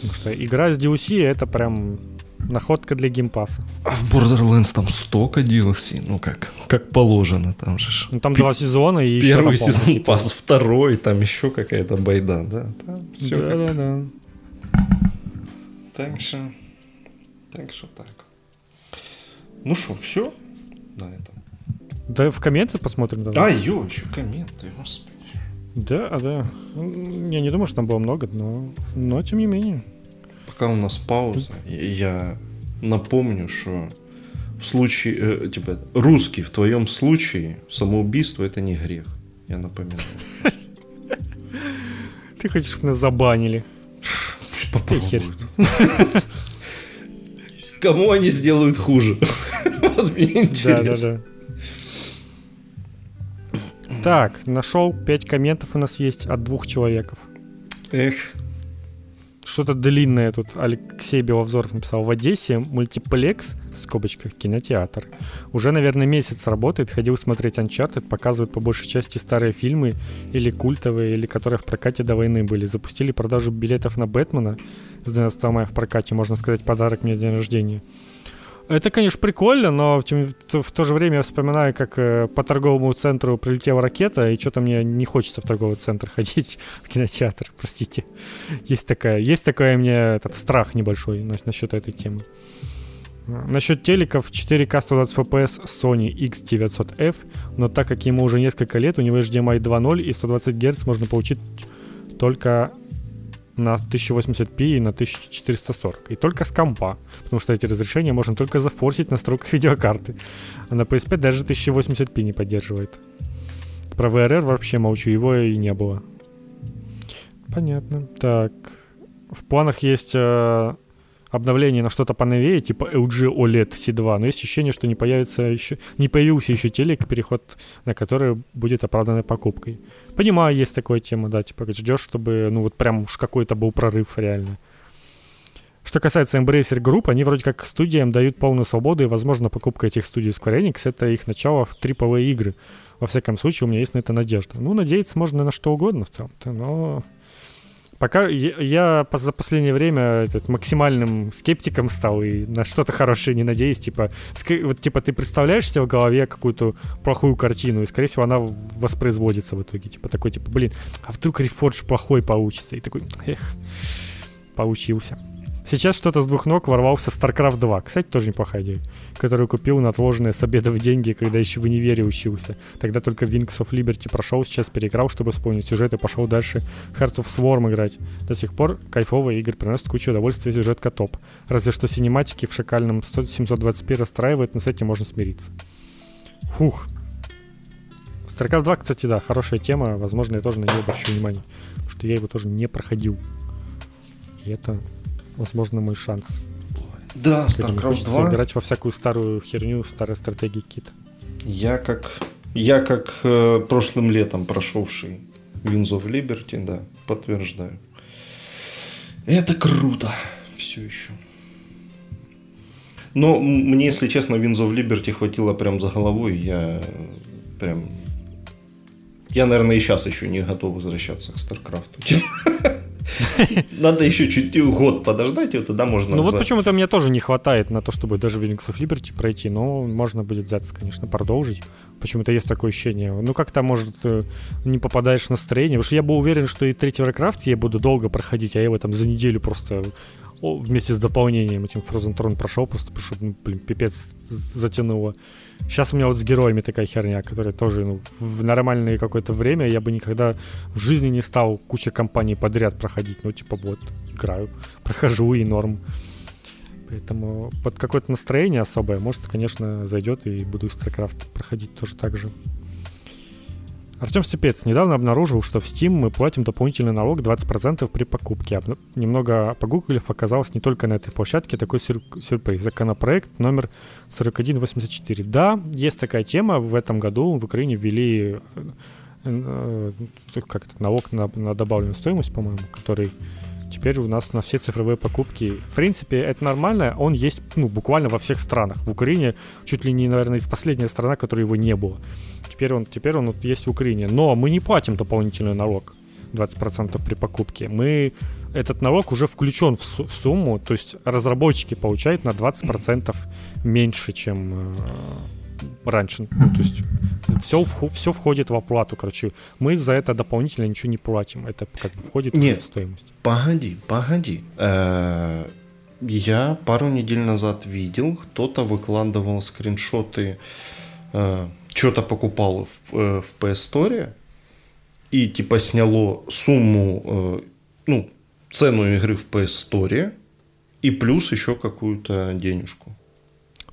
Потому что игра с DLC это прям находка для Game Pass а. А в Borderlands там столько DLC, ну как, как положено там же. Ну там два сезона и Первый еще season типа. pass, второй, там еще какая-то байда, да? Там все да, как... да, да. Так что, так что так. Ну что, все на этом? Да в комменты посмотрим давай. А, ё, еще комменты, господи. Да, да. Я не думаю, что там было много, но, но тем не менее. Пока у нас пауза, я напомню, что в случае, э, типа, русский в твоем случае самоубийство это не грех. Я напоминаю. Ты хочешь, чтобы нас забанили? Попробуют. Кому они сделают хуже? Вот мне интересно. Да, да, да. Так, нашел 5 комментов у нас есть от двух человеков. Эх. Что-то длинное тут Алексей Беловзоров написал. В Одессе мультиплекс, в скобочках, кинотеатр. Уже, наверное, месяц работает. Ходил смотреть Uncharted. Показывают по большей части старые фильмы или культовые, или которые в прокате до войны были. Запустили продажу билетов на Бэтмена с 12 мая в прокате. Можно сказать, подарок мне день рождения. Это, конечно, прикольно, но в, в то же время я вспоминаю, как э, по торговому центру прилетела ракета, и что-то мне не хочется в торговый центр ходить, в кинотеатр, простите. Есть такая, есть такой у меня этот страх небольшой насчет этой темы. Насчет телеков 4К 120 FPS Sony X900F, но так как ему уже несколько лет, у него HDMI 2.0 и 120 Гц можно получить только на 1080p и на 1440. И только с компа, потому что эти разрешения можно только зафорсить на настройках видеокарты. А на PS5 даже 1080p не поддерживает. Про VRR вообще молчу, его и не было. Понятно. Так. В планах есть э, обновление на что-то поновее, типа LG OLED C2, но есть ощущение, что не появится еще, не появился еще телек, переход на который будет оправданной покупкой. Понимаю, есть такая тема, да, типа ждешь, чтобы, ну вот прям уж какой-то был прорыв реально. Что касается Embracer Group, они вроде как студиям дают полную свободу, и, возможно, покупка этих студий Square Enix — это их начало в AAA игры. Во всяком случае, у меня есть на это надежда. Ну, надеяться можно на что угодно в целом-то, но Пока я, я за последнее время этот, максимальным скептиком стал и на что-то хорошее не надеюсь. Типа, вот, типа ты представляешь себе в голове какую-то плохую картину, и, скорее всего, она воспроизводится в итоге. Типа такой, типа, блин, а вдруг Reforge плохой получится? И такой, эх, получился. Сейчас что-то с двух ног ворвался в StarCraft 2. Кстати, тоже неплохая идея. Которую купил на отложенные с обедов деньги, когда еще в универе учился. Тогда только Wings of Liberty прошел, сейчас переиграл, чтобы вспомнить сюжет и пошел дальше Hearts of Swarm играть. До сих пор кайфовые игры приносят кучу удовольствия, сюжетка топ. Разве что синематики в шикальном 720p расстраивают, но с этим можно смириться. Фух. StarCraft 2, кстати, да, хорошая тема. Возможно, я тоже на нее обращу внимание. Потому что я его тоже не проходил. И это возможно, мой шанс. Да, StarCraft 2. Играть во всякую старую херню, старые стратегии какие-то. Я как, я как э, прошлым летом прошедший Wings of Liberty, да, подтверждаю. Это круто. Все еще. Но мне, если честно, Wings of Liberty хватило прям за головой. Я прям я, наверное, и сейчас еще не готов возвращаться к StarCraft. Надо еще чуть год подождать, и тогда можно... Ну вот почему-то мне тоже не хватает на то, чтобы даже Wings of Liberty пройти, но можно будет взяться, конечно, продолжить. Почему-то есть такое ощущение. Ну как-то, может, э, не попадаешь в настроение. Потому что я был уверен, что и третий Warcraft я буду долго проходить, а я его там за неделю просто вместе с дополнением этим Frozen Throne прошел, просто потому что, ну, блин, пипец затянуло. Сейчас у меня вот с героями такая херня, которая тоже ну, в нормальное какое-то время я бы никогда в жизни не стал куча компаний подряд проходить. Ну, типа, вот, играю, прохожу и норм. Поэтому под какое-то настроение особое, может, конечно, зайдет и буду StarCraft проходить тоже так же. Артем Степец недавно обнаружил, что в Steam мы платим дополнительный налог 20% при покупке. Немного погуглив, оказалось не только на этой площадке такой сюр- сюрприз. Законопроект номер 4184. Да, есть такая тема. В этом году в Украине ввели э, э, как это, налог на, на добавленную стоимость, по-моему, который теперь у нас на все цифровые покупки. В принципе, это нормально. Он есть ну, буквально во всех странах. В Украине чуть ли не, наверное, из последняя страна, которой его не было. Теперь он, теперь он вот есть в Украине. Но мы не платим дополнительный налог 20% при покупке. Мы этот налог уже включен в, су- в сумму, то есть разработчики получают на 20% меньше, чем э, раньше. Ну, то есть все, все входит в оплату, короче. Мы за это дополнительно ничего не платим. Это как бы входит Нет, в стоимость. Погоди, погоди. Э-э- я пару недель назад видел, кто-то выкладывал скриншоты, э- что-то покупал в, э- в PS Store и типа сняло сумму, э- ну, цену игры в PS Store и плюс еще какую-то денежку.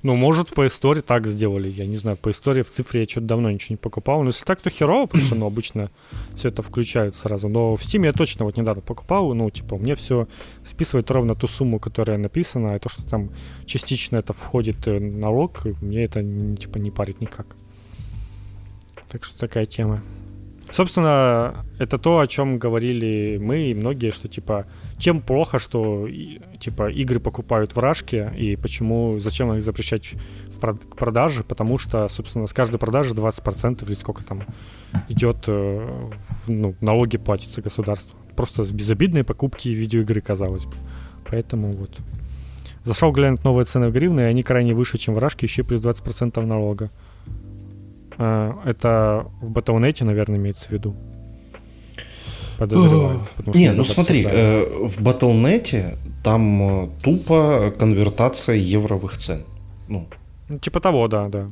Ну, может, в Play Store так сделали. Я не знаю, по истории в цифре я что-то давно ничего не покупал. Но если так, то херово, потому что, ну, обычно все это включают сразу. Но в Steam я точно вот недавно покупал. Ну, типа, мне все списывает ровно ту сумму, которая написана. И то, что там частично это входит э, налог, мне это, типа, не парит никак. Так что такая тема. Собственно, это то, о чем говорили мы и многие, что типа чем плохо, что типа игры покупают в и почему зачем их запрещать в продаже, потому что, собственно, с каждой продажи 20% или сколько там идет э, ну, налоги платятся государству. Просто безобидные покупки видеоигры, казалось бы. Поэтому вот. Зашел глянуть новые цены в гривны, и они крайне выше, чем в еще плюс 20% налога. А, это в Battle.net, наверное, имеется в виду. Подозреваю. Не, ну смотри, э, в Battle.net там э, тупо конвертация евровых цен. Ну. ну. Типа того, да, да.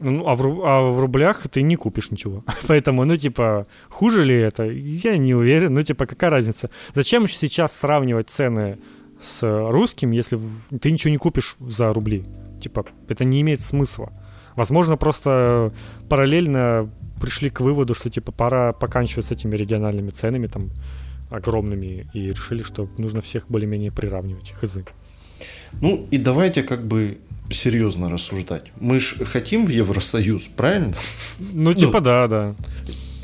Ну, а в, а в рублях ты не купишь ничего. Поэтому, ну, типа, хуже ли это? Я не уверен. Ну, типа, какая разница? Зачем сейчас сравнивать цены с русским, если ты ничего не купишь за рубли? Типа, это не имеет смысла. Возможно, просто параллельно пришли к выводу, что типа пора поканчивать с этими региональными ценами там огромными и решили, что нужно всех более-менее приравнивать. Хз. Ну и давайте как бы серьезно рассуждать. Мы же хотим в Евросоюз, правильно? Ну, типа, ну, да, да.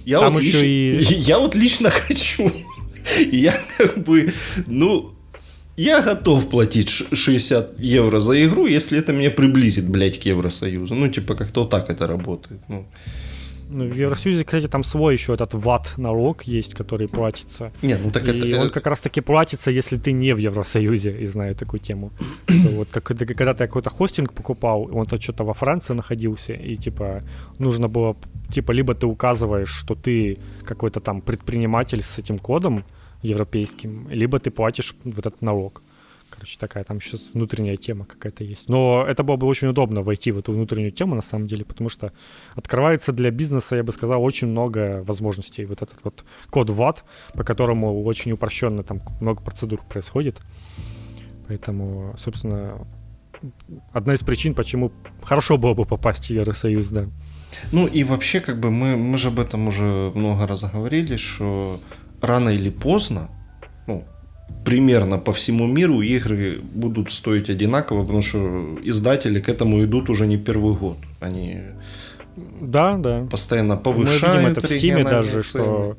Я Там вот еще лично, и... Я вот лично хочу. Я как бы, ну, я готов платить 60 евро за игру, если это меня приблизит, блядь, к Евросоюзу. Ну, типа, как-то вот так это работает. Ну. Ну, в Евросоюзе, кстати, там свой еще этот ват налог есть, который платится. Нет, ну так и это... он как раз-таки платится, если ты не в Евросоюзе, и знаю такую тему. Что вот как, когда ты какой-то хостинг покупал, он то что-то во Франции находился, и типа нужно было, типа, либо ты указываешь, что ты какой-то там предприниматель с этим кодом, европейским, либо ты платишь вот этот налог. Короче, такая там сейчас внутренняя тема какая-то есть. Но это было бы очень удобно войти в эту внутреннюю тему, на самом деле, потому что открывается для бизнеса, я бы сказал, очень много возможностей. Вот этот вот код ВАТ, по которому очень упрощенно там много процедур происходит. Поэтому, собственно, одна из причин, почему хорошо было бы попасть в Евросоюз, да. Ну и вообще, как бы мы, мы же об этом уже много раз говорили, что рано или поздно, ну, примерно по всему миру игры будут стоить одинаково, потому что издатели к этому идут уже не первый год. Они да, да. постоянно повышают. Мы видим это в Steam даже, цены. что,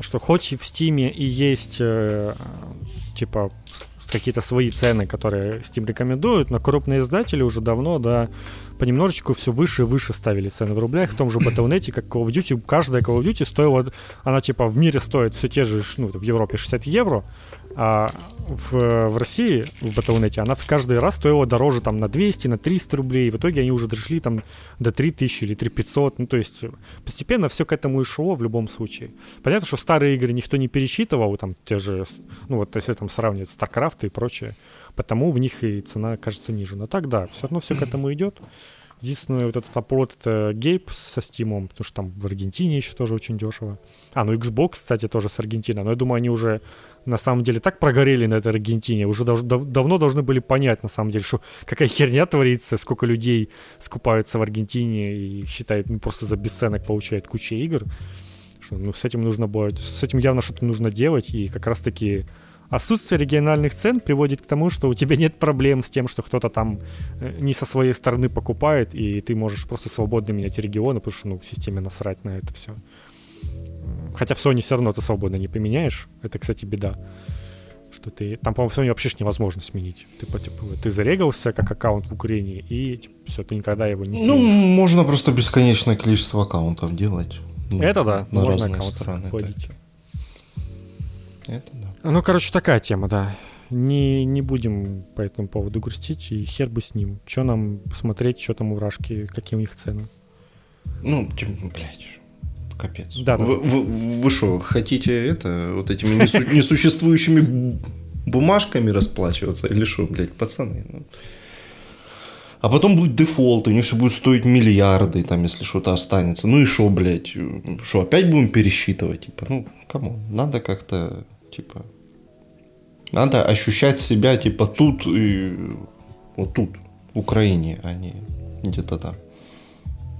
что хоть и в Steam и есть э, типа какие-то свои цены, которые Steam рекомендуют, но крупные издатели уже давно, да, понемножечку все выше и выше ставили цены в рублях. В том же Battle.net, как Call of Duty, каждая Call of Duty стоила, она типа в мире стоит все те же, ну, в Европе 60 евро, а в, в России, в Battle.net, она в каждый раз стоила дороже там на 200, на 300 рублей. В итоге они уже дошли там до 3000 или 3500. Ну, то есть постепенно все к этому и шло в любом случае. Понятно, что старые игры никто не пересчитывал, там те же, ну вот если там сравнивать StarCraft и прочее, потому в них и цена кажется ниже. Но так да, все равно все к этому идет. Единственное, вот этот оплот это Гейп со Steam, потому что там в Аргентине еще тоже очень дешево. А, ну Xbox, кстати, тоже с Аргентиной. Но я думаю, они уже на самом деле так прогорели на этой Аргентине, уже дав- дав- давно должны были понять, на самом деле, что какая херня творится, сколько людей скупаются в Аргентине и считают, ну, просто за бесценок получают кучу игр. Что, ну, с этим нужно будет, с этим явно что-то нужно делать, и как раз-таки отсутствие региональных цен приводит к тому, что у тебя нет проблем с тем, что кто-то там э, не со своей стороны покупает, и ты можешь просто свободно менять регионы, потому что, ну, системе насрать на это все. Хотя в Sony все равно ты свободно не поменяешь. Это, кстати, беда. Что ты... Там, по-моему, в Sony вообще невозможно сменить. Ты, типа, ты зарегался как аккаунт в Украине, и типа, все, ты никогда его не ну, сменишь. Ну, можно просто бесконечное количество аккаунтов делать. Ну, Это да, на можно аккаунт стороны, вводить. Это да. Ну, короче, такая тема, да. Не, не будем по этому поводу грустить, и хер бы с ним. Что нам посмотреть, что там у Рашки, какие у них цены? Ну, тем, блядь, Капец. Да, вы, вы, вы что, хотите это, вот этими несу, несуществующими бумажками расплачиваться? Или что, блядь, пацаны? Ну. А потом будет дефолт, и у них все будет стоить миллиарды, там, если что-то останется. Ну и что, блядь? Что, опять будем пересчитывать? Типа, ну, кому? Надо как-то, типа... Надо ощущать себя, типа, тут и вот тут, в Украине, а не где-то там.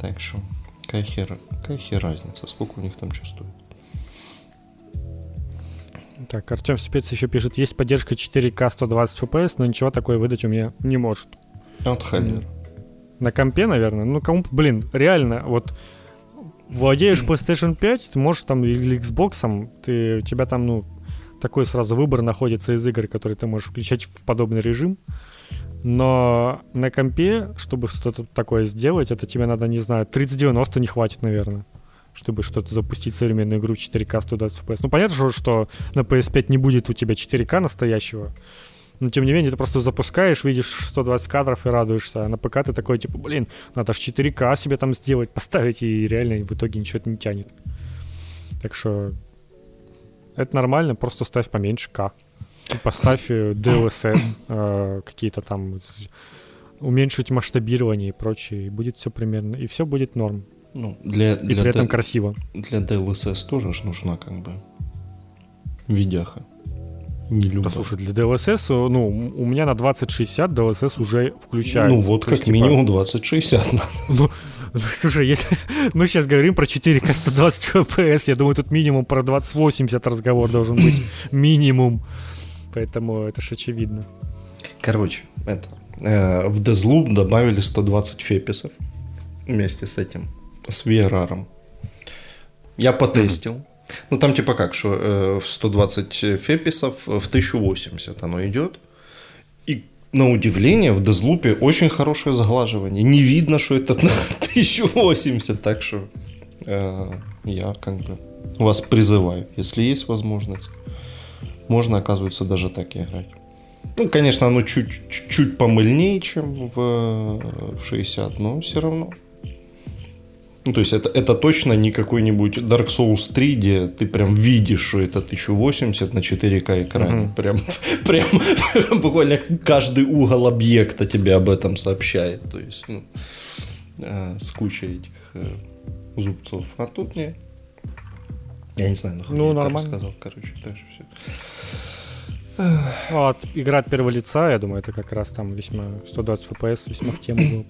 Так что... Какая хер, какая хер разница, сколько у них там стоит? Так, Артем Спец еще пишет, есть поддержка 4К 120 FPS, но ничего такое выдать у меня не может. Вот холер. На компе, наверное. Ну, кому, блин, реально, вот владеешь PlayStation 5, ты можешь там или Xbox, ты, у тебя там, ну, такой сразу выбор находится из игр, которые ты можешь включать в подобный режим. Но на компе, чтобы что-то такое сделать, это тебе надо, не знаю, 3090 не хватит, наверное чтобы что-то запустить современную игру 4К 120 FPS. Ну, понятно, что, что на PS5 не будет у тебя 4К настоящего, но тем не менее ты просто запускаешь, видишь 120 кадров и радуешься, а на ПК ты такой, типа, блин, надо же 4К себе там сделать, поставить, и реально в итоге ничего не тянет. Так что это нормально, просто ставь поменьше К. Поставь э, DLSS, э, какие-то там уменьшить масштабирование и прочее, и будет все примерно, и все будет норм. Ну, для, и для при этом D- красиво. Для DLSS тоже ж нужна как бы видяха. Не люблю. Да, слушай, для DLSS, э, ну, у меня на 2060 DLSS уже включается. Ну, вот как есть, типа минимум типа... 2060 надо. Ну, ну, слушай, если мы сейчас говорим про 4К 120 FPS, я думаю, тут минимум про 2080 разговор должен быть. Минимум поэтому это же очевидно. Короче, это, э, в Deathloop добавили 120 феписов вместе с этим, с VRR. Я потестил. Mm-hmm. Ну, там типа как, что э, 120 феписов в 1080 оно идет. И на удивление в Дезлупе очень хорошее заглаживание. Не видно, что это на 1080, так что э, я как бы вас призываю, если есть возможность, можно, оказывается, даже так играть. Ну, конечно, оно чуть-чуть помыльнее, чем в, в 60, но все равно. Ну, то есть это, это точно не какой-нибудь Dark Souls 3, где ты прям видишь, что это 1080 на 4К экране. Угу. Прям, прям, буквально каждый угол объекта тебе об этом сообщает. То есть, ну, э, с кучей этих э, зубцов. А тут не. Я не знаю, нахуй ну, я нормально. сказал, короче, так же все. Ну, игра от первого лица, я думаю, это как раз там весьма 120 FPS, весьма в тему было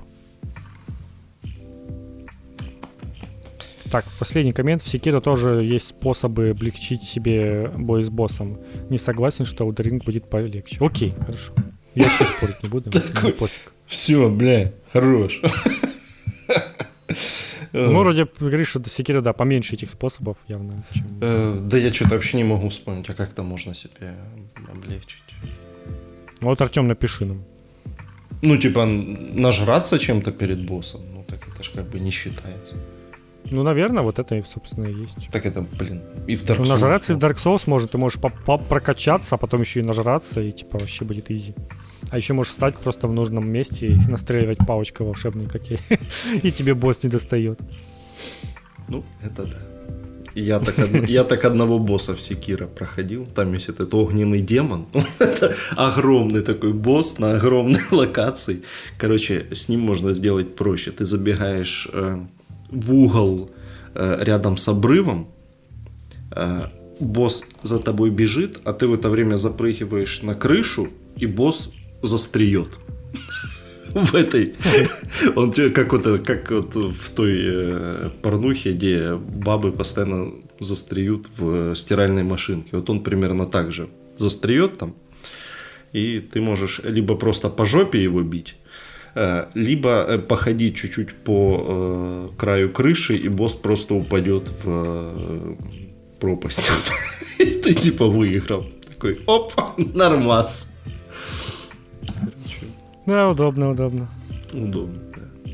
Так, последний коммент. В Секиро тоже есть способы облегчить себе бой с боссом. Не согласен, что Elden будет полегче. Окей, хорошо. Я сейчас спорить не буду. Такой. Все, бля, хорош. Ну, вроде говоришь, что до Секира, да, поменьше этих способов явно. Чем... Э, да я что-то вообще не могу вспомнить, а как-то можно себе облегчить. Вот, Артем, напиши нам. Ну, типа, нажраться чем-то перед боссом, ну, так это же как бы не считается. Ну, наверное, вот это, собственно, и есть. Так это, блин, и в Dark ну, Souls. Ну, нажраться и в Dark Souls может, ты можешь прокачаться, а потом еще и нажраться, и типа вообще будет изи. А еще можешь встать просто в нужном месте и настреливать палочкой волшебной, какие, и тебе босс не достает. Ну, это да. Я так, я так одного босса в Секира проходил. Там есть этот огненный демон. Это огромный такой босс на огромной локации. Короче, с ним можно сделать проще. Ты забегаешь э, в угол э, рядом с обрывом. Э, босс за тобой бежит, а ты в это время запрыгиваешь на крышу, и босс застреет в этой. Он как вот, как вот в той э, порнухе, где бабы постоянно застреют в стиральной машинке. Вот он примерно так же застреет там, и ты можешь либо просто по жопе его бить, э, либо э, походить чуть-чуть по краю крыши, и босс просто упадет в пропасть. И ты типа выиграл. Такой, оп, нормас. Да, удобно, удобно. Удобно, да.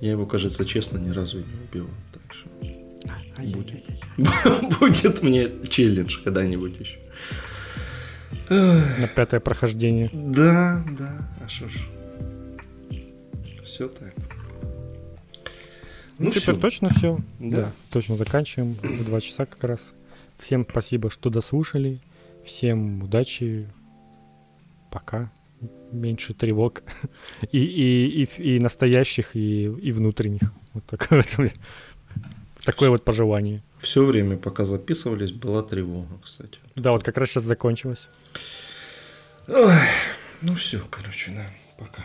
Я его, кажется, честно, ни разу не убил. Так что будет, будет мне челлендж когда-нибудь еще. На пятое прохождение. Да, да. А что ж. Все так. Ну, ну теперь все. точно все. Да. да, точно заканчиваем в два часа как раз. Всем спасибо, что дослушали. Всем удачи. Пока меньше тревог и, и, и, и настоящих, и, и внутренних. Вот такое, такое вот пожелание. Все время, пока записывались, была тревога, кстати. Да, вот как раз сейчас закончилось. Ой, ну все, короче, да, пока.